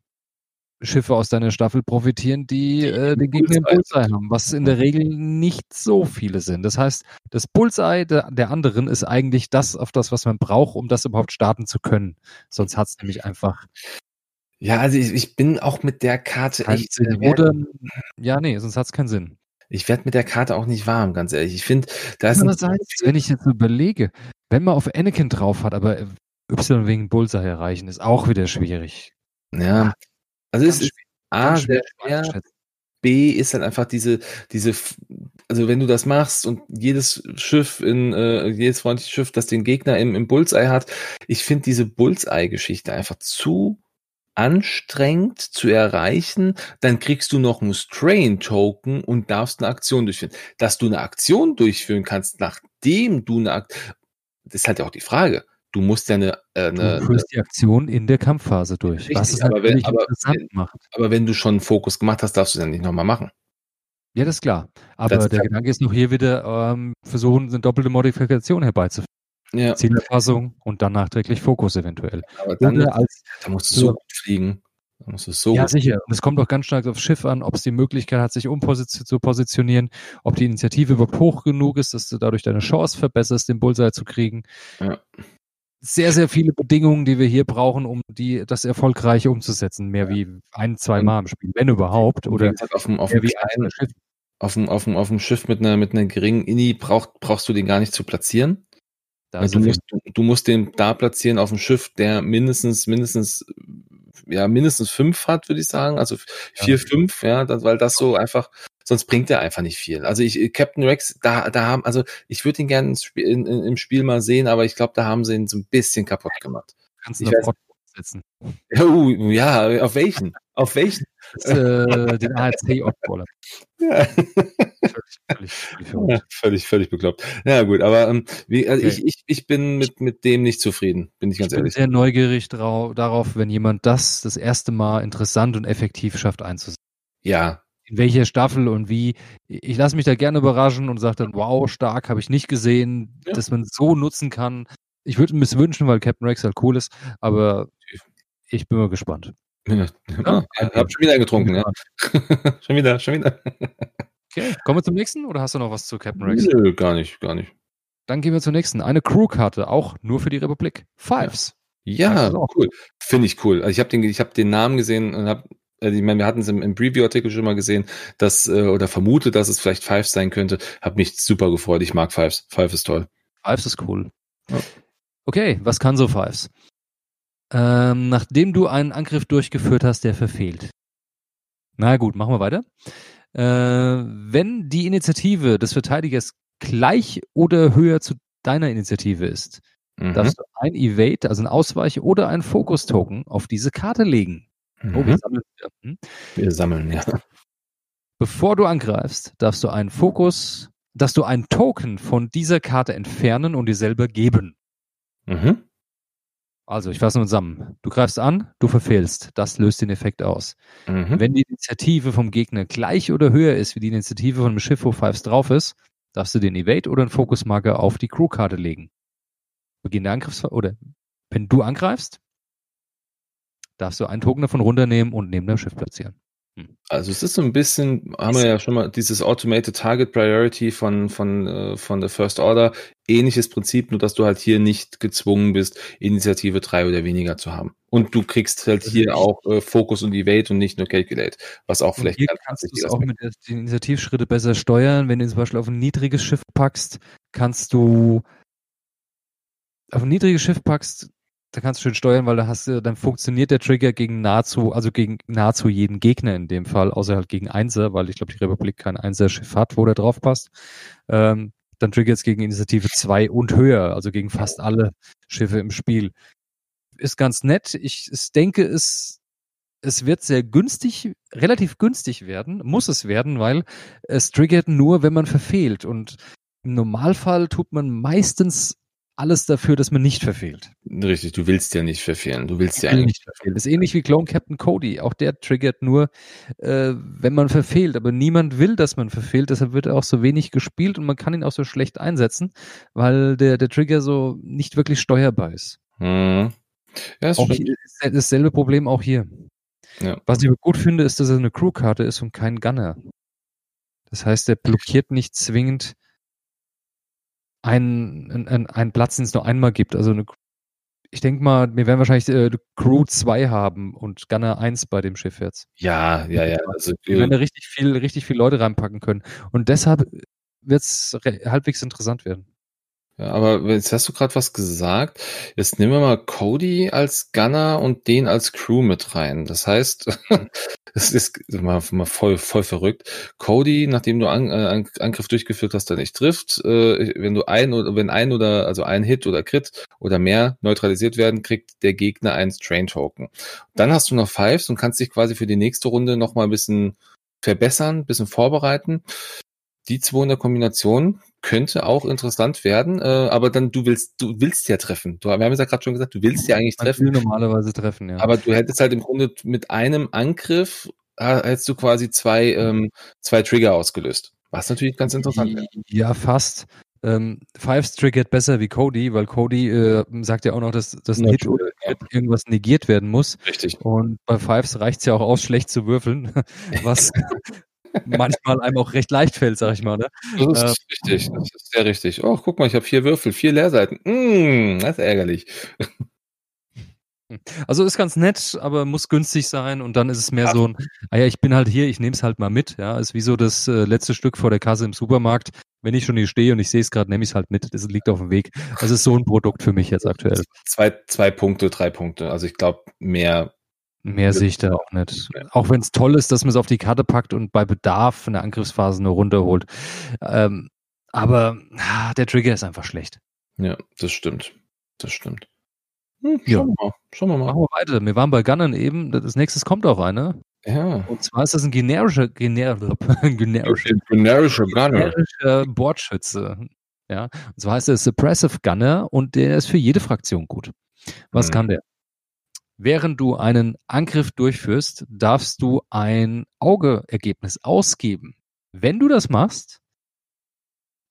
Schiffe aus deiner Staffel profitieren, die, äh, den Gegner im Bullseye haben, was in der Regel nicht so viele sind. Das heißt, das Bullseye der, der anderen ist eigentlich das, auf das, was man braucht, um das überhaupt starten zu können. Sonst hat es nämlich einfach ja, also ich, ich bin auch mit der Karte echt. Äh, Oder, ja, nee, sonst hat es keinen Sinn. Ich werde mit der Karte auch nicht warm, ganz ehrlich. Ich finde, da ist Andererseits, wenn ich jetzt überlege, wenn man auf Anakin drauf hat, aber Y wegen Bullseye erreichen, ist auch wieder schwierig. ja, also es ist A, sehr schwer. B ist dann einfach diese, diese, also wenn du das machst und jedes Schiff in, äh, jedes freundliche Schiff, das den Gegner im, im Bullseye hat, ich finde diese Bullseye-Geschichte einfach zu anstrengend zu erreichen, dann kriegst du noch einen Strain-Token und darfst eine Aktion durchführen. Dass du eine Aktion durchführen kannst, nachdem du eine Aktion, das ist halt ja auch die Frage. Du musst ja eine, äh, eine, Du führst die Aktion in der Kampfphase durch. was Richtig, es aber wenn- aber interessant macht. aber wenn du schon einen Fokus gemacht hast, darfst du es ja nicht nochmal machen. Ja, das ist klar. Aber das der Gedanke ist noch hier wieder, ähm, versuchen, eine doppelte Modifikation herbeizuführen. Ja. Zielerfassung und dann nachträglich Fokus eventuell. Aber dann als, da musst du so gut fliegen. Da musst du so ja, sicher. Und es kommt auch ganz stark aufs Schiff an, ob es die Möglichkeit hat, sich umposition zu positionieren, ob die Initiative überhaupt hoch genug ist, dass du dadurch deine Chance verbesserst, den Bullseye zu kriegen. Ja. Sehr, sehr viele Bedingungen, die wir hier brauchen, um die, das erfolgreich umzusetzen. Mehr ja. wie ein, zwei Mal im Spiel, wenn überhaupt. Oder auf dem, auf dem kleinen, Schiff. Auf dem, auf, dem, auf dem Schiff mit einer, mit einer geringen Inni brauch, brauchst du den gar nicht zu platzieren. Du musst, du, du, musst den da platzieren auf dem Schiff, der mindestens, mindestens, ja, mindestens fünf hat, würde ich sagen. Also vier, ja. fünf, ja, das, weil das so einfach, sonst bringt er einfach nicht viel. Also ich, Captain Rex, da, da haben, also ich würde ihn gerne in, in, im Spiel mal sehen, aber ich glaube, da haben sie ihn so ein bisschen kaputt gemacht. Kannst du setzen? Ja, uh, ja, auf welchen? auf welchen? Äh, den ARC-Oddballer. Ja. Völlig, völlig, ja, völlig, völlig bekloppt. Ja, gut, aber ähm, wie, also okay. ich, ich, ich bin mit, mit dem nicht zufrieden, bin ich ganz ich ehrlich. Ich bin sehr neugierig darauf, wenn jemand das das erste Mal interessant und effektiv schafft einzusetzen. Ja. In welcher Staffel und wie. Ich lasse mich da gerne überraschen und sage dann, wow, stark, habe ich nicht gesehen, ja. dass man so nutzen kann. Ich würde mir wünschen, weil Captain Rex halt cool ist, aber ich bin mal gespannt. Ja, ah, hab schon wieder getrunken, ja. schon wieder, schon wieder. Okay, kommen wir zum nächsten oder hast du noch was zu Captain Rex? Nö, gar nicht, gar nicht. Dann gehen wir zur nächsten. Eine Crew-Karte, auch nur für die Republik. Fives. Ja, cool. Finde ich cool. Also ich habe den, ich hab den Namen gesehen und habe also ich meine, wir hatten es im, im Preview-Artikel schon mal gesehen, dass äh, oder vermutet, dass es vielleicht Fives sein könnte. Hab mich super gefreut. Ich mag Fives. Fives ist toll. Fives ist cool. Ja. Okay, was kann so Fives? Ähm, nachdem du einen Angriff durchgeführt hast, der verfehlt. Na gut, machen wir weiter. Äh, wenn die Initiative des Verteidigers gleich oder höher zu deiner Initiative ist, mhm. darfst du ein Evade, also ein Ausweich oder ein Fokus-Token auf diese Karte legen. Mhm. Oh, wir sammeln. Hm? Wir sammeln, ja. Bevor du angreifst, darfst du einen Fokus, dass du einen Token von dieser Karte entfernen und dir selber geben. Mhm. Also, ich fasse nur zusammen. Du greifst an, du verfehlst. Das löst den Effekt aus. Mhm. Wenn die Initiative vom Gegner gleich oder höher ist wie die Initiative von einem Schiff, wo Fives drauf ist, darfst du den Evade oder einen Fokusmarker auf die Crewkarte legen. Beginn der Angriffs oder wenn du angreifst, darfst du einen Token davon runternehmen und neben dem Schiff platzieren. Also es ist so ein bisschen, haben wir ja schon mal dieses Automated Target Priority von, von, äh, von der First Order, ähnliches Prinzip, nur dass du halt hier nicht gezwungen bist, Initiative drei oder weniger zu haben. Und du kriegst halt also hier auch äh, Focus und Evade und nicht nur Calculate, was auch vielleicht hier kannst du es auch mit den Initiativschritte besser steuern. Wenn du zum Beispiel auf ein niedriges Schiff packst, kannst du auf ein niedriges Schiff packst, da kannst du schön steuern, weil da hast du, dann funktioniert der Trigger gegen nahezu, also gegen nahezu jeden Gegner in dem Fall, außer halt gegen Einser, weil ich glaube, die Republik kein Einser-Schiff hat, wo der drauf passt. Ähm, dann triggert es gegen Initiative 2 und höher, also gegen fast alle Schiffe im Spiel. Ist ganz nett. Ich, ich denke, es, es wird sehr günstig, relativ günstig werden, muss es werden, weil es triggert nur, wenn man verfehlt. Und im Normalfall tut man meistens alles dafür, dass man nicht verfehlt. Richtig, du willst ja nicht verfehlen. Du willst ja eigentlich nicht verfehlen. Das ist ähnlich wie Clone Captain Cody. Auch der triggert nur, äh, wenn man verfehlt. Aber niemand will, dass man verfehlt. Deshalb wird er auch so wenig gespielt und man kann ihn auch so schlecht einsetzen, weil der, der Trigger so nicht wirklich steuerbar ist. Mhm. Ja, ist auch hier, dasselbe Problem auch hier. Ja. Was ich gut finde, ist, dass er eine Crewkarte ist und kein Gunner. Das heißt, er blockiert nicht zwingend einen, einen, einen Platz, den es nur einmal gibt. Also eine, ich denke mal, wir werden wahrscheinlich äh, Crew 2 haben und Gunner 1 bei dem Schiff jetzt. Ja, ja, ja. Also, wir werden da richtig viel, richtig viel Leute reinpacken können. Und deshalb wird es halbwegs interessant werden. Ja, aber jetzt hast du gerade was gesagt. Jetzt nehmen wir mal Cody als Gunner und den als Crew mit rein. Das heißt, es ist mal, mal voll, voll verrückt. Cody, nachdem du an, äh, Angriff durchgeführt hast, der nicht trifft, äh, wenn du ein oder wenn ein oder also ein Hit oder Crit oder mehr neutralisiert werden, kriegt der Gegner ein Strain Token. Dann hast du noch Fives und kannst dich quasi für die nächste Runde noch mal ein bisschen verbessern, ein bisschen vorbereiten die zwei in der Kombination könnte auch interessant werden, äh, aber dann du willst, du willst ja treffen. Du, wir haben ja gerade schon gesagt, du willst ja eigentlich treffen. normalerweise treffen, ja. Aber du hättest halt im Grunde mit einem Angriff hättest du quasi zwei, ähm, zwei Trigger ausgelöst. Was natürlich ganz interessant wäre. Ja, fast. Ähm, Fives triggert besser wie Cody, weil Cody äh, sagt ja auch noch, dass, dass Hit oder ja. irgendwas negiert werden muss. Richtig. Und bei Fives reicht es ja auch aus, schlecht zu würfeln, was manchmal einem auch recht leicht fällt, sag ich mal. Ne? Das ist äh, richtig, das ist sehr richtig. Oh, guck mal, ich habe vier Würfel, vier Leerseiten. Mm, das ist ärgerlich. Also ist ganz nett, aber muss günstig sein und dann ist es mehr ja. so ein, ah ja, ich bin halt hier, ich nehme es halt mal mit, ja, ist wie so das äh, letzte Stück vor der Kasse im Supermarkt. Wenn ich schon hier stehe und ich sehe es gerade, nehme ich es halt mit. Das liegt auf dem Weg. Das ist so ein Produkt für mich jetzt aktuell. Zwei, zwei Punkte, drei Punkte. Also ich glaube, mehr. Mehr sehe ich da auch nicht. Auch wenn es toll ist, dass man es auf die Karte packt und bei Bedarf in der Angriffsphase nur runterholt. Ähm, aber ah, der Trigger ist einfach schlecht. Ja, das stimmt. Das stimmt. Hm, schauen ja. wir mal. Schauen wir mal. Machen wir weiter. Wir waren bei Gunnern eben. Das nächste kommt auch eine. Ja. Und zwar ist das ein generischer, gener generischer, generischer Gunner. Generischer Bordschütze. Ja. Und zwar heißt er Suppressive Gunner und der ist für jede Fraktion gut. Was mhm. kann der? Während du einen Angriff durchführst, darfst du ein Augeergebnis ausgeben. Wenn du das machst,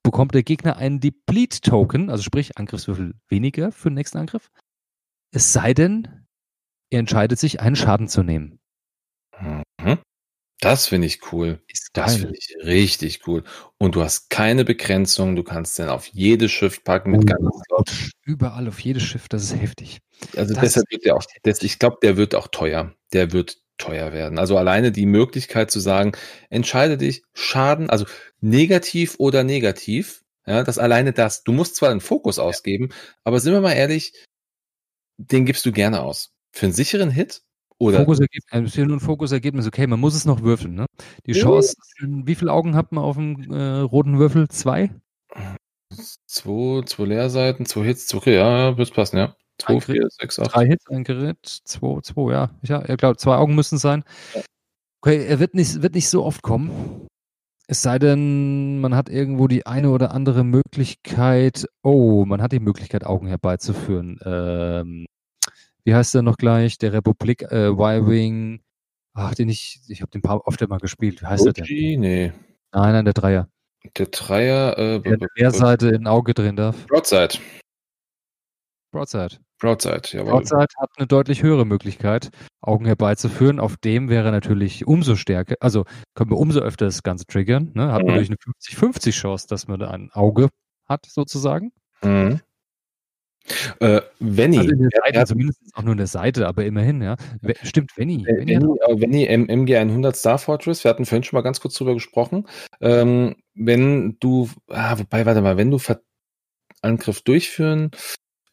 bekommt der Gegner einen Deplete-Token, also sprich Angriffswürfel weniger für den nächsten Angriff. Es sei denn, er entscheidet sich, einen Schaden zu nehmen. Das finde ich cool. Ist das finde ich richtig cool. Und du hast keine Begrenzung. Du kannst den auf jedes Schiff packen mit oh, ganz. Überall auf jedes Schiff. Das ist heftig. Also das deshalb wird der auch, das, ich glaube, der wird auch teuer. Der wird teuer werden. Also alleine die Möglichkeit zu sagen, entscheide dich, Schaden, also negativ oder negativ. Ja, das alleine das. Du musst zwar einen Fokus ausgeben, aber sind wir mal ehrlich, den gibst du gerne aus. Für einen sicheren Hit oder? Fokusergebnis, ein Fokusergebnis, okay, man muss es noch würfeln, ne? Die Chance, wie viele Augen hat man auf dem äh, roten Würfel? Zwei? Zwei, zwei Leerseiten, zwei Hits, zwei, okay, ja, wird passen, ja. Zwei, ein vier, sechs, acht. Drei Hits, ein Gerät, zwei, zwei, ja. Ja, ich glaube, zwei Augen müssen es sein. Okay, er wird nicht, wird nicht so oft kommen. Es sei denn, man hat irgendwo die eine oder andere Möglichkeit, oh, man hat die Möglichkeit, Augen herbeizuführen. Ähm, wie heißt der noch gleich? Der Republik äh, Y-Wing. Ach, den ich, ich habe den paar oft mal gespielt. Wie heißt OG? der denn? Nee. Nein, nein, der Dreier. Der Dreier, äh, der Querseite in Auge drehen darf. Broadside. Broadside. Broadside, jawohl. Broadside hat eine deutlich höhere Möglichkeit, Augen herbeizuführen. Auf dem wäre natürlich umso stärker, also können wir umso öfter das Ganze triggern. Ne? Hat mhm. man durch eine 50-50 Chance, dass man da ein Auge hat, sozusagen. Mhm. Äh, Venny. Also in der Seite, ja, zumindest auch nur in der Seite, aber immerhin, ja. Stimmt, Venny. Venny, Venny, äh, MG100 Star Fortress, wir hatten vorhin schon mal ganz kurz drüber gesprochen. Ähm, wenn du, ah, wobei, warte mal, wenn du Ver Angriff durchführen,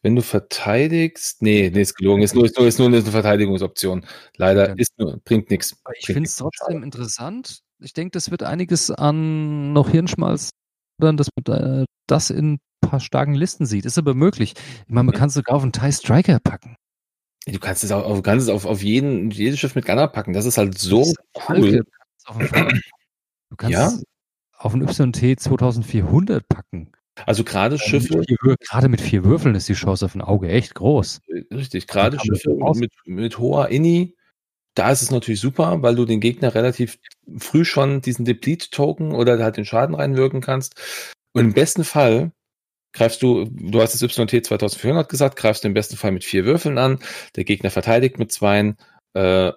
wenn du verteidigst, nee, nee, ist gelogen, ist nur, ist nur, ist nur eine Verteidigungsoption. Leider ja. ist nur, bringt nichts. Ich finde es trotzdem interessant. Ich denke, das wird einiges an noch Hirnschmalz, dass man das in paar starken Listen sieht. Ist aber möglich. Ich meine, man kann es sogar auf einen TIE Striker packen. Du kannst es auch auf, kannst es auf, auf jeden, jedes Schiff mit Gunner packen. Das ist halt so ist cool. Du kannst ja? auf ein YT 2400 packen. Also gerade ja, Schiffe. gerade mit vier Würfeln ist die Chance auf ein Auge echt groß. Richtig, gerade Schiffe mit, mit hoher Inni, da ist es natürlich super, weil du den Gegner relativ früh schon diesen Deplete-Token oder halt den Schaden reinwirken kannst. Und im besten Fall greifst du, du hast das YT 2400 gesagt, greifst du im besten Fall mit vier Würfeln an, der Gegner verteidigt mit zweien, äh,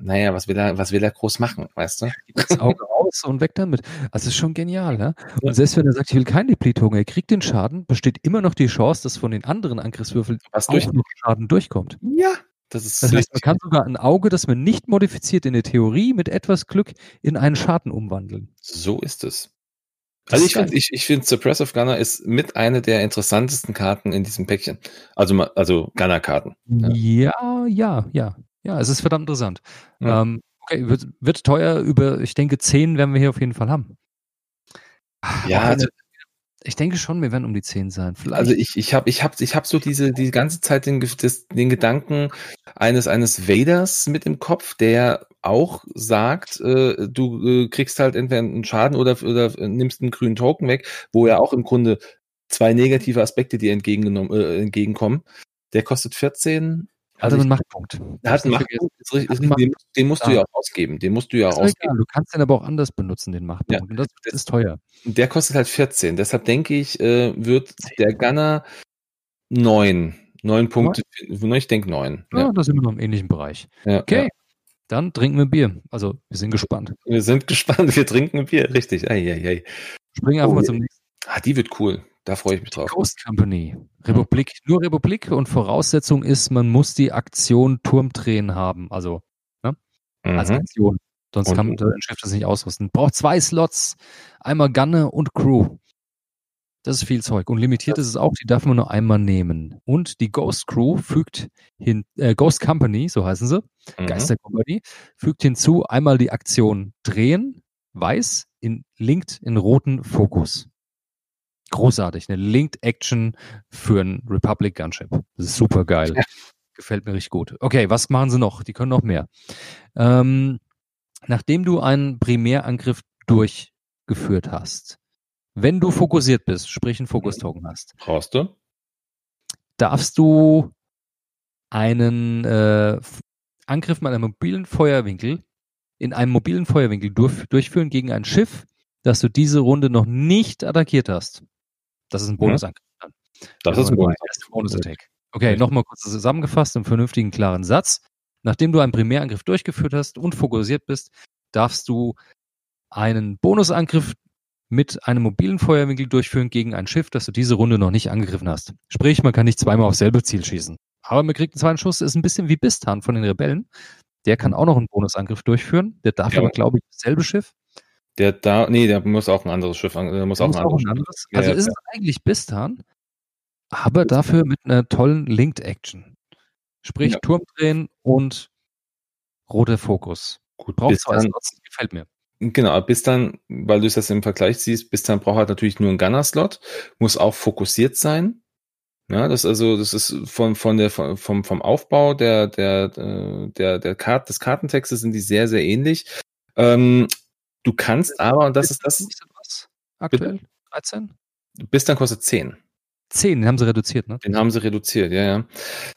naja, was will er, was will er groß machen, weißt du? Das Auge raus und weg damit. Also ist schon genial, ne? Und selbst wenn er sagt, ich will keinen Depletung, er kriegt den Schaden, besteht immer noch die Chance, dass von den anderen Angriffswürfeln was auch noch Schaden durchkommt. Ja, das ist. Das heißt, man kann sogar ein Auge, das man nicht modifiziert in der Theorie, mit etwas Glück in einen Schaden umwandeln. So ist es. Also ich finde, ich, ich finde Suppressive Gunner ist mit einer der interessantesten Karten in diesem Päckchen. Also, also Gunner-Karten. Ja. ja, ja, ja. Ja, es ist verdammt interessant. Ja. Ähm, okay, wird, wird teuer, über, ich denke, 10 werden wir hier auf jeden Fall haben. Ja, also, ich denke schon, wir werden um die 10 sein. Vielleicht. Also ich, ich habe ich hab, ich hab so diese die ganze Zeit den, das, den Gedanken eines eines Vaders mit im Kopf, der auch sagt, äh, du äh, kriegst halt entweder einen Schaden oder, oder nimmst einen grünen Token weg, wo ja auch im Grunde zwei negative Aspekte dir entgegengenommen, äh, entgegenkommen. Der kostet 14 Also ein Machtpunkt. Er hat einen Machtpunkt, ist richtig, ist den, den, musst du ja auch ausgeben. Den musst du ja ausgeben. Du kannst den aber auch anders benutzen, den Machtpunkt. Ja, und das, das, ist teuer. Der kostet halt 14. Deshalb denke ich, äh, wird der Gunner 9. 9 Punkte. Ich denke 9. Ja, ja, da sind wir noch im ähnlichen Bereich. Ja, okay. Ja. Dann trinken wir Bier. Also, wir sind gespannt. Wir sind gespannt. Wir trinken Bier. Richtig. Ei, ei, ei. Springen einfach oh, mal zum nächsten. Ah, die wird cool. Da freue ich mich drauf. Ghost Company. Republik, nur Republik und Voraussetzung ist, man muss die Aktion Turmdrehen haben. Also, ne? Mhm. Als Aktion. Sonst und, kann Schiff das nicht ausrüsten. Braucht zwei Slots, einmal Gunner und Crew. Das ist viel Zeug. Und limitiert ist es auch, die darf man nur einmal nehmen. Und die Ghost Crew fügt hin, äh, Ghost Company, so heißen sie, mhm. Geisterkompanie, fügt hinzu einmal die Aktion drehen, weiß, in, linkt in roten Fokus großartig. Eine Linked Action für ein Republic Gunship. Das ist super geil. Ja. Gefällt mir richtig gut. Okay, was machen sie noch? Die können noch mehr. Ähm, nachdem du einen Primärangriff durchgeführt hast, wenn du fokussiert bist, sprich einen Fokus-Token hast, brauchst du, darfst du einen äh, Angriff mit einem mobilen Feuerwinkel in einem mobilen Feuerwinkel durch, durchführen gegen ein Schiff, das du diese Runde noch nicht attackiert hast. Das ist ein Bonusangriff dann. Das ist ein Bonus. Bonus-Attack. Okay, nochmal kurz zusammengefasst im vernünftigen, klaren Satz. Nachdem du einen Primärangriff durchgeführt hast und fokussiert bist, darfst du einen Bonusangriff mit einem mobilen Feuerwinkel durchführen gegen ein Schiff, das du diese Runde noch nicht angegriffen hast. Sprich, man kann nicht zweimal aufs selbe Ziel schießen. Aber man kriegt einen zweiten Schuss, ist ein bisschen wie Bistan von den Rebellen. Der kann auch noch einen Bonusangriff durchführen. Der darf ja. aber, glaube ich, dasselbe Schiff. Der da, nee, der muss auch ein anderes Schiff, der muss, auch, muss ein auch ein anderes. Also ja, ist es eigentlich Bistan, aber dafür mit einer tollen Linked Action. Sprich. Turm drehen und roter Fokus. Gut, braucht zwei Slots, gefällt mir. Genau, bis dann, weil du es das im Vergleich siehst, bis dann braucht er natürlich nur einen Gunner-Slot, muss auch fokussiert sein. Ja, das also, das ist von, von der, vom, vom Aufbau der, der, der, der Kart, des Kartentextes sind die sehr, sehr ähnlich. Ähm, Du kannst aber, und das ist das. Was aktuell? 13? Bis dann kostet 10. 10, den haben sie reduziert, ne? Den haben sie reduziert, ja, ja.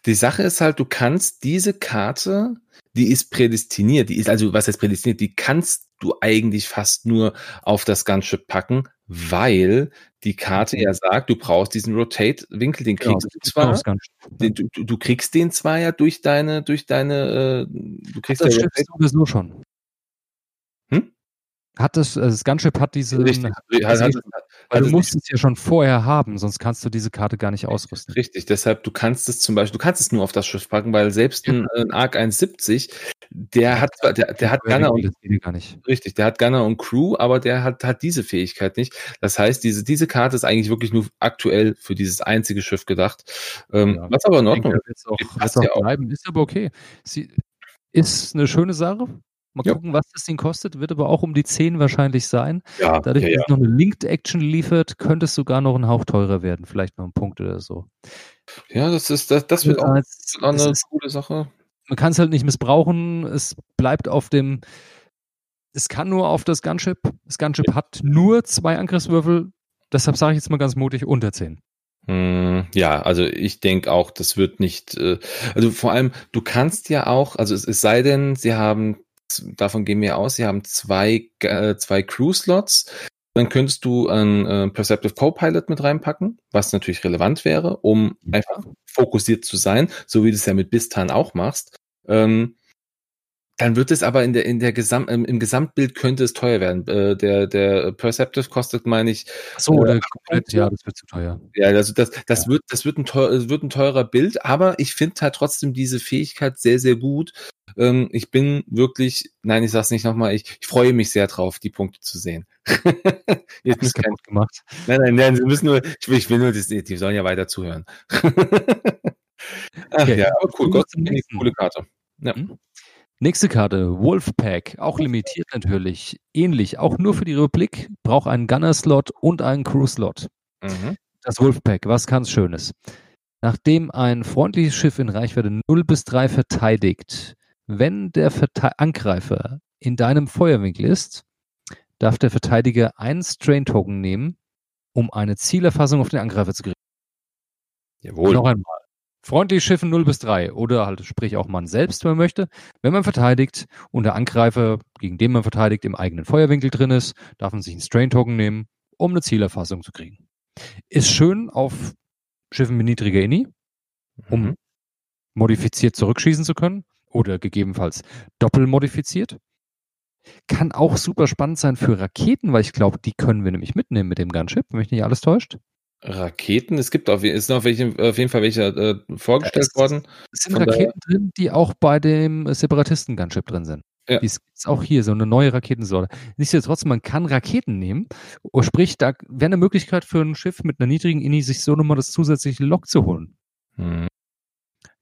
Die Sache ist halt, du kannst diese Karte, die ist prädestiniert, die ist also, was heißt prädestiniert, die kannst du eigentlich fast nur auf das Gunship packen, weil die Karte ja sagt, du brauchst diesen Rotate-Winkel, den genau, kriegst genau, du zwar, den, du, du, kriegst den zwar ja durch deine, durch deine, äh, du kriegst das ja sowieso schon. Hat das, also das Gunship hat diese. Richtig, also, hat, weil du musst es ja schon vorher haben, sonst kannst du diese Karte gar nicht ausrüsten. Richtig, deshalb, du kannst es zum Beispiel, du kannst es nur auf das Schiff packen, weil selbst ein, ein Arc 170, der hat, der, der hat Gunner und, richtig, der hat Gunner und Crew, aber der hat, hat diese Fähigkeit nicht. Das heißt, diese, diese Karte ist eigentlich wirklich nur aktuell für dieses einzige Schiff gedacht. Ähm, ja, was aber in Ordnung ist. Auch, auch bleiben, ist aber okay. Sie ist eine schöne Sache. Mal ja. gucken, was das Ding kostet. Wird aber auch um die 10 wahrscheinlich sein. Ja, Dadurch, ja, dass es noch eine Linked Action liefert, könnte es sogar noch ein Hauch teurer werden. Vielleicht noch ein Punkt oder so. Ja, das ist, das, das wird auch als, eine ist, coole Sache. Man kann es halt nicht missbrauchen. Es bleibt auf dem, es kann nur auf das Gunship. Das Gunship hat nur zwei Angriffswürfel. Deshalb sage ich jetzt mal ganz mutig unter 10. Hm, ja, also ich denke auch, das wird nicht, äh, also vor allem, du kannst ja auch, also es, es sei denn, sie haben davon gehen wir aus, sie haben zwei, äh, zwei Crew-Slots. Dann könntest du einen äh, Perceptive Copilot mit reinpacken, was natürlich relevant wäre, um einfach fokussiert zu sein, so wie du es ja mit Bistan auch machst. Ähm, dann wird es aber in der, in der Gesam im, im Gesamtbild könnte es teuer werden. Äh, der, der Perceptive kostet, meine ich. so, äh, komplett, ja, das wird zu teuer. Ja, also das, das ja. wird, das wird ein, teuer, wird ein teurer Bild, aber ich finde halt trotzdem diese Fähigkeit sehr, sehr gut. Ähm, ich bin wirklich, nein, ich sag's nicht nochmal, ich, ich freue mich sehr drauf, die Punkte zu sehen. Jetzt ist kein gemacht. Nein, nein, nein, sie müssen nur, ich will, ich will nur, die, die sollen ja weiter zuhören. Ach, okay. ja, aber cool, Gott, coole Karte. Ja. Mhm. Nächste Karte, Wolfpack, auch limitiert natürlich. Ähnlich, auch nur für die Republik, braucht einen Gunner-Slot und einen Crew-Slot. Mhm. Das Wolfpack, was kann's Schönes. Nachdem ein freundliches Schiff in Reichweite 0 bis 3 verteidigt, wenn der Verte Angreifer in deinem Feuerwinkel ist, darf der Verteidiger einen Strain-Token nehmen, um eine Zielerfassung auf den Angreifer zu kriegen. Jawohl. Noch einmal. Freundlich schiffen 0 bis 3 oder halt sprich auch man selbst, wenn man möchte. Wenn man verteidigt und der Angreifer, gegen den man verteidigt, im eigenen Feuerwinkel drin ist, darf man sich einen Strain-Token nehmen, um eine Zielerfassung zu kriegen. Ist schön auf Schiffen mit niedriger INI, um mhm. modifiziert zurückschießen zu können oder gegebenenfalls doppelmodifiziert. Kann auch super spannend sein für Raketen, weil ich glaube, die können wir nämlich mitnehmen mit dem Gunship, wenn mich nicht alles täuscht. Raketen? Es gibt auf, ist noch welche, auf jeden Fall welche äh, vorgestellt es, worden. Es sind Von Raketen drin, die auch bei dem Separatisten-Gunship drin sind. Ja. Die ist auch hier, so eine neue Raketensorte. Nichtsdestotrotz, man kann Raketen nehmen. Oh, sprich, da wäre eine Möglichkeit für ein Schiff mit einer niedrigen INI, sich so nochmal das zusätzliche Lok zu holen. Hm.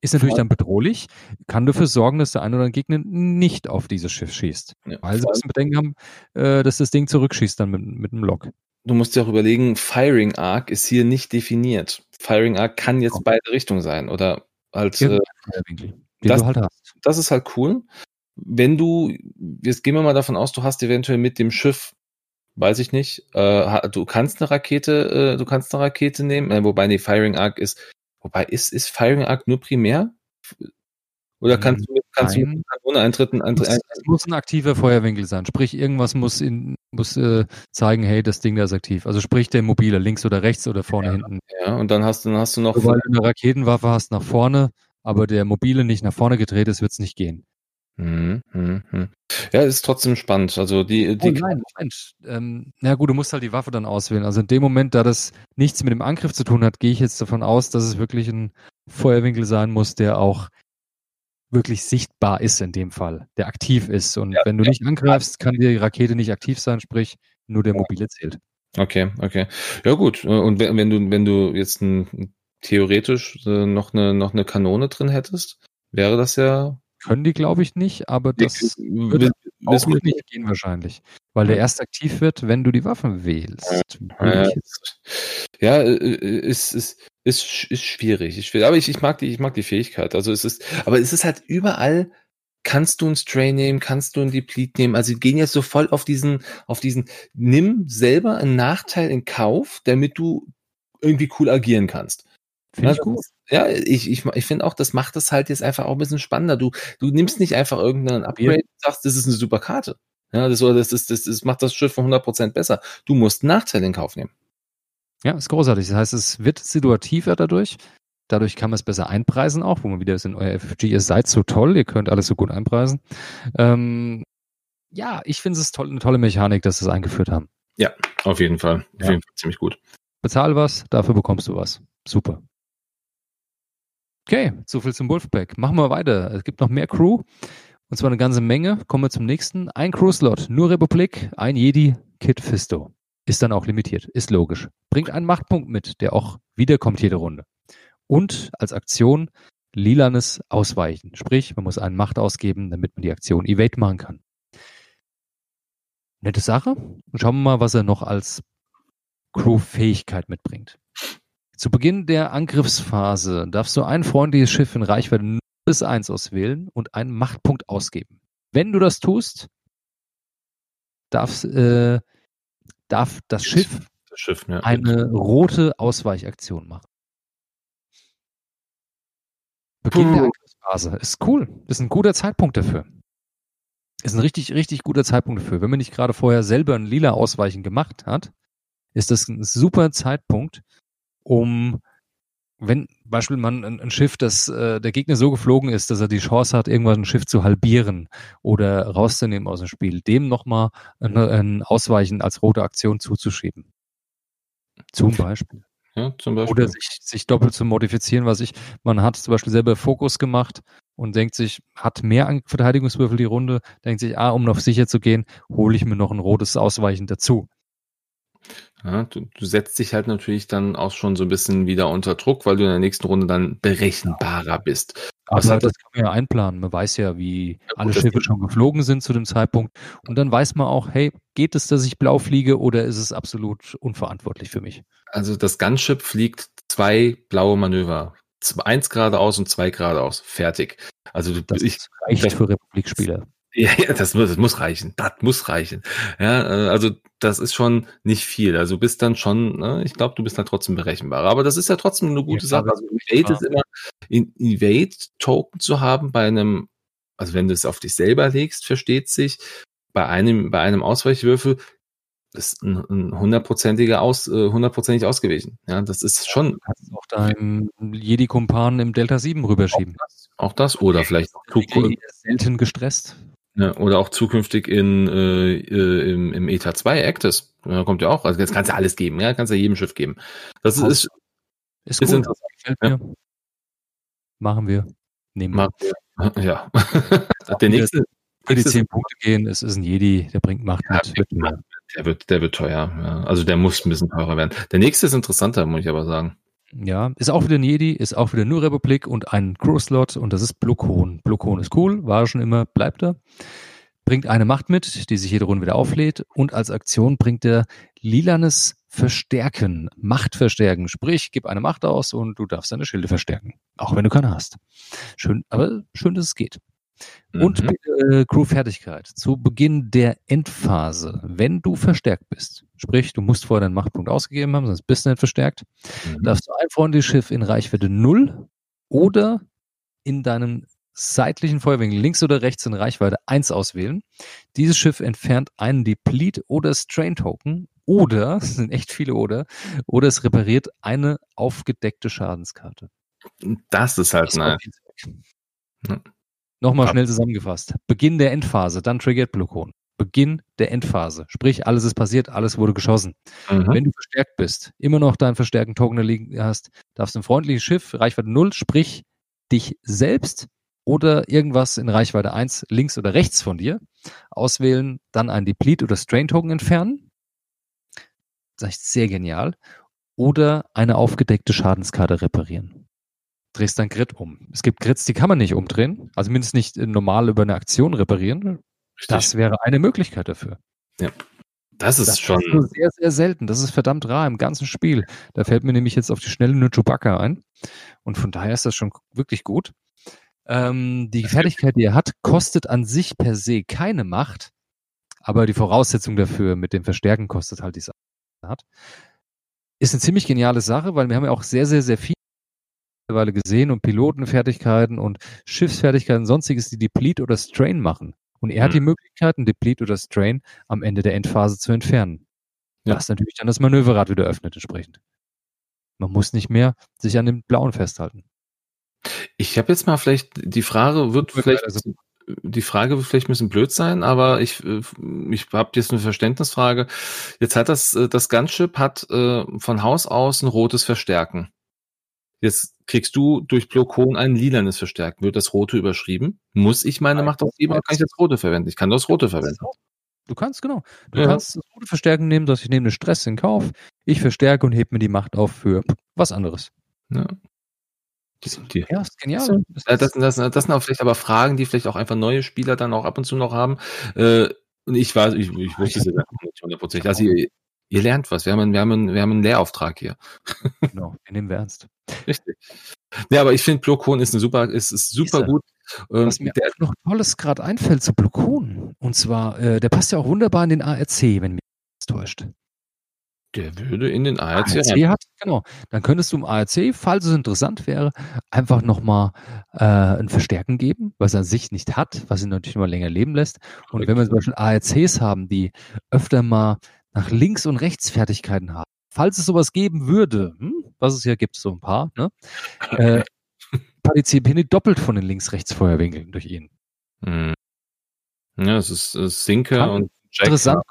Ist natürlich dann bedrohlich, kann dafür sorgen, dass der eine oder andere Gegner nicht auf dieses Schiff schießt. Ja, weil sie ein bisschen Bedenken haben, äh, dass das Ding zurückschießt dann mit, mit einem Lok du musst dir auch überlegen, Firing Arc ist hier nicht definiert. Firing Arc kann jetzt beide Richtungen sein oder halt. Äh, das, halt das ist halt cool. Wenn du, jetzt gehen wir mal davon aus, du hast eventuell mit dem Schiff, weiß ich nicht, äh, du kannst eine Rakete, äh, du kannst eine Rakete nehmen, äh, wobei nee, Firing Arc ist, wobei ist, ist Firing Arc nur primär? Oder kannst du, kannst Nein. du ohne Eintritten ein, ein, Es muss ein aktiver Feuerwinkel sein. Sprich, irgendwas muss, in, muss äh, zeigen, hey, das Ding da ist aktiv. Also sprich der mobile, links oder rechts oder vorne, ja, hinten. Ja, und dann hast du, dann hast du noch. Weil du eine Raketenwaffe hast nach vorne, aber der mobile nicht nach vorne gedreht ist, wird es nicht gehen. Hm, hm, hm. Ja, ist trotzdem spannend. Also die, die oh nein, Moment. Ähm, na gut, du musst halt die Waffe dann auswählen. Also in dem Moment, da das nichts mit dem Angriff zu tun hat, gehe ich jetzt davon aus, dass es wirklich ein Feuerwinkel sein muss, der auch wirklich sichtbar ist in dem Fall, der aktiv ist. Und ja, wenn du ja. nicht angreifst, kann die Rakete nicht aktiv sein, sprich nur der mobile zählt. Okay, okay. Ja gut. Und wenn, wenn du, wenn du jetzt ein, theoretisch äh, noch eine noch eine Kanone drin hättest, wäre das ja. Können die, glaube ich, nicht, aber das würde auch nicht gehen wahrscheinlich. Weil der erst aktiv wird, wenn du die Waffen wählst. Ja, ja äh, äh, ist, ist, ist, ist schwierig. Ich, aber ich, ich mag die, ich mag die Fähigkeit. Also es ist, aber es ist halt überall, kannst du ein Stray nehmen, kannst du ein Deplete nehmen. Also die gehen jetzt so voll auf diesen, auf diesen, nimm selber einen Nachteil in Kauf, damit du irgendwie cool agieren kannst. Finde ich gut. Ja, ich, ich, ich finde auch, das macht das halt jetzt einfach auch ein bisschen spannender. Du, du nimmst nicht einfach irgendeinen Upgrade und sagst, das ist eine super Karte. Ja, das, das, das, das, das macht das Schiff von 100% besser. Du musst Nachteile in Kauf nehmen. Ja, ist großartig. Das heißt, es wird situativer dadurch. Dadurch kann man es besser einpreisen auch, wo man wieder ist in euer FFG. Ihr seid so toll, ihr könnt alles so gut einpreisen. Ähm, ja, ich finde es toll, eine tolle Mechanik, dass sie es eingeführt haben. Ja, auf jeden Fall. Auf ja. jeden Fall ziemlich gut. Bezahl was, dafür bekommst du was. Super. Okay, so viel zum Wolfpack. Machen wir weiter. Es gibt noch mehr Crew. Und zwar eine ganze Menge. Kommen wir zum nächsten. Ein Crew-Slot, nur Republik, ein Jedi, Kit Fisto. Ist dann auch limitiert, ist logisch. Bringt einen Machtpunkt mit, der auch wiederkommt jede Runde. Und als Aktion lilanes Ausweichen. Sprich, man muss einen Macht ausgeben, damit man die Aktion Evade machen kann. Nette Sache. Und schauen wir mal, was er noch als Crew-Fähigkeit mitbringt. Zu Beginn der Angriffsphase darfst du ein freundliches Schiff in Reichweite bis 1 auswählen und einen Machtpunkt ausgeben. Wenn du das tust, darfst, äh, darf das Schiff, das Schiff ja. eine rote Ausweichaktion machen. Beginn der Angriffsphase. Ist cool. Ist ein guter Zeitpunkt dafür. Ist ein richtig, richtig guter Zeitpunkt dafür. Wenn man nicht gerade vorher selber ein lila Ausweichen gemacht hat, ist das ein super Zeitpunkt, um wenn Beispiel man ein, ein Schiff, das äh, der Gegner so geflogen ist, dass er die Chance hat, irgendwann ein Schiff zu halbieren oder rauszunehmen aus dem Spiel, dem nochmal ein, ein Ausweichen als rote Aktion zuzuschieben. Zum Beispiel. Ja, zum Beispiel. Oder sich, sich doppelt zu modifizieren, was ich, man hat zum Beispiel selber Fokus gemacht und denkt sich, hat mehr Verteidigungswürfel die Runde, denkt sich, ah, um noch sicher zu gehen, hole ich mir noch ein rotes Ausweichen dazu. Ja, du, du setzt dich halt natürlich dann auch schon so ein bisschen wieder unter Druck, weil du in der nächsten Runde dann berechenbarer bist. Aber das, das kann man ja einplanen. Man weiß ja, wie ja, alle Schiffe schon geflogen sind zu dem Zeitpunkt. Und dann weiß man auch, hey, geht es, dass ich blau fliege oder ist es absolut unverantwortlich für mich? Also das Gunship fliegt zwei blaue Manöver. Eins geradeaus und zwei geradeaus. Fertig. Also das ich, reicht das, für Republikspieler. Ja, ja das, muss, das muss reichen. Das muss reichen. Ja, äh, also das ist schon nicht viel. Also du bist dann schon, ne, ich glaube, du bist dann trotzdem berechenbar. Aber das ist ja trotzdem eine gute ja, Sache. Also Evade ist immer, Evade-Token zu haben bei einem, also wenn du es auf dich selber legst, versteht sich, bei einem, bei einem Ausweichwürfel ist ein hundertprozentiger aus, äh, hundertprozentig ausgewichen. Ja, das ist schon. Du kannst auch deinem Jedi-Kumpan im Delta 7 rüberschieben. Auch das, auch das oder vielleicht auch selten gestresst. Ja, oder auch zukünftig in, äh, äh im, im ETA 2 Actus. Da kommt ja auch, also jetzt kannst du alles geben, ja, kannst du jedem Schiff geben. Das ist, ist, ist, ist interessant. Ja. Machen wir. Nehmen wir. Ja. der nächste. Für die 10 Punkte gehen, es ist ein Jedi, der bringt Macht ja, mit. Der wird, der wird teuer. Ja. Also der muss ein bisschen teurer werden. Der nächste ist interessanter, muss ich aber sagen. Ja, ist auch wieder ein Jedi, ist auch wieder nur Republik und ein Crew-Slot und das ist Blokon. Blokon ist cool, war schon immer, bleibt er. Bringt eine Macht mit, die sich jede Runde wieder auflädt und als Aktion bringt er lilanes Verstärken, Macht verstärken. Sprich, gib eine Macht aus und du darfst deine Schilde verstärken. Auch wenn du keine hast. Schön, aber schön, dass es geht. Und mhm. äh, Crew-Fertigkeit. Zu Beginn der Endphase, wenn du verstärkt bist, sprich, du musst vorher deinen Machtpunkt ausgegeben haben, sonst bist du nicht verstärkt, mhm. darfst du ein freundliches Schiff in Reichweite 0 oder in deinem seitlichen Feuerwinkel links oder rechts in Reichweite 1 auswählen. Dieses Schiff entfernt einen Deplete oder Strain Token oder, es sind echt viele oder, oder es repariert eine aufgedeckte Schadenskarte. Das ist halt das nice. Nochmal schnell zusammengefasst. Beginn der Endphase, dann triggert Blokon. Beginn der Endphase. Sprich, alles ist passiert, alles wurde geschossen. Mhm. Wenn du verstärkt bist, immer noch deinen verstärkten Token liegen hast, darfst du ein freundliches Schiff, Reichweite 0, sprich dich selbst oder irgendwas in Reichweite 1 links oder rechts von dir auswählen, dann ein Deplete oder Strain Token entfernen. Das ist sehr genial. Oder eine aufgedeckte Schadenskarte reparieren drehst dein Grid um. Es gibt Grids, die kann man nicht umdrehen, also mindestens nicht normal über eine Aktion reparieren. Richtig. Das wäre eine Möglichkeit dafür. Ja. Das ist das schon. Ist sehr, sehr selten. Das ist verdammt rar im ganzen Spiel. Da fällt mir nämlich jetzt auf die Schnelle nur Chewbacca ein. Und von daher ist das schon wirklich gut. Ähm, die Fertigkeit, die er hat, kostet an sich per se keine Macht, aber die Voraussetzung dafür mit dem Verstärken kostet halt diese hat. Ist eine ziemlich geniale Sache, weil wir haben ja auch sehr, sehr, sehr viel mittlerweile gesehen und Pilotenfertigkeiten und Schiffsfertigkeiten, sonstiges, die Deplete oder Strain machen. Und er mhm. hat die mhm. Möglichkeit, einen Deplete oder Strain am Ende der Endphase zu entfernen. Ja. Was natürlich dann das Manöverrad wieder öffnet entsprechend. Man muss nicht mehr sich an dem Blauen festhalten. Ich habe jetzt mal vielleicht, die Frage wird vielleicht, also, die Frage wird vielleicht ein bisschen blöd sein, aber ich, äh, ich habe jetzt eine Verständnisfrage. Jetzt hat das, äh, das Gunship hat äh, von Haus aus ein rotes Verstärken. Jetzt kriegst du durch Blokon ein lilanes Verstärken. Wird das rote überschrieben? Muss ich meine Macht ausgeben oder kann ich das rote verwenden? Ich kann das rote verwenden. Du kannst, genau. Du ja. kannst das rote Verstärken nehmen, dass ich nehme den Stress in Kauf, ich verstärke und hebe mir die Macht auf für was anderes. Ja. Die, die, ja, ist genial. Das, das, das, das, sind auch vielleicht aber Fragen, die vielleicht auch einfach neue Spieler dann auch ab und zu noch haben. Äh, und ich weiß, ich, ich wusste es ja nicht hundertprozentig. Also ihr, lernt was. Wir haben, einen, wir, haben einen, wir haben einen Lehrauftrag hier. Genau, wir nehmen wir ernst. Richtig. Ja, aber ich finde, Blokon ist eine super, ist, ist super ist gut. Ähm, Was mir der, noch Tolles gerade einfällt zu Blokon. Und zwar, äh, der passt ja auch wunderbar in den ARC, wenn mich das täuscht. Der würde in den ARC, ARC hat, genau. Dann könntest du im ARC, falls es interessant wäre, einfach nochmal äh, ein Verstärken geben, was er an sich nicht hat, was ihn natürlich mal länger leben lässt. Und Richtig. wenn wir zum Beispiel ARCs haben, die öfter mal nach links und rechts Fertigkeiten haben, falls es sowas geben würde, hm, was es ja gibt, so ein paar, ne? Äh, partizipieren doppelt von den Links-Rechts-Feuerwinkeln durch ihn. Hm. Ja, es ist, ist Sinke kann und Jack. Interessant.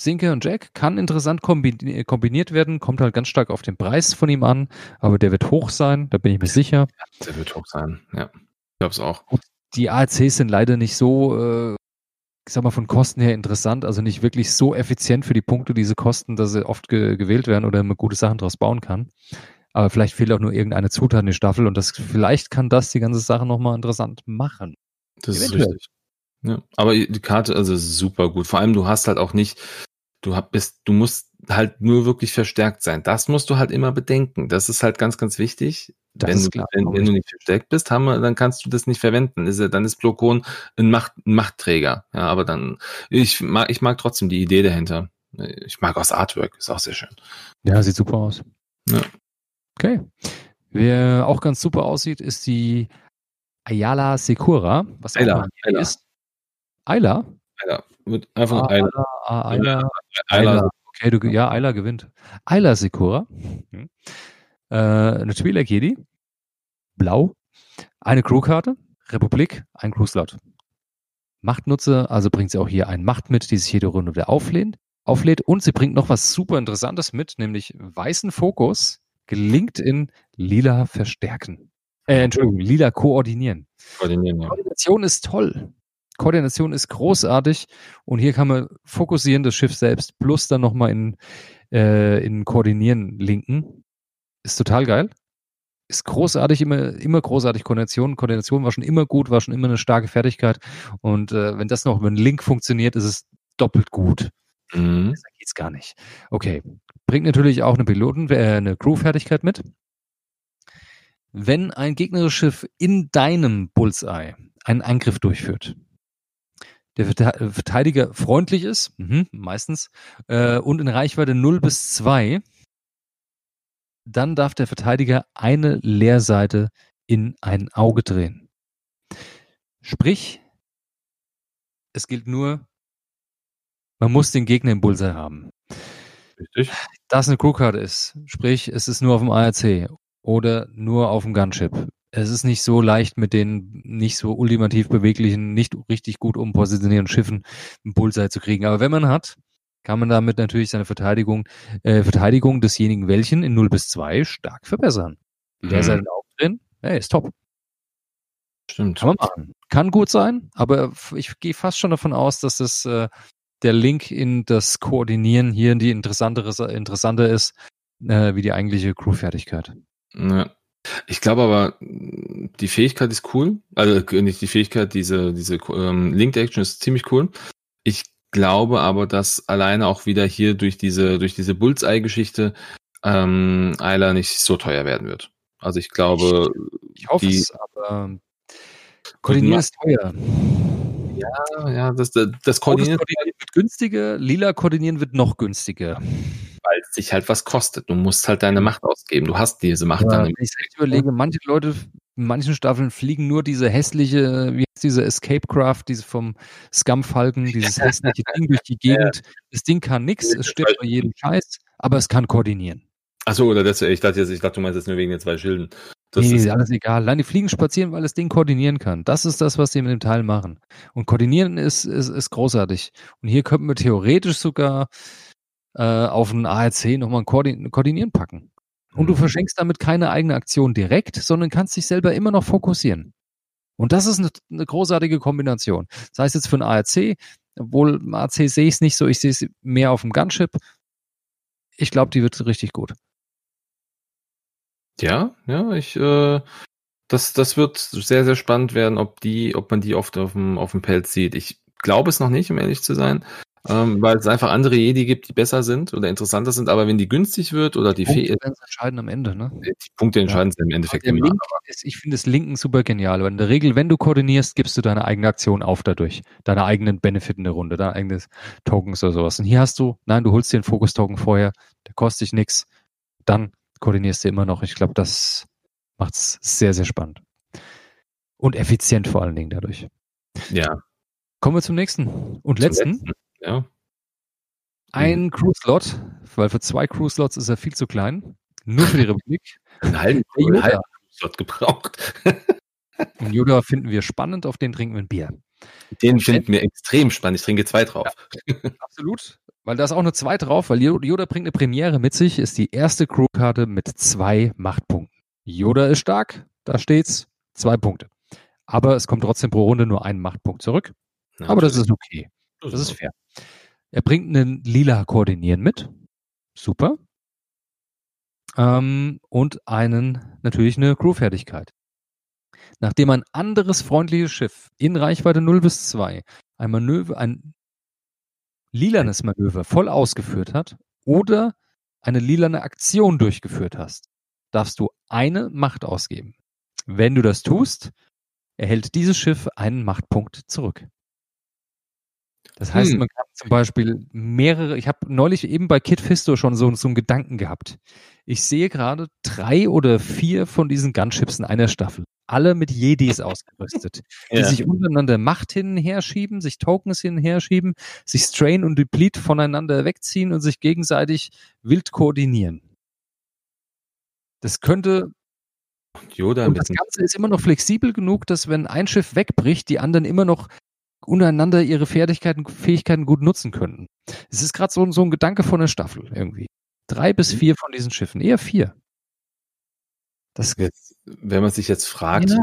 Sinke und Jack kann interessant kombiniert werden, kommt halt ganz stark auf den Preis von ihm an, aber der wird hoch sein, da bin ich mir sicher. Ja, der wird hoch sein, ja. Ich glaube es auch. Und die ARCs sind leider nicht so äh, ich sag mal, von Kosten her interessant, also nicht wirklich so effizient für die Punkte, diese Kosten, dass sie oft ge gewählt werden oder man gute Sachen draus bauen kann. Aber vielleicht fehlt auch nur irgendeine Zutat in die Staffel und das, vielleicht kann das die ganze Sache nochmal interessant machen. Das Eventuell. ist richtig. Ja, aber die Karte, also super gut. Vor allem, du hast halt auch nicht, du bist, du musst halt nur wirklich verstärkt sein. Das musst du halt immer bedenken. Das ist halt ganz, ganz wichtig. Das wenn, klar, wenn, wenn du nicht verstärkt bist, haben wir, dann kannst du das nicht verwenden. Ist, dann ist Blokon ein, Macht, ein Machtträger. Ja, aber dann, ich mag, ich mag trotzdem die Idee dahinter. Ich mag auch das Artwork, ist auch sehr schön. Ja, sieht super aus. Ja. Okay. Wer auch ganz super aussieht, ist die Ayala Sekura. Was Ayla, Ayla. ist. Ayla? Ayla. Mit einfach Ayla. Ayla. Ayla. Du, ja, Ayla gewinnt. Ayla Sekura. Hm. Äh, eine Twi'lek Jedi. Blau. Eine Crewkarte. Republik. Ein Crew-Slot. Machtnutzer, also bringt sie auch hier ein Macht mit, die sich jede Runde wieder auflehnt, auflädt. Und sie bringt noch was super Interessantes mit, nämlich weißen Fokus, gelingt in lila verstärken. Äh, Entschuldigung, lila koordinieren. Koordinieren, ja. Koordination ist toll. Koordination ist großartig und hier kann man fokussieren das Schiff selbst plus dann nochmal in, äh, in Koordinieren linken. Ist total geil. Ist großartig, immer, immer großartig Koordination. Koordination war schon immer gut, war schon immer eine starke Fertigkeit. Und äh, wenn das noch über einen Link funktioniert, ist es doppelt gut. Mhm. Besser geht's gar nicht. Okay. Bringt natürlich auch eine Piloten, äh, eine Crew-Fertigkeit mit. Wenn ein gegnerisches Schiff in deinem Bullseye einen Angriff durchführt, der äh, Verteidiger freundlich ist, mhm, meistens, äh, und in Reichweite 0 bis 2, dann darf der Verteidiger eine Leerseite in ein Auge drehen. Sprich, es gilt nur, man muss den Gegner im Bullseye haben. Richtig. Da es eine Crewkarte ist, sprich, es ist nur auf dem ARC oder nur auf dem Gunship es ist nicht so leicht mit den nicht so ultimativ beweglichen, nicht richtig gut umpositionierten Schiffen einen Bullseye zu kriegen. Aber wenn man hat, kann man damit natürlich seine Verteidigung, äh, Verteidigung desjenigen welchen in 0 bis 2 stark verbessern. Mhm. Der seinen auch drin, hey, ist top. Stimmt. Kann man machen. Kann gut sein, aber ich gehe fast schon davon aus, dass das äh, der Link in das Koordinieren hier die interessantere, interessanter ist, äh, wie die eigentliche Crewfertigkeit. Ja. Ich glaube aber, die Fähigkeit ist cool. Also nicht die Fähigkeit, diese, diese ähm, Linked Action ist ziemlich cool. Ich glaube aber, dass alleine auch wieder hier durch diese, durch diese Bullseye-Geschichte ähm, Ayla nicht so teuer werden wird. Also ich glaube, ich, ich hoffe die, es, aber Koordinieren ist teuer. Ja, ja, das, das, das Koordinieren wird günstiger, lila Koordinieren wird noch günstiger weil es dich halt was kostet. Du musst halt deine Macht ausgeben. Du hast diese Macht ja, dann. Wenn ich recht überlege, manche Leute in manchen Staffeln fliegen nur diese hässliche, wie heißt diese Escape Craft, diese vom Scum-Falken, dieses hässliche Ding durch die Gegend. Ja. Das Ding kann nichts, es stirbt bei jedem Scheiß, aber es kann koordinieren. Achso, oder das, ich dachte jetzt, ich dachte, du meinst jetzt nur wegen den zwei Schilden. Das nee, ist alles egal. Nein, die fliegen spazieren, weil das Ding koordinieren kann. Das ist das, was die mit dem Teil machen. Und koordinieren ist, ist, ist großartig. Und hier könnten wir theoretisch sogar äh, auf ein ARC nochmal ein Koordin Koordinieren packen. Und du mhm. verschenkst damit keine eigene Aktion direkt, sondern kannst dich selber immer noch fokussieren. Und das ist eine, eine großartige Kombination. Das heißt jetzt für ein ARC, obwohl im ARC sehe ich es nicht so, ich sehe es mehr auf dem Gunship. Ich glaube, die wird richtig gut. Ja, ja, ich, äh, das, das wird sehr, sehr spannend werden, ob die, ob man die oft auf dem, auf dem Pelz sieht. Ich glaube es noch nicht, um ehrlich zu sein ähm, weil es einfach andere Jedi gibt, die besser sind oder interessanter sind. Aber wenn die günstig wird oder die Punkte entscheiden am Ende, ne? Die Punkte entscheiden ja. im Endeffekt immer. Ist, ich finde das Linken super genial, weil in der Regel, wenn du koordinierst, gibst du deine eigene Aktion auf dadurch. Deine eigenen Benefit in der Runde, deine eigenen Tokens oder sowas. Und hier hast du, nein, du holst dir den Fokus-Token vorher, der kostet dich nichts, dann koordinierst du immer noch. Ich glaube, das macht es sehr, sehr spannend. Und effizient vor allen Dingen dadurch. Ja. Kommen wir zum nächsten und zum letzten. letzten. Ja. Ein Crew-Slot, weil für zwei Crew-Slots ist er viel zu klein. Nur für die Republik. Einen halben, Crew-Slot gebraucht. Und Yoda finden wir spannend, auf den trinken wir ein Bier. Den finden wir extrem spannend. Ich trinke zwei drauf. Ja, absolut. Weil da ist auch eine zwei drauf, weil Yoda bringt eine Premiere mit sich, ist die erste Crewkarte mit zwei Machtpunkten. Yoda ist stark, da steht's, zwei Punkte. Aber es kommt trotzdem pro Runde nur ein Machtpunkt zurück. Ja, Aber das ist okay. Das ist fair. Er bringt einen lila Koordinieren mit. Super. Ähm, und einen, natürlich eine Crewfertigkeit. Nachdem ein anderes freundliches Schiff in Reichweite 0 bis 2 ein Manöver, ein lilanes Manöver voll ausgeführt hat, oder eine lilane Aktion durchgeführt hast, darfst du eine Macht ausgeben. Wenn du das tust, erhält dieses Schiff einen Machtpunkt zurück. Das heißt, hm. man kann zum Beispiel mehrere, ich habe neulich eben bei Kid Fisto schon so, so einen Gedanken gehabt. Ich sehe gerade drei oder vier von diesen Gunships in einer Staffel. Alle mit Jedis ausgerüstet, die ja. sich untereinander Macht hin und her schieben, sich Tokens hin und her schieben, sich Strain und Deplete voneinander wegziehen und sich gegenseitig wild koordinieren. Das könnte Yoda und das Ganze ist immer noch flexibel genug, dass wenn ein Schiff wegbricht, die anderen immer noch untereinander ihre Fertigkeiten, Fähigkeiten gut nutzen könnten. Es ist gerade so, so ein Gedanke von der Staffel irgendwie. Drei bis mhm. vier von diesen Schiffen, eher vier. Das jetzt, wenn man sich jetzt fragt, ja.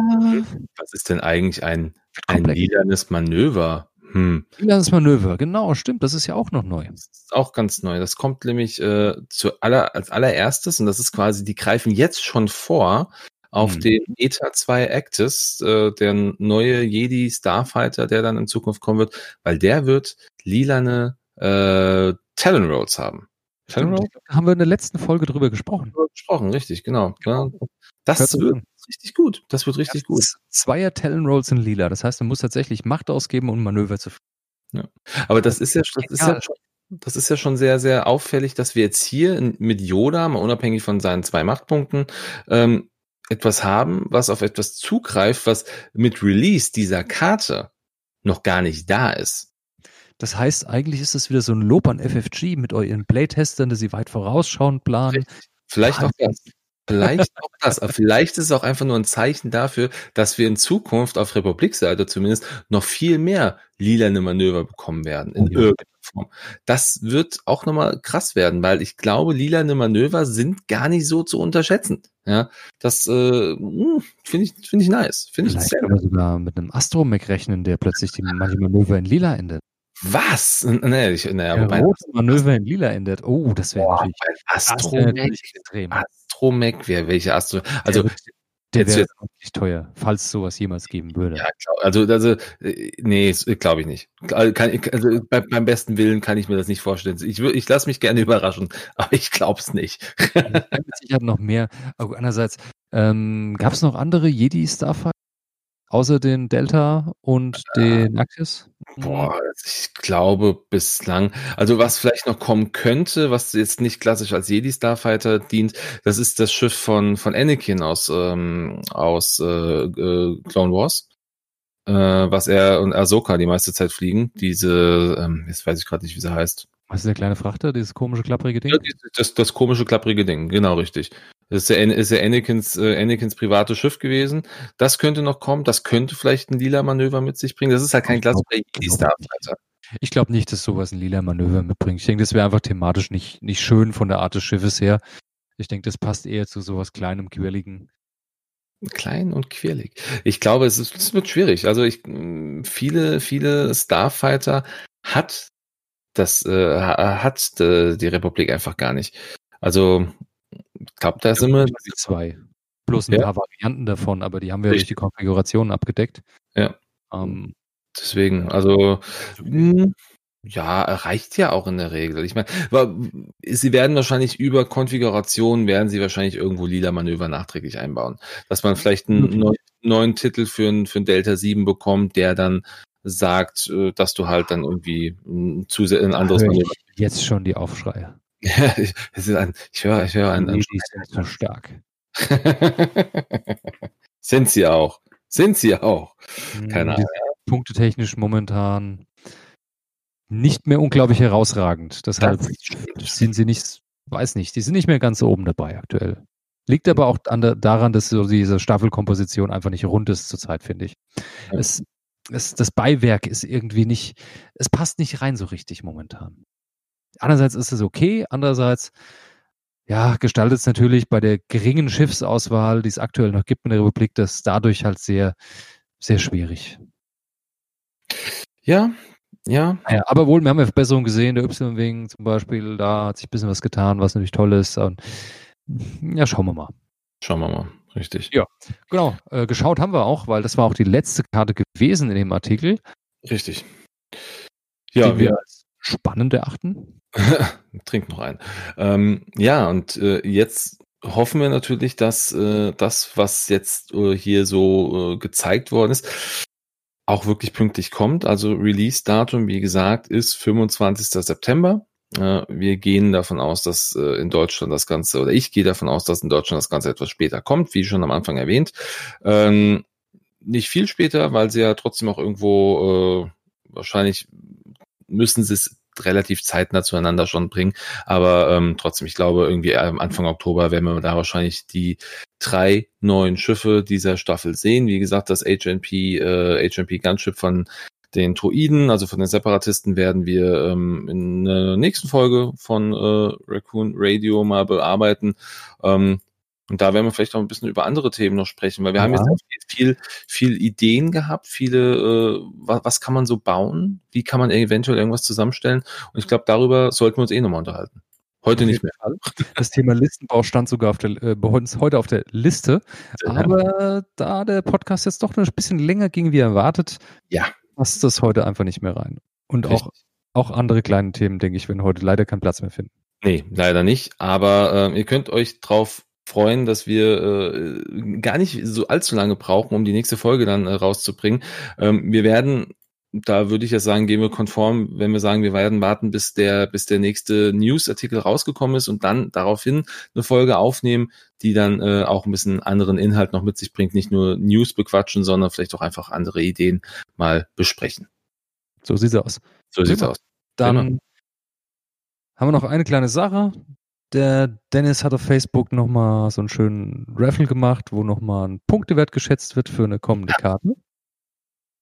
was ist denn eigentlich ein, ein lilanes Manöver? Hm. Lilanes Manöver, genau, stimmt, das ist ja auch noch neu. Das ist auch ganz neu. Das kommt nämlich äh, zu aller, als allererstes und das ist quasi, die greifen jetzt schon vor auf hm. den ETA 2 Actis, äh, der neue Jedi Starfighter, der dann in Zukunft kommen wird, weil der wird lilane äh, Talon Rolls haben. Talon Rolls? Haben wir in der letzten Folge drüber gesprochen. Gesprochen, richtig, genau. Ja, das Hört wird richtig gut. Das wird richtig gut. Zweier Talon Rolls in lila. Das heißt, man muss tatsächlich Macht ausgeben, um Manöver zu ja. Aber das ist ja, das ist ja schon, das ist ja schon sehr, sehr auffällig, dass wir jetzt hier mit Yoda, mal unabhängig von seinen zwei Machtpunkten, ähm, etwas haben, was auf etwas zugreift, was mit Release dieser Karte noch gar nicht da ist. Das heißt, eigentlich ist es wieder so ein Lob an FFG mit euren Playtestern, dass sie weit vorausschauend planen. Vielleicht auch das. Vielleicht auch das. Aber vielleicht ist es auch einfach nur ein Zeichen dafür, dass wir in Zukunft auf Republikseite zumindest noch viel mehr lilane Manöver bekommen werden in ja. Irgendeiner Form. Das wird auch nochmal krass werden, weil ich glaube, lilane Manöver sind gar nicht so zu unterschätzen. Ja, das äh, hm, finde ich, finde ich nice. Finde ich sehr. Wir sogar mit einem Astromech rechnen, der plötzlich die manche Manöver in lila endet. Was? Nee, ich, naja, ja, wobei, Manöver in lila endet. Oh, das wäre natürlich Astromech. Astromech wäre welche Astro. Also der, wäre wirklich teuer, falls sowas jemals geben würde. Ja, also, also äh, nee, glaube ich nicht. Also, kann, also bei, beim besten Willen kann ich mir das nicht vorstellen. Ich, ich lasse mich gerne überraschen, aber ich glaube es nicht. ich habe noch mehr. Aber andererseits, ähm, gab es noch andere Jedi-Starfighter? Außer den Delta und den Axis? Boah, ich glaube bislang, also was vielleicht noch kommen könnte, was jetzt nicht klassisch als Jedi Starfighter dient, das ist das Schiff von von Anakin aus ähm, aus äh, äh, Clone Wars, äh, was er und Ahsoka die meiste Zeit fliegen. Diese, ähm, jetzt weiß ich gerade nicht, wie sie heißt. Was ist der kleine Frachter, dieses komische klapprige Ding? Ja, das, das komische klapprige Ding, genau richtig. Das ist ja, ist ja Anakins, äh, Anakins privates Schiff gewesen. Das könnte noch kommen. Das könnte vielleicht ein lila Manöver mit sich bringen. Das ist halt kein klassischer Starfighter. Ich glaube nicht, dass sowas ein lila Manöver mitbringt. Ich denke, das wäre einfach thematisch nicht, nicht schön von der Art des Schiffes her. Ich denke, das passt eher zu sowas kleinem, quirligen. Klein und quirlig. Ich glaube, es, ist, es wird schwierig. Also ich, viele, viele Starfighter hat das, äh, hat äh, die Republik einfach gar nicht. Also ich glaube, da sind wir. Zwei. Plus ein ja. paar Varianten davon, aber die haben wir Richtig. durch die Konfiguration abgedeckt. Ja. Ähm, Deswegen, also mh, hm, ja, reicht ja auch in der Regel. Ich meine, sie werden wahrscheinlich über Konfiguration werden sie wahrscheinlich irgendwo lila Manöver nachträglich einbauen. Dass man vielleicht einen okay. neuen Titel für ein, für Delta 7 bekommt, der dann sagt, äh, dass du halt dann irgendwie ein, ein anderes Manöver. Jetzt schon die Aufschreie. Ja, ich, es ist ein, ich höre, ich höre einen. Nee, die sind so stark. sind sie auch. Sind sie auch. Keine Ahnung. Punktetechnisch momentan nicht mehr unglaublich herausragend. Deshalb sind sie nicht, weiß nicht, die sind nicht mehr ganz so oben dabei aktuell. Liegt aber auch der, daran, dass so diese Staffelkomposition einfach nicht rund ist zurzeit, finde ich. Es, es, das Beiwerk ist irgendwie nicht, es passt nicht rein so richtig momentan einerseits ist es okay, andererseits ja, gestaltet es natürlich bei der geringen Schiffsauswahl, die es aktuell noch gibt in der Republik, das dadurch halt sehr, sehr schwierig. Ja, ja. ja aber wohl, wir haben ja Verbesserungen gesehen, der Y-Wing zum Beispiel, da hat sich ein bisschen was getan, was natürlich toll ist. Und, ja, schauen wir mal. Schauen wir mal, richtig. Ja, genau. Äh, geschaut haben wir auch, weil das war auch die letzte Karte gewesen in dem Artikel. Richtig. Ja, wir als spannend erachten. Trink noch ein. Ähm, ja, und äh, jetzt hoffen wir natürlich, dass äh, das, was jetzt äh, hier so äh, gezeigt worden ist, auch wirklich pünktlich kommt. Also Release-Datum, wie gesagt, ist 25. September. Äh, wir gehen davon aus, dass äh, in Deutschland das Ganze, oder ich gehe davon aus, dass in Deutschland das Ganze etwas später kommt, wie schon am Anfang erwähnt. Ähm, nicht viel später, weil sie ja trotzdem auch irgendwo wahrscheinlich müssen sie es relativ zeitnah zueinander schon bringen. Aber ähm, trotzdem, ich glaube, irgendwie am Anfang Oktober werden wir da wahrscheinlich die drei neuen Schiffe dieser Staffel sehen. Wie gesagt, das HNP, äh, HNP Gunship von den Droiden, also von den Separatisten, werden wir ähm, in der nächsten Folge von äh, Raccoon Radio mal bearbeiten. Ähm, und da werden wir vielleicht noch ein bisschen über andere Themen noch sprechen, weil wir ja. haben jetzt viel, viel Ideen gehabt, viele, äh, was, was kann man so bauen, wie kann man eventuell irgendwas zusammenstellen. Und ich glaube, darüber sollten wir uns eh nochmal unterhalten. Heute nicht mehr. Das Thema Listenbau stand sogar auf der, äh, bei uns heute auf der Liste. Aber da der Podcast jetzt doch ein bisschen länger ging wie erwartet, ja. passt das heute einfach nicht mehr rein. Und auch, auch andere kleine Themen, denke ich, werden heute leider keinen Platz mehr finden. Nee, leider nicht. Aber äh, ihr könnt euch drauf freuen, dass wir äh, gar nicht so allzu lange brauchen, um die nächste Folge dann äh, rauszubringen. Ähm, wir werden da würde ich ja sagen, gehen wir konform, wenn wir sagen, wir werden warten, bis der, bis der nächste Newsartikel rausgekommen ist und dann daraufhin eine Folge aufnehmen, die dann äh, auch ein bisschen anderen Inhalt noch mit sich bringt, nicht nur News bequatschen, sondern vielleicht auch einfach andere Ideen mal besprechen. So sieht's aus. So sieht's aus. Dann genau. haben wir noch eine kleine Sache. Der Dennis hat auf Facebook nochmal so einen schönen Raffle gemacht, wo nochmal ein Punktewert geschätzt wird für eine kommende Karte.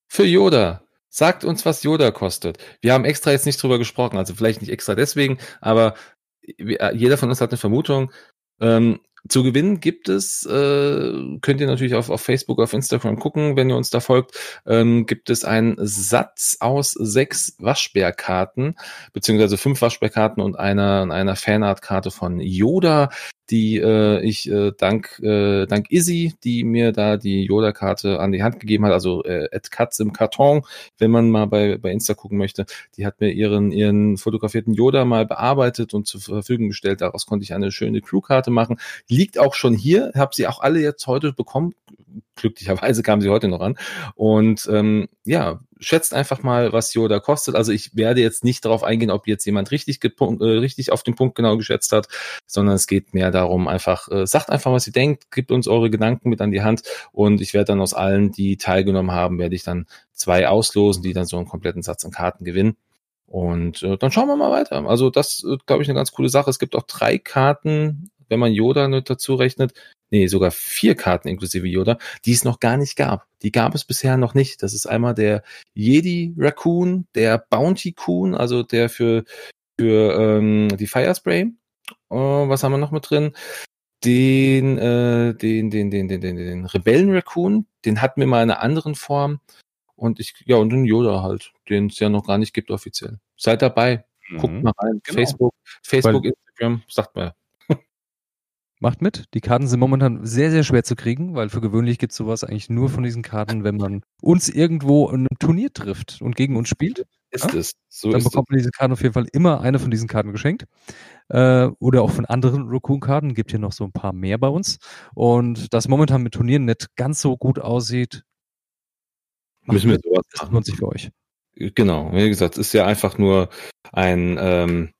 Für Yoda. Sagt uns, was Yoda kostet. Wir haben extra jetzt nicht drüber gesprochen, also vielleicht nicht extra deswegen, aber jeder von uns hat eine Vermutung. Ähm, zu gewinnen gibt es, äh, könnt ihr natürlich auf, auf Facebook, auf Instagram gucken, wenn ihr uns da folgt, ähm, gibt es einen Satz aus sechs Waschbärkarten, beziehungsweise fünf Waschbärkarten und einer, einer Fanart-Karte von Yoda die äh, ich äh, dank äh, dank Izzy, die mir da die Yoda-Karte an die Hand gegeben hat, also äh, Ed Katz im Karton, wenn man mal bei bei Insta gucken möchte, die hat mir ihren ihren fotografierten Yoda mal bearbeitet und zur Verfügung gestellt. Daraus konnte ich eine schöne Crew-Karte machen. Liegt auch schon hier, habe sie auch alle jetzt heute bekommen. Glücklicherweise kam sie heute noch an. Und ähm, ja, schätzt einfach mal, was Yoda kostet. Also ich werde jetzt nicht darauf eingehen, ob jetzt jemand richtig, äh, richtig auf den Punkt genau geschätzt hat, sondern es geht mehr darum, einfach, äh, sagt einfach, was ihr denkt, gebt uns eure Gedanken mit an die Hand und ich werde dann aus allen, die teilgenommen haben, werde ich dann zwei auslosen, die dann so einen kompletten Satz an Karten gewinnen. Und äh, dann schauen wir mal weiter. Also das, äh, glaube ich, eine ganz coole Sache. Es gibt auch drei Karten, wenn man Yoda nicht dazu rechnet, nee, sogar vier Karten inklusive Yoda, die es noch gar nicht gab. Die gab es bisher noch nicht. Das ist einmal der Jedi Raccoon, der Bounty Coon, also der für, für ähm, die Firespray. Uh, was haben wir noch mit drin? Den, äh, den, den, den, den, den, den Rebellen Raccoon, den hatten wir mal in einer anderen Form. Und ich, ja, und den Yoda halt, den es ja noch gar nicht gibt offiziell. Seid dabei, guckt mhm. mal rein. Genau. Facebook, Facebook, Weil, Instagram, sagt mal. Macht mit. Die Karten sind momentan sehr, sehr schwer zu kriegen, weil für gewöhnlich gibt es sowas eigentlich nur von diesen Karten, wenn man uns irgendwo in einem Turnier trifft und gegen uns spielt. Ist ja? es. So dann bekommt man diese Karten auf jeden Fall immer eine von diesen Karten geschenkt. Äh, oder auch von anderen Raccoon-Karten. Gibt hier noch so ein paar mehr bei uns. Und das momentan mit Turnieren nicht ganz so gut aussieht, müssen wir sowas machen. Das lohnt sich für euch. Genau. Wie gesagt, es ist ja einfach nur ein, ähm,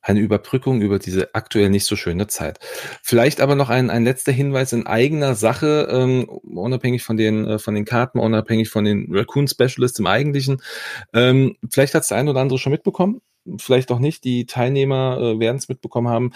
eine Überbrückung über diese aktuell nicht so schöne Zeit. Vielleicht aber noch ein, ein letzter Hinweis in eigener Sache, ähm, unabhängig von den, äh, von den Karten, unabhängig von den Raccoon Specialists im Eigentlichen. Ähm, vielleicht hat es der ein oder andere schon mitbekommen, vielleicht auch nicht. Die Teilnehmer äh, werden es mitbekommen haben.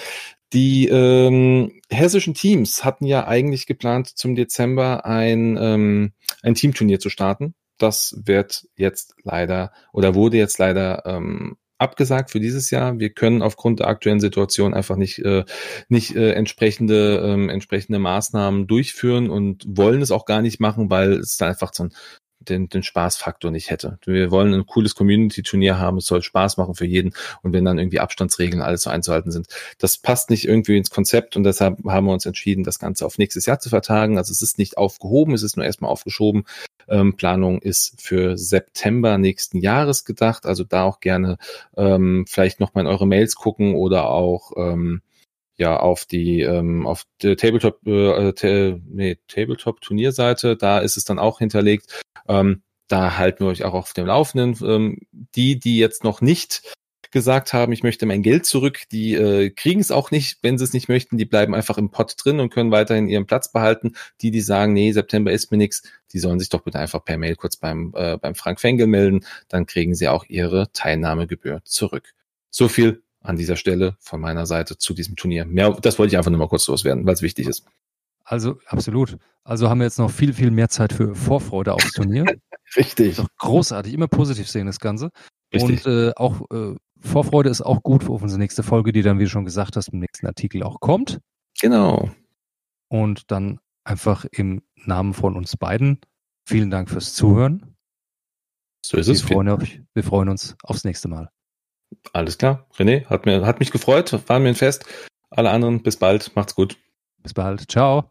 Die ähm, hessischen Teams hatten ja eigentlich geplant, zum Dezember ein, ähm, ein Teamturnier zu starten. Das wird jetzt leider oder wurde jetzt leider ähm, abgesagt für dieses Jahr. Wir können aufgrund der aktuellen Situation einfach nicht, äh, nicht äh, entsprechende, ähm, entsprechende Maßnahmen durchführen und wollen es auch gar nicht machen, weil es da einfach so ein, den, den Spaßfaktor nicht hätte. Wir wollen ein cooles Community-Turnier haben, es soll Spaß machen für jeden und wenn dann irgendwie Abstandsregeln alles so einzuhalten sind, das passt nicht irgendwie ins Konzept und deshalb haben wir uns entschieden, das Ganze auf nächstes Jahr zu vertagen. Also es ist nicht aufgehoben, es ist nur erstmal aufgeschoben. Ähm, Planung ist für September nächsten Jahres gedacht. Also da auch gerne ähm, vielleicht noch mal in eure Mails gucken oder auch ähm, ja auf die ähm, auf der Tabletop äh, t nee, Tabletop Turnierseite, da ist es dann auch hinterlegt. Ähm, da halten wir euch auch auf dem Laufenden. Ähm, die, die jetzt noch nicht gesagt haben, ich möchte mein Geld zurück, die äh, kriegen es auch nicht, wenn sie es nicht möchten. Die bleiben einfach im Pott drin und können weiterhin ihren Platz behalten. Die, die sagen, nee, September ist mir nix, die sollen sich doch bitte einfach per Mail kurz beim, äh, beim Frank Fengel melden. Dann kriegen sie auch ihre Teilnahmegebühr zurück. So viel an dieser Stelle von meiner Seite zu diesem Turnier. Mehr, das wollte ich einfach nur mal kurz loswerden, weil es wichtig ist. Also absolut. Also haben wir jetzt noch viel, viel mehr Zeit für Vorfreude aufs Turnier. Richtig. Großartig, immer positiv sehen das Ganze. Richtig. Und äh, auch äh, Vorfreude ist auch gut für unsere nächste Folge, die dann, wie du schon gesagt hast, im nächsten Artikel auch kommt. Genau. Und dann einfach im Namen von uns beiden vielen Dank fürs Zuhören. So ist es. Wir freuen, auf, wir freuen uns aufs nächste Mal. Alles klar. René, hat, mir, hat mich gefreut, war mir ein Fest. Alle anderen, bis bald. Macht's gut. Bis bald. Ciao.